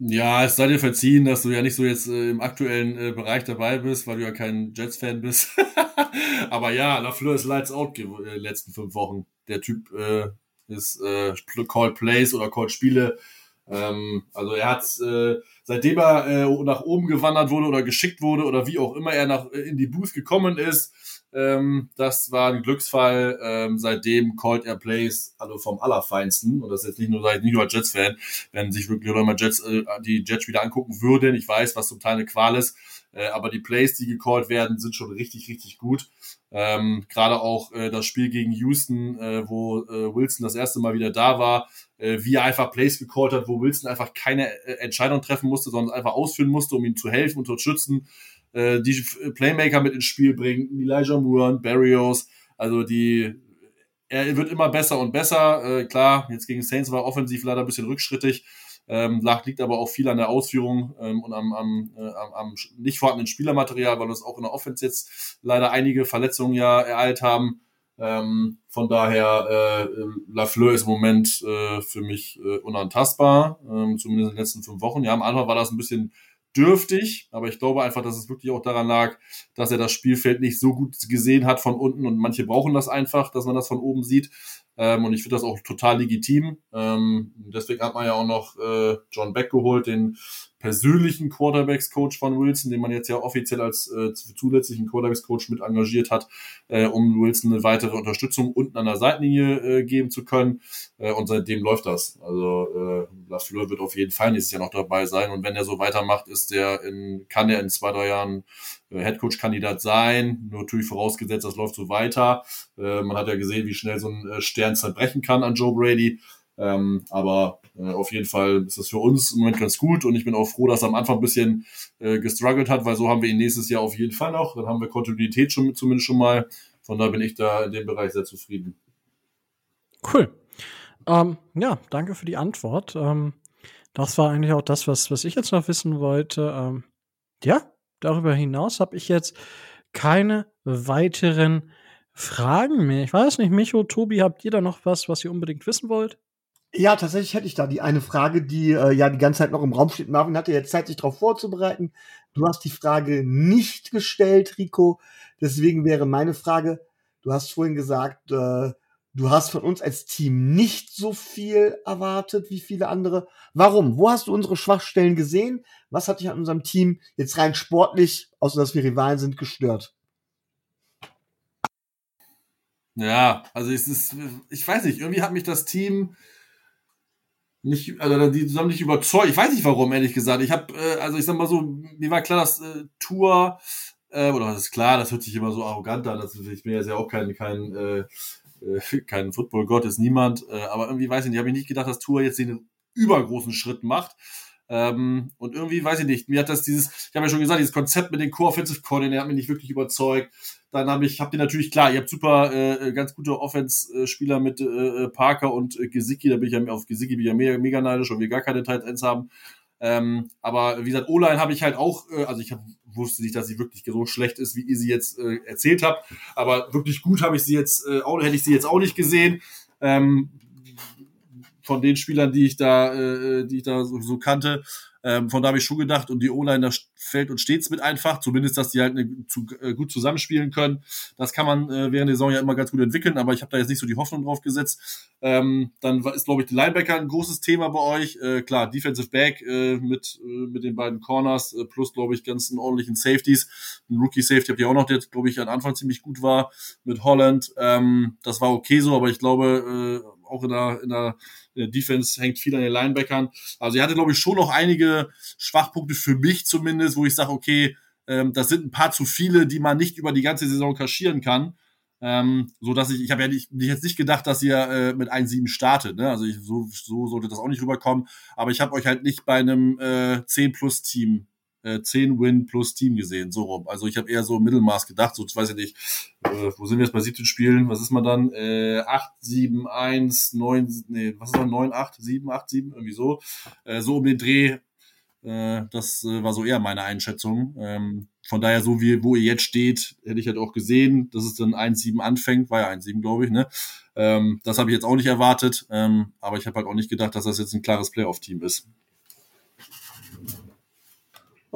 Ja, es sei dir verziehen, dass du ja nicht so jetzt äh, im aktuellen äh, Bereich dabei bist, weil du ja kein Jets-Fan bist. Aber ja, Lafleur ist Lights Out äh, letzten fünf Wochen. der Typ äh, ist äh, Call Plays oder Call Spiele. Ähm, also er hat äh, seitdem er äh, nach oben gewandert wurde oder geschickt wurde oder wie auch immer er nach in die Booth gekommen ist, ähm, das war ein Glücksfall. Ähm, seitdem called er Plays also vom Allerfeinsten. Und das ist jetzt nicht nur, nicht nur als Jets-Fan, wenn sich wirklich mal Jets, äh, die Jets wieder angucken würden. Ich weiß, was zum Teil eine Qual ist. Äh, aber die Plays, die gecallt werden, sind schon richtig, richtig gut. Ähm, Gerade auch äh, das Spiel gegen Houston, äh, wo äh, Wilson das erste Mal wieder da war, äh, wie er einfach Plays gecallt hat, wo Wilson einfach keine äh, Entscheidung treffen musste, sondern einfach ausführen musste, um ihm zu helfen und zu schützen. Äh, die Playmaker mit ins Spiel bringen, Elijah Moore, Barrios, also die er wird immer besser und besser. Äh, klar, jetzt gegen Saints war offensiv leider ein bisschen rückschrittig. Ähm, liegt aber auch viel an der Ausführung ähm, und am, am, äh, am, am nicht vorhandenen Spielermaterial, weil uns auch in der Offense jetzt leider einige Verletzungen ja ereilt haben. Ähm, von daher, äh, Lafleur ist im Moment äh, für mich äh, unantastbar, ähm, zumindest in den letzten fünf Wochen. Ja, am Anfang war das ein bisschen dürftig, aber ich glaube einfach, dass es wirklich auch daran lag, dass er das Spielfeld nicht so gut gesehen hat von unten und manche brauchen das einfach, dass man das von oben sieht. Ähm, und ich finde das auch total legitim. Ähm, deswegen hat man ja auch noch äh, John Beck geholt, den persönlichen Quarterbacks-Coach von Wilson, den man jetzt ja offiziell als äh, zusätzlichen Quarterbacks-Coach mit engagiert hat, äh, um Wilson eine weitere Unterstützung unten an der Seitenlinie äh, geben zu können. Äh, und seitdem läuft das. Also äh, Lafleur wird auf jeden Fall nächstes Jahr noch dabei sein. Und wenn er so weitermacht, ist der in, kann er in zwei, drei Jahren äh, Headcoach-Kandidat sein. Nur natürlich vorausgesetzt, das läuft so weiter. Äh, man hat ja gesehen, wie schnell so ein äh, Stern zerbrechen kann an Joe Brady. Ähm, aber äh, auf jeden Fall ist das für uns im Moment ganz gut und ich bin auch froh, dass er am Anfang ein bisschen äh, gestruggelt hat, weil so haben wir ihn nächstes Jahr auf jeden Fall noch. Dann haben wir Kontinuität schon, zumindest schon mal. Von daher bin ich da in dem Bereich sehr zufrieden. Cool. Ähm, ja, danke für die Antwort. Ähm, das war eigentlich auch das, was, was ich jetzt noch wissen wollte. Ähm, ja, darüber hinaus habe ich jetzt keine weiteren Fragen mehr. Ich weiß nicht, Micho, Tobi, habt ihr da noch was, was ihr unbedingt wissen wollt? Ja, tatsächlich hätte ich da die eine Frage, die äh, ja die ganze Zeit noch im Raum steht. Marvin hatte jetzt Zeit, sich darauf vorzubereiten. Du hast die Frage nicht gestellt, Rico. Deswegen wäre meine Frage, du hast vorhin gesagt, äh, du hast von uns als Team nicht so viel erwartet wie viele andere. Warum? Wo hast du unsere Schwachstellen gesehen? Was hat dich an unserem Team jetzt rein sportlich, außer dass wir Rivalen sind, gestört? Ja, also es ist, ich weiß nicht, irgendwie hat mich das Team nicht, also die zusammen nicht überzeugt. Ich weiß nicht warum, ehrlich gesagt. Ich habe, äh, also ich sag mal so, mir war klar, dass äh, Tour, äh, oder das ist klar, das hört sich immer so arrogant an. Das, ich bin ja ja auch kein, kein, äh, äh, kein Football-Gott, ist niemand. Äh, aber irgendwie weiß ich nicht, habe ich nicht gedacht, dass Tour jetzt den übergroßen Schritt macht. Ähm, und irgendwie, weiß ich nicht, mir hat das dieses, ich habe ja schon gesagt, dieses Konzept mit den Co-Offensive Coordinator hat mich nicht wirklich überzeugt. Dann habe ich, habt ihr natürlich, klar, ihr habt super, äh, ganz gute Offense-Spieler mit äh, Parker und äh, Gesicki, da bin ich ja auf Gesicki bin ich ja mega, mega neidisch, weil wir gar keine Tight Ends haben. Ähm, aber wie gesagt, O-Line habe ich halt auch, äh, also ich hab, wusste nicht, dass sie wirklich so schlecht ist, wie ihr sie jetzt äh, erzählt habt. Aber wirklich gut habe ich sie jetzt, äh, auch, hätte ich sie jetzt auch nicht gesehen. Ähm, von den Spielern, die ich da, äh, die ich da so, so kannte. Ähm, von da habe ich schon gedacht, und die O-Line, da fällt und stets mit einfach, zumindest, dass die halt eine, zu, äh, gut zusammenspielen können. Das kann man äh, während der Saison ja immer ganz gut entwickeln, aber ich habe da jetzt nicht so die Hoffnung drauf gesetzt. Ähm, dann ist, glaube ich, die Linebacker ein großes Thema bei euch. Äh, klar, Defensive Back äh, mit, äh, mit den beiden Corners, äh, plus, glaube ich, ganzen ordentlichen Safeties. Ein Rookie-Safety habt ihr auch noch, der, glaube ich, am Anfang ziemlich gut war mit Holland. Ähm, das war okay so, aber ich glaube, äh, auch in der, in der, Defense hängt viel an den Linebackern. Also er hatte, glaube ich, schon noch einige Schwachpunkte für mich zumindest, wo ich sage, okay, ähm, das sind ein paar zu viele, die man nicht über die ganze Saison kaschieren kann. Ähm, so dass ich, ich habe ja nicht, jetzt nicht gedacht, dass ihr äh, mit 1-7 startet, ne? Also ich, so, so sollte das auch nicht rüberkommen. Aber ich habe euch halt nicht bei einem äh, 10 Plus Team äh, 10 Win plus Team gesehen, so rum. Also ich habe eher so Mittelmaß gedacht, so weiß ich nicht, äh, wo sind wir jetzt bei 17 Spielen? Was ist man dann? Äh, 8, 7, 1, 9, nee, was ist das? 9, 8, 7, 8, 7, irgendwie so. Äh, so um den Dreh, äh, das äh, war so eher meine Einschätzung. Ähm, von daher, so wie wo ihr jetzt steht, hätte ich halt auch gesehen, dass es dann 1-7 anfängt, war ja 1-7, glaube ich, ne? Ähm, das habe ich jetzt auch nicht erwartet, ähm, aber ich habe halt auch nicht gedacht, dass das jetzt ein klares Playoff-Team ist.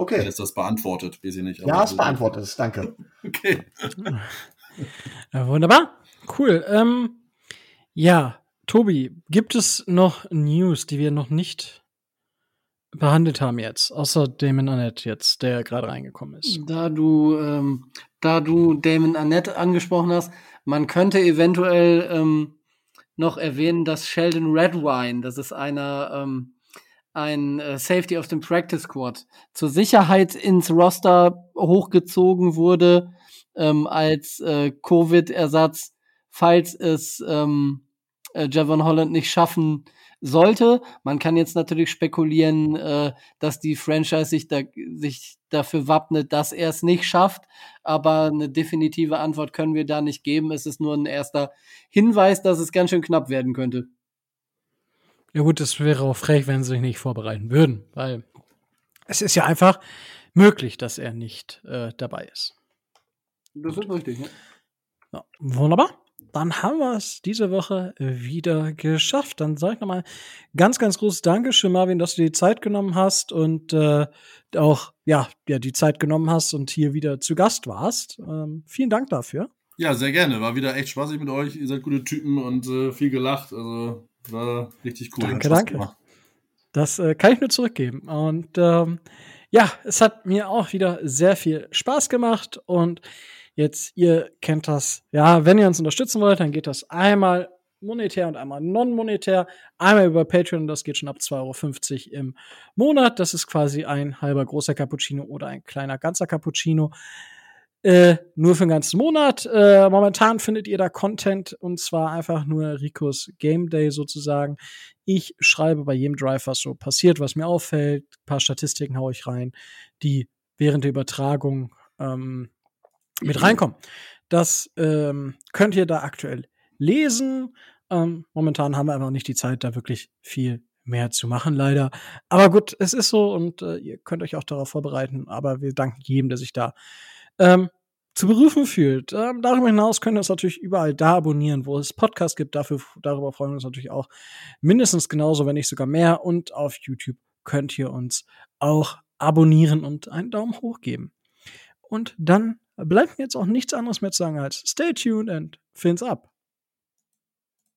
Okay. Ist das beantwortet? Weiß ich nicht. Ja, es beantwortet ist. Danke. Okay. Ja, wunderbar. Cool. Ähm, Ja, Tobi, gibt es noch News, die wir noch nicht behandelt haben jetzt, außer Damon Annette jetzt, der gerade reingekommen ist? Da du, ähm, da du Damon Annette angesprochen hast, man könnte eventuell ähm, noch erwähnen, dass Sheldon Redwine, das ist einer, ähm, ein äh, Safety aus dem Practice Squad, zur Sicherheit ins Roster hochgezogen wurde ähm, als äh, Covid-Ersatz, falls es ähm, äh, Javon Holland nicht schaffen sollte. Man kann jetzt natürlich spekulieren, äh, dass die Franchise sich, da, sich dafür wappnet, dass er es nicht schafft. Aber eine definitive Antwort können wir da nicht geben. Es ist nur ein erster Hinweis, dass es ganz schön knapp werden könnte. Ja gut, es wäre auch frech, wenn sie sich nicht vorbereiten würden, weil es ist ja einfach möglich, dass er nicht äh, dabei ist. Das ist richtig, ja. Ja, wunderbar. Dann haben wir es diese Woche wieder geschafft. Dann sage ich nochmal ganz, ganz großes Dankeschön, Marvin, dass du die Zeit genommen hast und äh, auch ja, ja, die Zeit genommen hast und hier wieder zu Gast warst. Ähm, vielen Dank dafür. Ja, sehr gerne. War wieder echt spaßig mit euch. Ihr seid gute Typen und äh, viel gelacht. Also war richtig cool. Danke, danke. Das äh, kann ich nur zurückgeben. Und ähm, ja, es hat mir auch wieder sehr viel Spaß gemacht und Jetzt, ihr kennt das. Ja, wenn ihr uns unterstützen wollt, dann geht das einmal monetär und einmal non-monetär. Einmal über Patreon, das geht schon ab 2,50 Euro im Monat. Das ist quasi ein halber großer Cappuccino oder ein kleiner ganzer Cappuccino. Äh, nur für den ganzen Monat. Äh, momentan findet ihr da Content und zwar einfach nur Ricos Game Day sozusagen. Ich schreibe bei jedem Drive, was so passiert, was mir auffällt. Ein paar Statistiken haue ich rein, die während der Übertragung ähm, mit reinkommen. Das ähm, könnt ihr da aktuell lesen. Ähm, momentan haben wir einfach nicht die Zeit, da wirklich viel mehr zu machen, leider. Aber gut, es ist so und äh, ihr könnt euch auch darauf vorbereiten. Aber wir danken jedem, der sich da ähm, zu berufen fühlt. Ähm, darüber hinaus könnt ihr uns natürlich überall da abonnieren, wo es Podcasts gibt. Dafür, darüber freuen wir uns natürlich auch mindestens genauso, wenn nicht sogar mehr. Und auf YouTube könnt ihr uns auch abonnieren und einen Daumen hoch geben. Und dann bleibt mir jetzt auch nichts anderes mehr zu sagen als stay tuned and fins up.